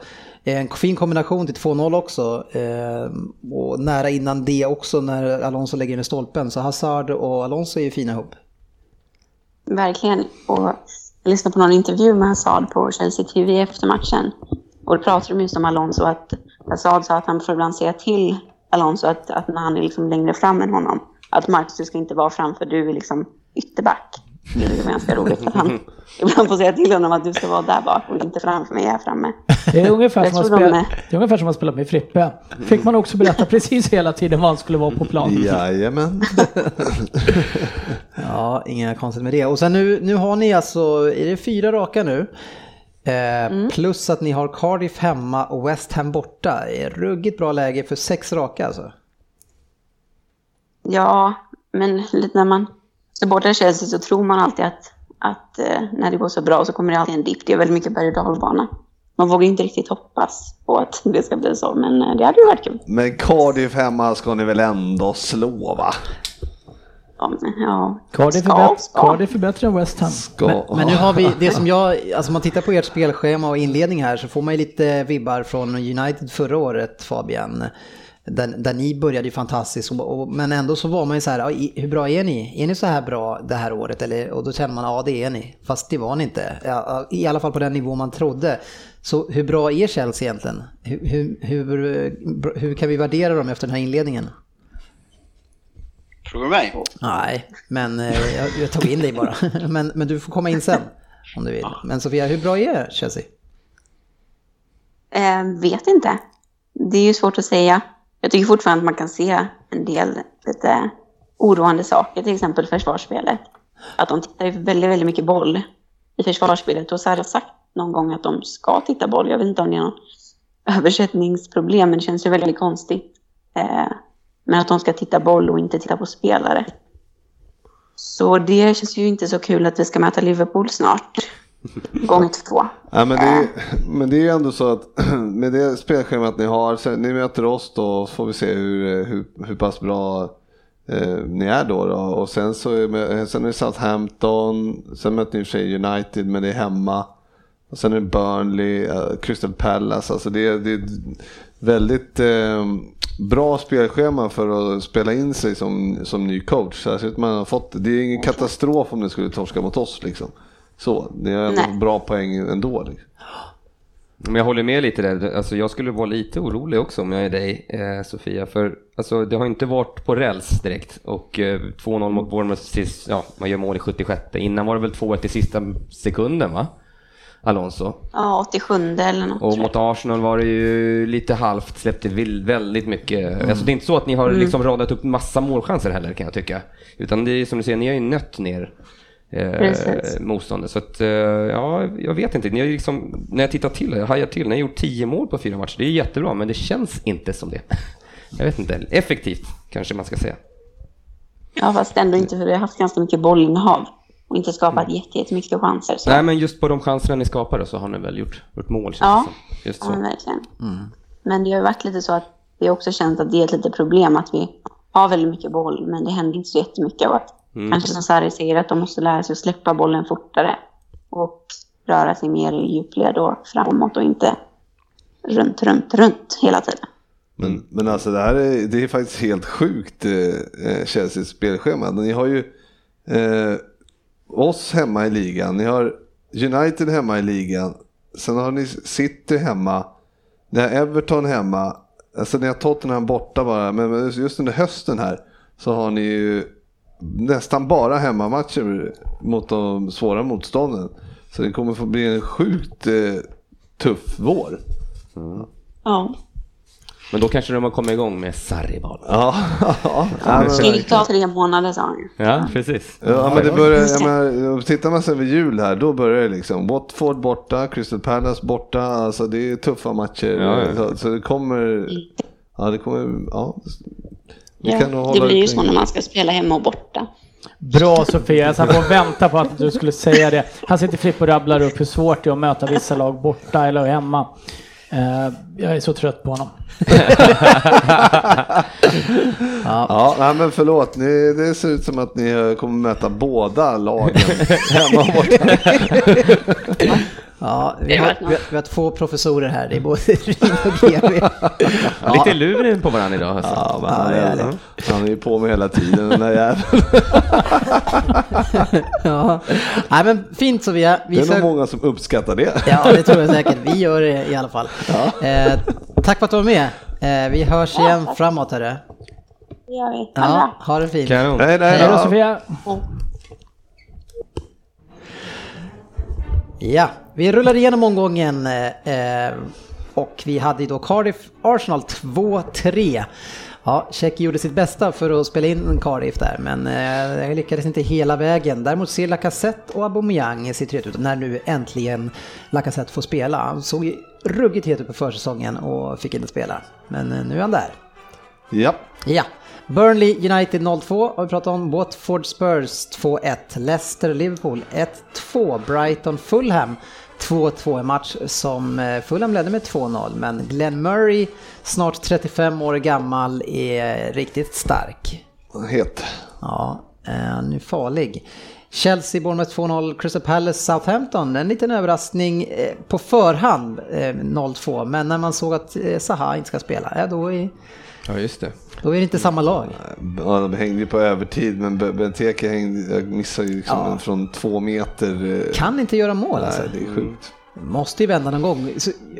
en fin kombination till 2-0 också. Eh, och nära innan det också när Alonso lägger in i stolpen. Så Hazard och Alonso är ju fina ihop. Verkligen. Och jag lyssnade på någon intervju med Hazard på Chelsea TV efter matchen. Och då pratade de just om Alonso, att Hazard sa att han får ibland säga till Alonso att, att när han är liksom längre fram än honom, att Marcus du ska inte vara framför, du är liksom ytterback. Det är ganska roligt att han ibland får säga till honom att du ska vara där bak och inte framför mig här framme. Det är ungefär som att de spela, är- det är ungefär som att spela med Frippe. Fick man också berätta precis hela tiden vad han skulle vara på plan. Jajamän. Ja, inga konstigt med det. Och sen nu, nu har ni alltså, är det fyra raka nu? Eh, Plus att ni har Cardiff hemma och West Ham borta. Det är ruggigt bra läge för sex raka alltså. Ja, men lite när man supportar Chelsea så tror man alltid att, att eh, när det går så bra så kommer det alltid en dipp. Det är väldigt mycket berg och dalbana. Man vågar inte riktigt hoppas på att det ska bli så, men eh, det hade ju varit kul. Men Cardiff hemma ska ni väl ändå slå va? Ja, ja. Cardiff är, Ska, bättre, ska. Cardiff är bättre än West Ham. Ska... Men, men nu har vi, det som jag, alltså om man tittar på ert spelschema och inledning här så får man ju lite vibbar från United förra året Fabian. Där, där ni började ju fantastiskt, och, och, men ändå så var man ju så här, hur bur är ni? Är ni så här bra det här året? Eller, och då känner man, ja det är ni. Fast det var ni inte. Ja, I alla fall på den nivå man trodde. Så hur bra är Chelsea egentligen? Hur, hur, hur, hur kan vi värdera dem efter den här inledningen? Frågar du mig? Nej, men eh, jag, jag tog in dig bara. Men, men du får komma in sen om du vill. Men Sofia, hur bra är Chelsea? Eh, vet inte. Det är ju svårt att säga. Jag tycker fortfarande att man kan se en del lite oroande saker, till exempel försvarsspelet. Att de tittar ju väldigt, väldigt mycket boll i försvarsspelet. Och så har jag sagt någon gång att de ska titta boll. Jag vet inte om det är någon översättningsproblem, men det känns ju väldigt konstigt. Eh, men att de ska titta boll och inte titta på spelare. Så det känns ju inte så kul att vi ska möta Liverpool snart. Gånger två. Ja, men, det är, men det är ju ändå så att med det spelschemat ni har, sen, ni möter oss då, så får vi se hur, hur, hur pass bra eh, ni är då, då. Och sen så är, med, sen är det Southampton, sen möter ni i och för sig United, men det är hemma. Och sen är det Burnley, eh, Crystal Palace, alltså det, är- det är väldigt eh, bra spelschema för att spela in sig som, som ny coach. Särskilt man har fått, det är ingen katastrof om ni skulle torska mot oss liksom. Så, har ändå Nej. bra poäng ändå. Liksom. Men jag håller med lite där. Alltså, jag skulle vara lite orolig också om jag är dig, eh, Sofia. För alltså, det har inte varit på räls direkt. Och eh, 2-0 mot Bournemouth sist, ja, man gör mål i 76. Innan var det väl 2-1 i sista sekunden, va? Alonso. Ja, 87 eller något. Och mot Arsenal var det ju lite halvt, släppte väldigt mycket. Alltså det är inte så att ni har liksom radat upp massa målchanser heller kan jag tycka. Utan det är som du säger, ni har ju nött ner eh, motståndet. Så att, eh, ja, jag vet inte. Ni har ju liksom, när jag tittar till, jag hajar till, ni har gjort 10 mål på fyra matcher. Det är jättebra, men det känns inte som det. Jag vet inte, effektivt kanske man ska säga. Ja, fast ändå inte för vi har haft ganska mycket bollinnehav och inte skapat jätte- jättemycket chanser. Så. Nej, men just på de chanserna ni skapade så har ni väl gjort, gjort mål Ja. Just Ja, men så. verkligen. Men det har ju varit lite så att vi också känt att det är ett litet problem att vi har väldigt mycket boll, men det händer inte så jättemycket. Och att Kanske som Sarri säger, att de måste lära sig att släppa bollen fortare och röra sig mer i djupled och framåt och inte runt, runt, runt hela tiden. Men, men alltså det här är, det är faktiskt helt sjukt, eh, eh, Chelseas spelschema. Ni har ju eh, oss hemma i ligan, ni har United hemma i ligan, sen har ni City hemma, ni har Everton hemma, alltså ni har Tottenham borta bara, men men just under hösten här så har ni ju nästan bara hemmamatcher mot de svåra motstånden. Så det kommer få bli en sjukt eh, tuff vår. Ja. Men då kanske de har kommit igång med Sarri-val. Ja, ja, ja, men, Skulle ta tre månader sa han. Ja, precis. ja, men det börjar, jag menar, tittar man sen vid jul här, då börjar det liksom. Watford borta, Crystal Palace borta, alltså det är tuffa matcher. Ja, ja. Så, så det kommer, ja det kommer, ja. Vi Ja, kan nog det blir ju så när man ska spela hemma och borta. Bra Sofia, jag på och väntade på att du skulle säga det. Han sitter fritt och rabblar upp hur svårt det är att möta vissa lag borta eller hemma. Eh, jag är så trött på honom. Ja, nej, men förlåt, ni, det ser ut som att ni kommer möta båda lagen hemma och borta. Ja, vi har, vi, har, vi har två professorer här, det är både Rin och GV. Lite luren på varandra idag. Alltså. Ja, men Ja, han, det är det. han är ju på mig hela tiden den där jäveln. Ja. Nej men fint Sofia. Vi Det är ska... nog många som uppskattar det. Ja, det tror jag säkert. Vi gör det i alla fall. Eh, tack för att du var med. Eh, vi hörs igen framåt hörru. Det gör vi. Ja, ha det fint. Kanon. Nej, nej, Hej då ja. Sofia! Ja, vi rullar igenom omgången eh, och vi hade då Cardiff Arsenal 2-3. Ja, Tjeck gjorde sitt bästa för att spela in Cardiff där, men eh, lyckades inte hela vägen. Däremot ser Lacazette och Aubameyang sitt rätt ut när nu äntligen Lacazette får spela. Han såg ju ruggigt het ut på försäsongen och fick inte spela, men eh, nu är han där. Ja. Ja. Burnley United 0-2 har vi pratat om. Watford Spurs 2-1. Leicester Liverpool 1-2. Brighton Fulham 2-2 en match som eh, Fulham ledde med 2-0 men Glenn Murray, snart 35 år gammal, är riktigt stark. Het. Ja, eh, han är farlig. Chelsea Bournemouth 2-0, Crystal Palace Southampton, en liten överraskning eh, på förhand eh, 0-2 men när man såg att Zaha inte ska spela, då, är, Ja, just det. då är det inte samma lag. Ja, de hängde ju på övertid, men Be- Benteke hängde, jag missade ju liksom Ja. från två meter. eh, Kan inte göra mål alltså. Nej, det är sjukt. Måste ju vända någon gång.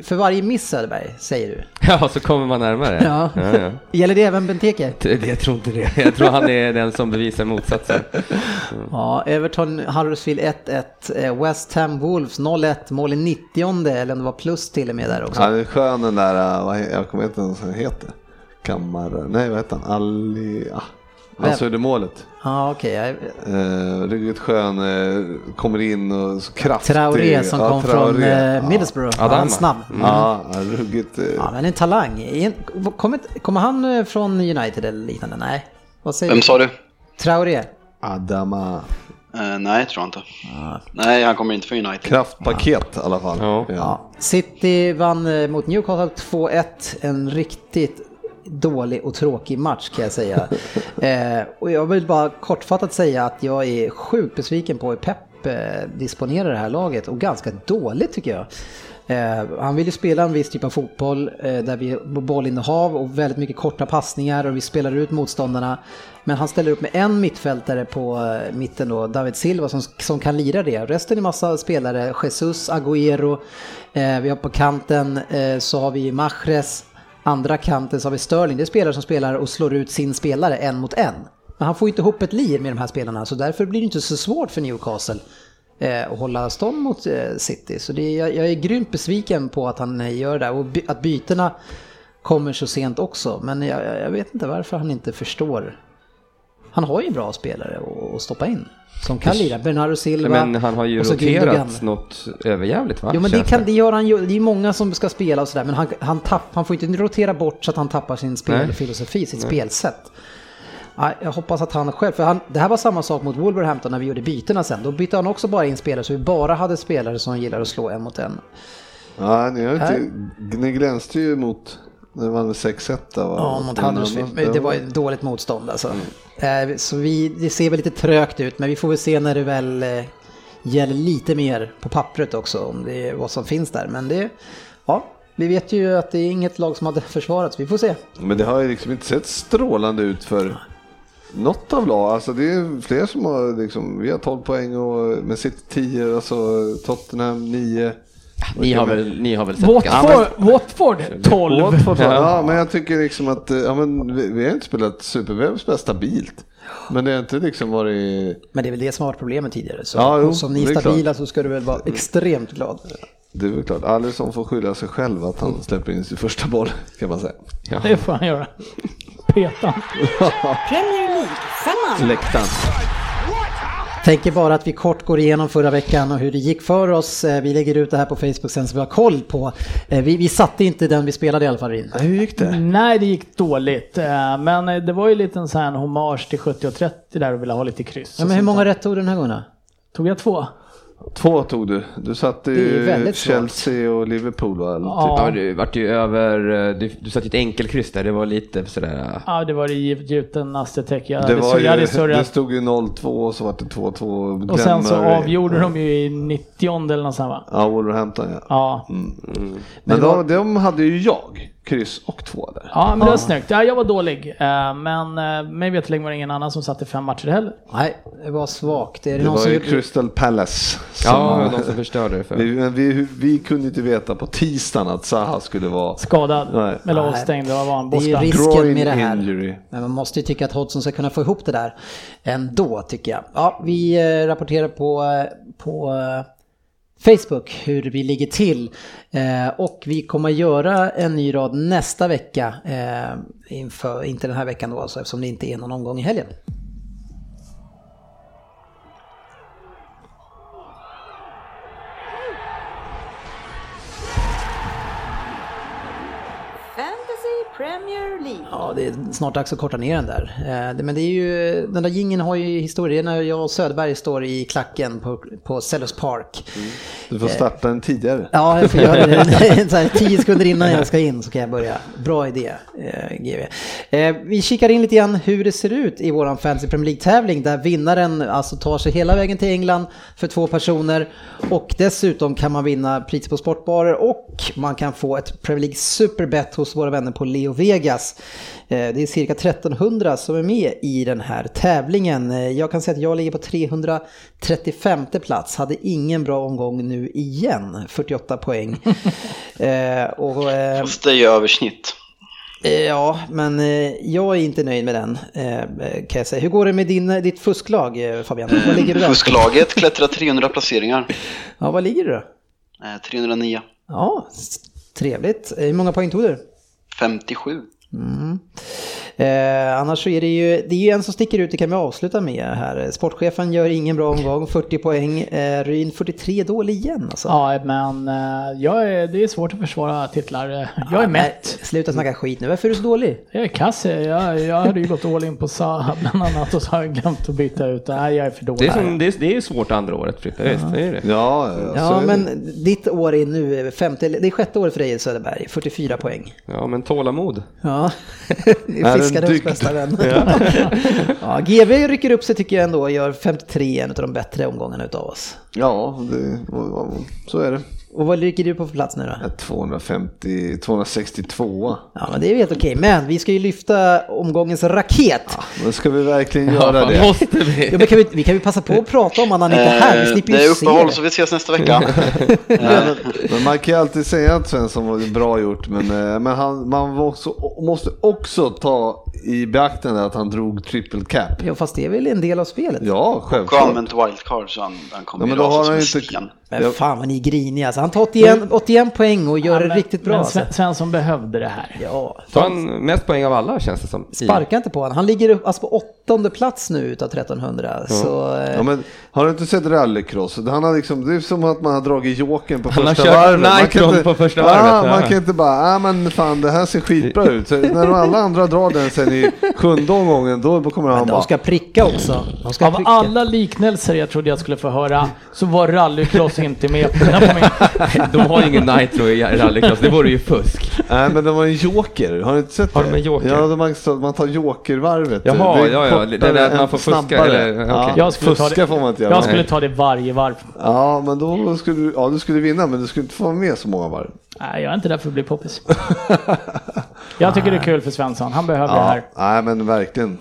För varje miss Söderberg, säger du. Ja, så kommer man närmare. Ja. ja, ja. Gäller det även Benteke? Det- Jag tror inte det. Jag tror han är den som bevisar motsatsen. Ja, Everton, Huddersfield 1-1, eh, West Ham Wolves 0-1, mål i 90 eller om det var plus till och med där också. Han är skön den där, eh, jag kommer inte ens ihåg vad han heter. Kammar, nej vad heter han? Ali, ah. Han Vem? gjorde målet. Ja, okej. jag- Eh, ruggigt skön, eh, kommer in och så kraftig. Traoré som Ja, kom Traoré. från eh, Ja. Middlesbrough. Ja, Adama. han snabb. Ja, ruggigt. eh, Ja, men en talang. Kommer, kommer han eh, från United eller liknande? Nej. Vad säger Vem du? sa du? Traoré. Adama. Eh, nej, tror jag inte. Nej, han kommer inte från United. Kraftpaket i alla fall. Ja. Ja. City vann eh, mot Newcastle 2-1. En riktigt dålig och tråkig match kan jag säga. eh, och jag vill bara kortfattat säga att jag är sjukt besviken på hur Pep eh, disponerar det här laget och ganska dåligt tycker jag. Eh, han vill ju spela en viss typ av fotboll eh, där vi har bollinnehav och väldigt mycket korta passningar och vi spelar ut motståndarna. Men han ställer upp med en mittfältare på eh, mitten då, David Silva som, som kan lira det. Resten är massa spelare, Jesus, Agüero, eh, vi har på kanten eh, så har vi Mahrez, andra kanten så har vi Sterling. Det är spelare som spelar och slår ut sin spelare en mot en. Men han får inte ihop ett lir med de här spelarna så därför blir det inte så svårt för Newcastle eh, att hålla stånd mot eh, City. Så det är, jag, jag är grymt besviken på att han eh, gör det och by, att bytena kommer så sent också. Men jag jag vet inte varför han inte förstår. Han har ju bra spelare att- stoppa in. Som kan lira. Bernardo Silva. Men han har ju roterat något överjävligt va? Jo men det, kan, det gör han ju. Det är många som ska spela och sådär. Men han, han, tapp, han får inte rotera bort så att han tappar sin spelfilosofi, sitt spelsätt. Ja, Jag hoppas att han själv, för han, det här var samma sak mot Wolverhampton när vi gjorde bytena sen. Då bytte han också bara in spelare så vi bara hade spelare som gillar att slå en mot en. Ja, ni, har inte, ni glänste ju mot, när vann med 6-1 va? Ja, mot Huddersfield. Men Det var ett dåligt motstånd alltså. Eh, Så vi, det ser väl lite trögt ut, men vi får väl se när det väl eh, gäller lite mer på pappret också, om det är vad som finns där. Men det, ja, vi vet ju att det är inget lag som hade försvarats. Vi får se. Men det har ju liksom inte sett strålande ut för något av lag. Alltså det är fler som har liksom, vi har 12 poäng och med sitt 10, alltså Tottenham 9. Ni har väl, ni har väl sett Watford, Watford 12. Watford, ja. Ja. men jag tycker liksom att ja, men vi, vi har inte spelat super, vi har spelat stabilt. Men det har inte liksom varit... Men det är väl det som har varit problemet tidigare. Så Ja, jo, som ni är stabila så ska du väl vara extremt glad. Det är väl klart, Alisson får skylla sig själv att han släpper in sin första boll kan man säga. Det får han göra. Peta. Premier League, femman. Läktaren. Tänker bara att vi kort går igenom förra veckan och hur det gick för oss. Eh, Vi lägger ut det här på Facebook sen så vi har koll på. Eh, Vi, vi satte inte den vi spelade i alla fall in. Hur gick det? Nej, det gick dåligt. Eh, Men det var ju lite en sån här hommage till 70 och 30 där och ville ha lite kryss. Ja, men hur många rätt tog du den här gången? Tog jag två? Två tog du. Du satte ju. Chelsea och Liverpool va? Eller Ja. Ja, du vart ju över, eh, du, du satt ju ett enkelkryss där, det var lite sådär... eh, Ja, det var det gjuten Astetek. Jag Det, hade, var jag hade större... det stod ju 0-2 och så var det 2-2. Och sen så Glenn Murray. avgjorde de ju i 90 eller något sånt va? Ja, Wolverhampton ja. Ja. Men det var- de, de hade ju jag, kryss och två där. Ja, men det var snyggt. Ja, jag var dålig. Eh, Men eh, mig veterligen var det ingen annan som satte fem matcher heller. Nej, det var svagt. Är det, Det någon var som ju. Crystal Palace. som- Ja, de som förstörde det för. vi, men vi, vi kunde inte veta på tisdagen att Zaha skulle vara Skadad. Nej. Eller avstängd. Vad var han? Det är risken groin med det här. injury. Men man måste ju tycka att Hodgson ska kunna få ihop det där ändå tycker jag. Ja, vi eh, rapporterar på, på Facebook hur vi ligger till. Eh, och vi kommer göra en ny rad nästa vecka. Eh, inför, inte den här veckan då alltså, eftersom det inte är någon omgång i helgen. Premier League. Ja, det är snart dags att korta ner den där. Eh, Men det är ju, den där gingen har ju historia när jag och Söderberg står i klacken på, på Sellers Park. Du får starta den tidigare. Ja, jag får göra det. Så här, tio sekunder innan jag ska in så kan jag börja. Bra idé, eh, GV. Eh, vi kikar in lite grann hur det ser ut i våran Fantasy Premier League-tävling där vinnaren alltså tar sig hela vägen till England för två personer och dessutom kan man vinna priser på sportbarer och man kan få ett Premier League Superbet hos våra vänner på Leo Vegas. Eh, det är cirka 1300 som är med i den här tävlingen. Eh, jag kan säga att jag ligger på 335 plats, hade ingen bra omgång nu igen, 48 poäng. Eh, och, Fast det är ju översnitt. Ja, men jag är inte nöjd med den kan jag säga. Hur går det med din, ditt fusklag Fabian? Vad ligger du där? Fusklaget klättrar 300 placeringar. Ja, vad ligger du då? Eh, 309. Ja, trevligt. Hur många poäng tog du? 57. Eh, annars så är det ju, det är ju en som sticker ut, det kan vi avsluta med här. Sportchefen gör ingen bra omgång, 40 poäng. Eh, Ryn 43 dålig igen alltså. Ja, men eh, jag är, det är svårt att försvara titlar. Jag är Nej, mätt. Sluta snacka skit nu, varför är du så dålig? Jag är kass. Jag, jag hade ju gått all in på Zaha bland annat och så har jag glömt att byta ut. Nej, jag är för dålig. Det är, som, det, är, det är ju svårt andra året, Frippe. Visst, det är det. Ja, ja, Ja, är det. men ditt år är nu femte, det är sjätte året för dig Söderberg, 44 poäng. Ja, men tålamod. Ja, det Är är en fiskarens dygd. bästa vän. Ja. GV rycker upp sig tycker jag ändå och gör 53, en av de bättre omgångarna utav oss. Ja, det, så är det. Och vad ligger du på för plats nu då? 250, 262. Ja, men det är helt okej. Men vi ska ju lyfta omgångens raket. Men ska vi verkligen Ja, göra fan, det? måste vi? Ja, men kan vi, vi kan ju passa på att prata om han inte är här. Vi Eh, slipper det ju är se uppehåll det. så vi ses nästa vecka. Men, men man kan ju alltid säga att Svensson var bra gjort, men, eh, men han, man också, måste också ta i beaktande att han drog triple cap. Ja, fast det är väl en del av spelet. Ja, Och självklart. använt wildcard så han, han kommer Ja, men ju då har rasa han som en inte- sten. Men fan vad ni är griniga. Alltså, han tar 81, 81 poäng och gör Ja, det men- riktigt bra. Men Alltså. Sven- Svensson behövde det här. Ja, Tar han mest poäng av alla känns det som. sparka inte på honom. Han ligger alltså på åttonde plats nu utav 1300. Så, eh, Ja, men, har du inte sett rallycross? Han har liksom, det är som att man har dragit jokern på Han har första varvet. Man kan inte- på första ja, varvet, Man ja. kan inte bara, ah, men fan det här ser skitbra ut. Så när alla andra drar den sen i sjunde omgången, då kommer han de bara, ska pricka också. De ska Av pricka. alla liknelser jag trodde jag skulle få höra så var rallycross inte med på min. De har ju ingen nitro i rallycross, det vore ju fusk. nej men det var en joker, har du inte sett Har det? de en joker? Ja, de har, man tar jokervarvet. Jaha, Det är ja, det där att man får fuska, eller- okej. Ja, Jag skulle, ta fuska det, får man inte göra. jag skulle ta det varje varv. Ja, men då skulle du, ja, du skulle vinna, men du skulle inte få med så många varv. Nej, jag är inte där för att bli poppis. Jag tycker det är kul för Svensson. Han behöver det Ja, här. nej men verkligen.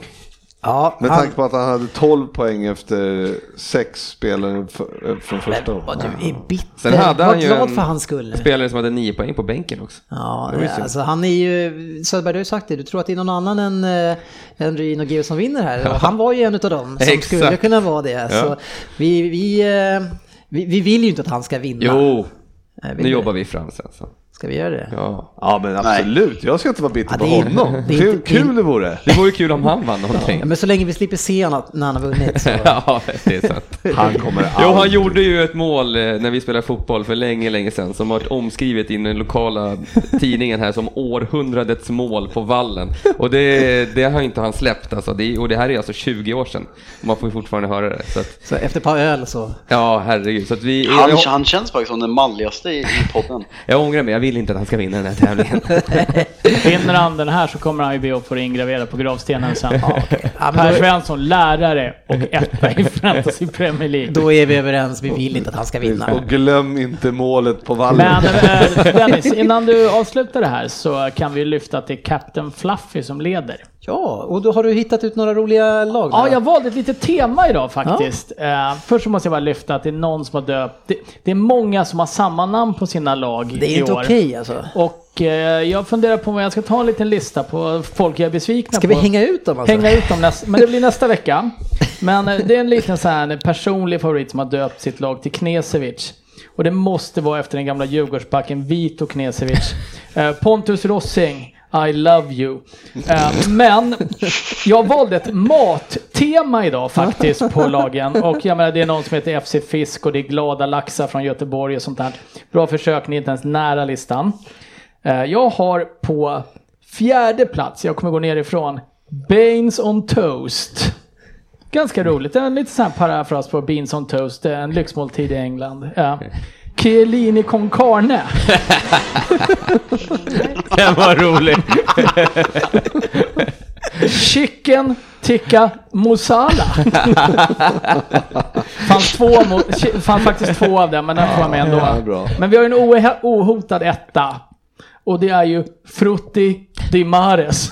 Ja, Med han, tanke på att han hade 12 poäng efter sex spelare f- från första men vad du är bitter. Sen hade han ju glad för hans skull. spelare som hade nio poäng på bänken också. Ja, Det synd. alltså han är ju, Söderberg du har ju sagt det, du tror att det är någon annan än, äh, än Ryn och Geo som vinner här. Och han var ju en av dem som Exakt. skulle kunna vara det. Ja. Så vi, vi, eh, vi, vi vill ju inte att han ska vinna. Jo, Eh, Nu jobbar vi fram sen. Så. Ska vi göra det? Ja. Ja men absolut, jag ska inte vara bitter Ja, på det är- honom. det är Kul, inte- kul det vore. Det vore kul om han vann någonting. Ja, men så länge vi slipper se honom när han har vunnit så... Ja, det är sant. Han kommer Jo, han aldrig- gjorde ju ett mål eh, när vi spelade fotboll för länge, länge sedan som varit omskrivet i den lokala tidningen här som århundradets mål på vallen. Och det, det har inte han släppt alltså. Det, och det här är alltså 20 år sedan. Man får ju fortfarande höra det. Så att, Så efter ett par öl så... ja, herregud. Så att vi, Han, jag, han känns faktiskt som den malligaste i, i podden. jag ångrar mig, jag vill inte att han ska vinna den här tävlingen. Vinner han den här så kommer han ju be att få det ingraverat på gravstenen sen. Ja, men Per Svensson, lärare och etta i Fantasy Premier League. då är vi överens, vi vill inte att han ska vinna. Och glöm inte målet på vallen. Men eh, Dennis, innan du avslutar det här så kan vi lyfta är Captain Fluffy som leder. Ja, och då har du hittat ut några roliga lag? Ja, jag valde ett litet tema idag faktiskt. Eh, först så måste jag bara lyfta att det är någon som har döpt. Det, det är många som har samma namn på sina lag Det är i inte år. okej alltså. Och eh, jag funderar på om jag ska ta en liten lista på folk jag är besvikna Ska på. vi hänga ut dem alltså? Hänga ut dem nästa, men det blir nästa vecka. Men eh, det är en liten så här personlig favorit som har döpt sitt lag till Knesevic. Och det måste vara efter den gamla Djurgårdsbacken Vito Knesevic. Pontus Rossing, I love you. Eh, Men jag valde ett mattema idag faktiskt på lagen. Och jag menar det är någon som heter FC Fisk och det är glada laxar från Göteborg och sånt där. Bra försök, ni är inte ens nära listan. Eh, Jag har på fjärde plats, jag kommer gå nerifrån, Baines on Toast. Ganska roligt, en lite sån här parafras på Beans on Toast, en lyxmåltid i England. Ja. Chiellini con carne. Den var rolig. Chicken tikka mosala. fanns, två, fanns faktiskt två av dem, men den får vara med ändå. Men vi har ju en ohotad etta. Och det är ju Frutti di Mares.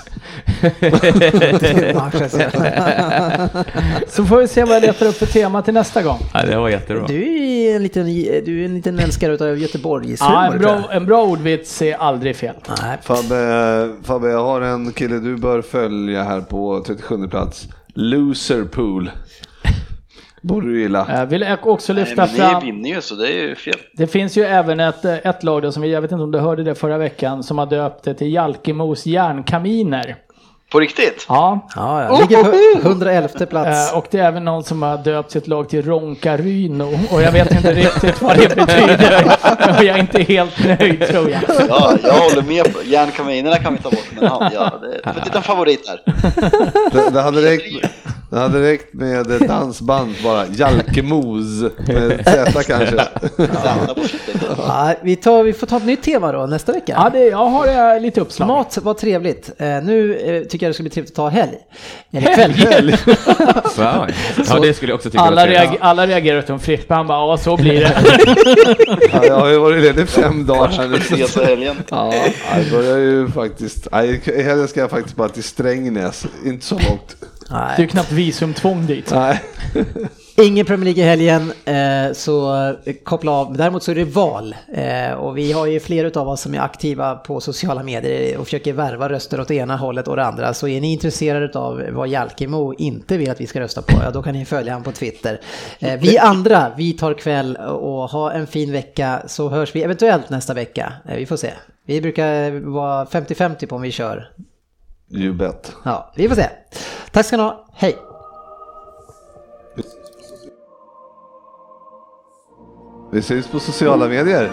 Så får vi se vad jag letar upp för tema till nästa gång. Ja, det var jättebra. Du är en liten, du är en liten älskare av Göteborgs Ja, en, bra, en bra ordvits är aldrig fel. Nej. Fabbe, Fabbe, jag har en kille du bör följa här på 37 plats. Loserpool. Borde du gilla. Jag vill också Nej, lyfta men fram... ni vinner ju så det är ju fel. Det finns ju även ett, ett lag då som vi, jag vet inte om du hörde det förra veckan, som har döpt det till Jalkemos järnkaminer. På riktigt? Ja, Ja, ja. Ligger på 111 plats. eh, och det är även någon som har döpt sitt lag till Ronkaryno. Och jag vet inte riktigt vad det betyder. Och jag är inte helt nöjd tror jag. Ja, jag håller med. på Järnkaminerna kan vi ta bort. Men ja, det är en favorit där. Det, det, hade räckt, det hade räckt med ett dansband bara. Jalkemos. Med Z kanske. Ja, vi, tar, vi får ta ett nytt tema då nästa vecka. Ja, det, jag har eh, lite uppslag. Mat var trevligt. Eh, nu eh, tycker jag det ska bli trevligt att ta helg. Eller kväll. Wow. Ja, det skulle jag också tycka Alla, var trevligt. reager, alla reagerar utom Frippe, han bara ja så blir det. Ja, jag har ju varit ledig fem dagar här nu. Ses helgen. Ja, jag börjar ju faktiskt. I helgen ska jag faktiskt bara till Strängnäs. Inte så långt. Det är Nej. ju knappt visumtvång dit. Nej. Ingen Premier League i helgen, eh, så eh, koppla av. Däremot så är det val. Eh, och vi har ju flera av oss som är aktiva på sociala medier och försöker värva röster åt det ena hållet och det andra. Så är ni intresserade av vad Jalkemo inte vill att vi ska rösta på, ja, då kan ni följa honom på Twitter. Eh, vi andra, vi tar kväll och ha en fin vecka så hörs vi eventuellt nästa vecka. Vi får se. Vi brukar vara 50-50 på om vi kör. You bet. Ja, vi får se. Tack ska ni ha. Hej! Vi syns på sociala medier.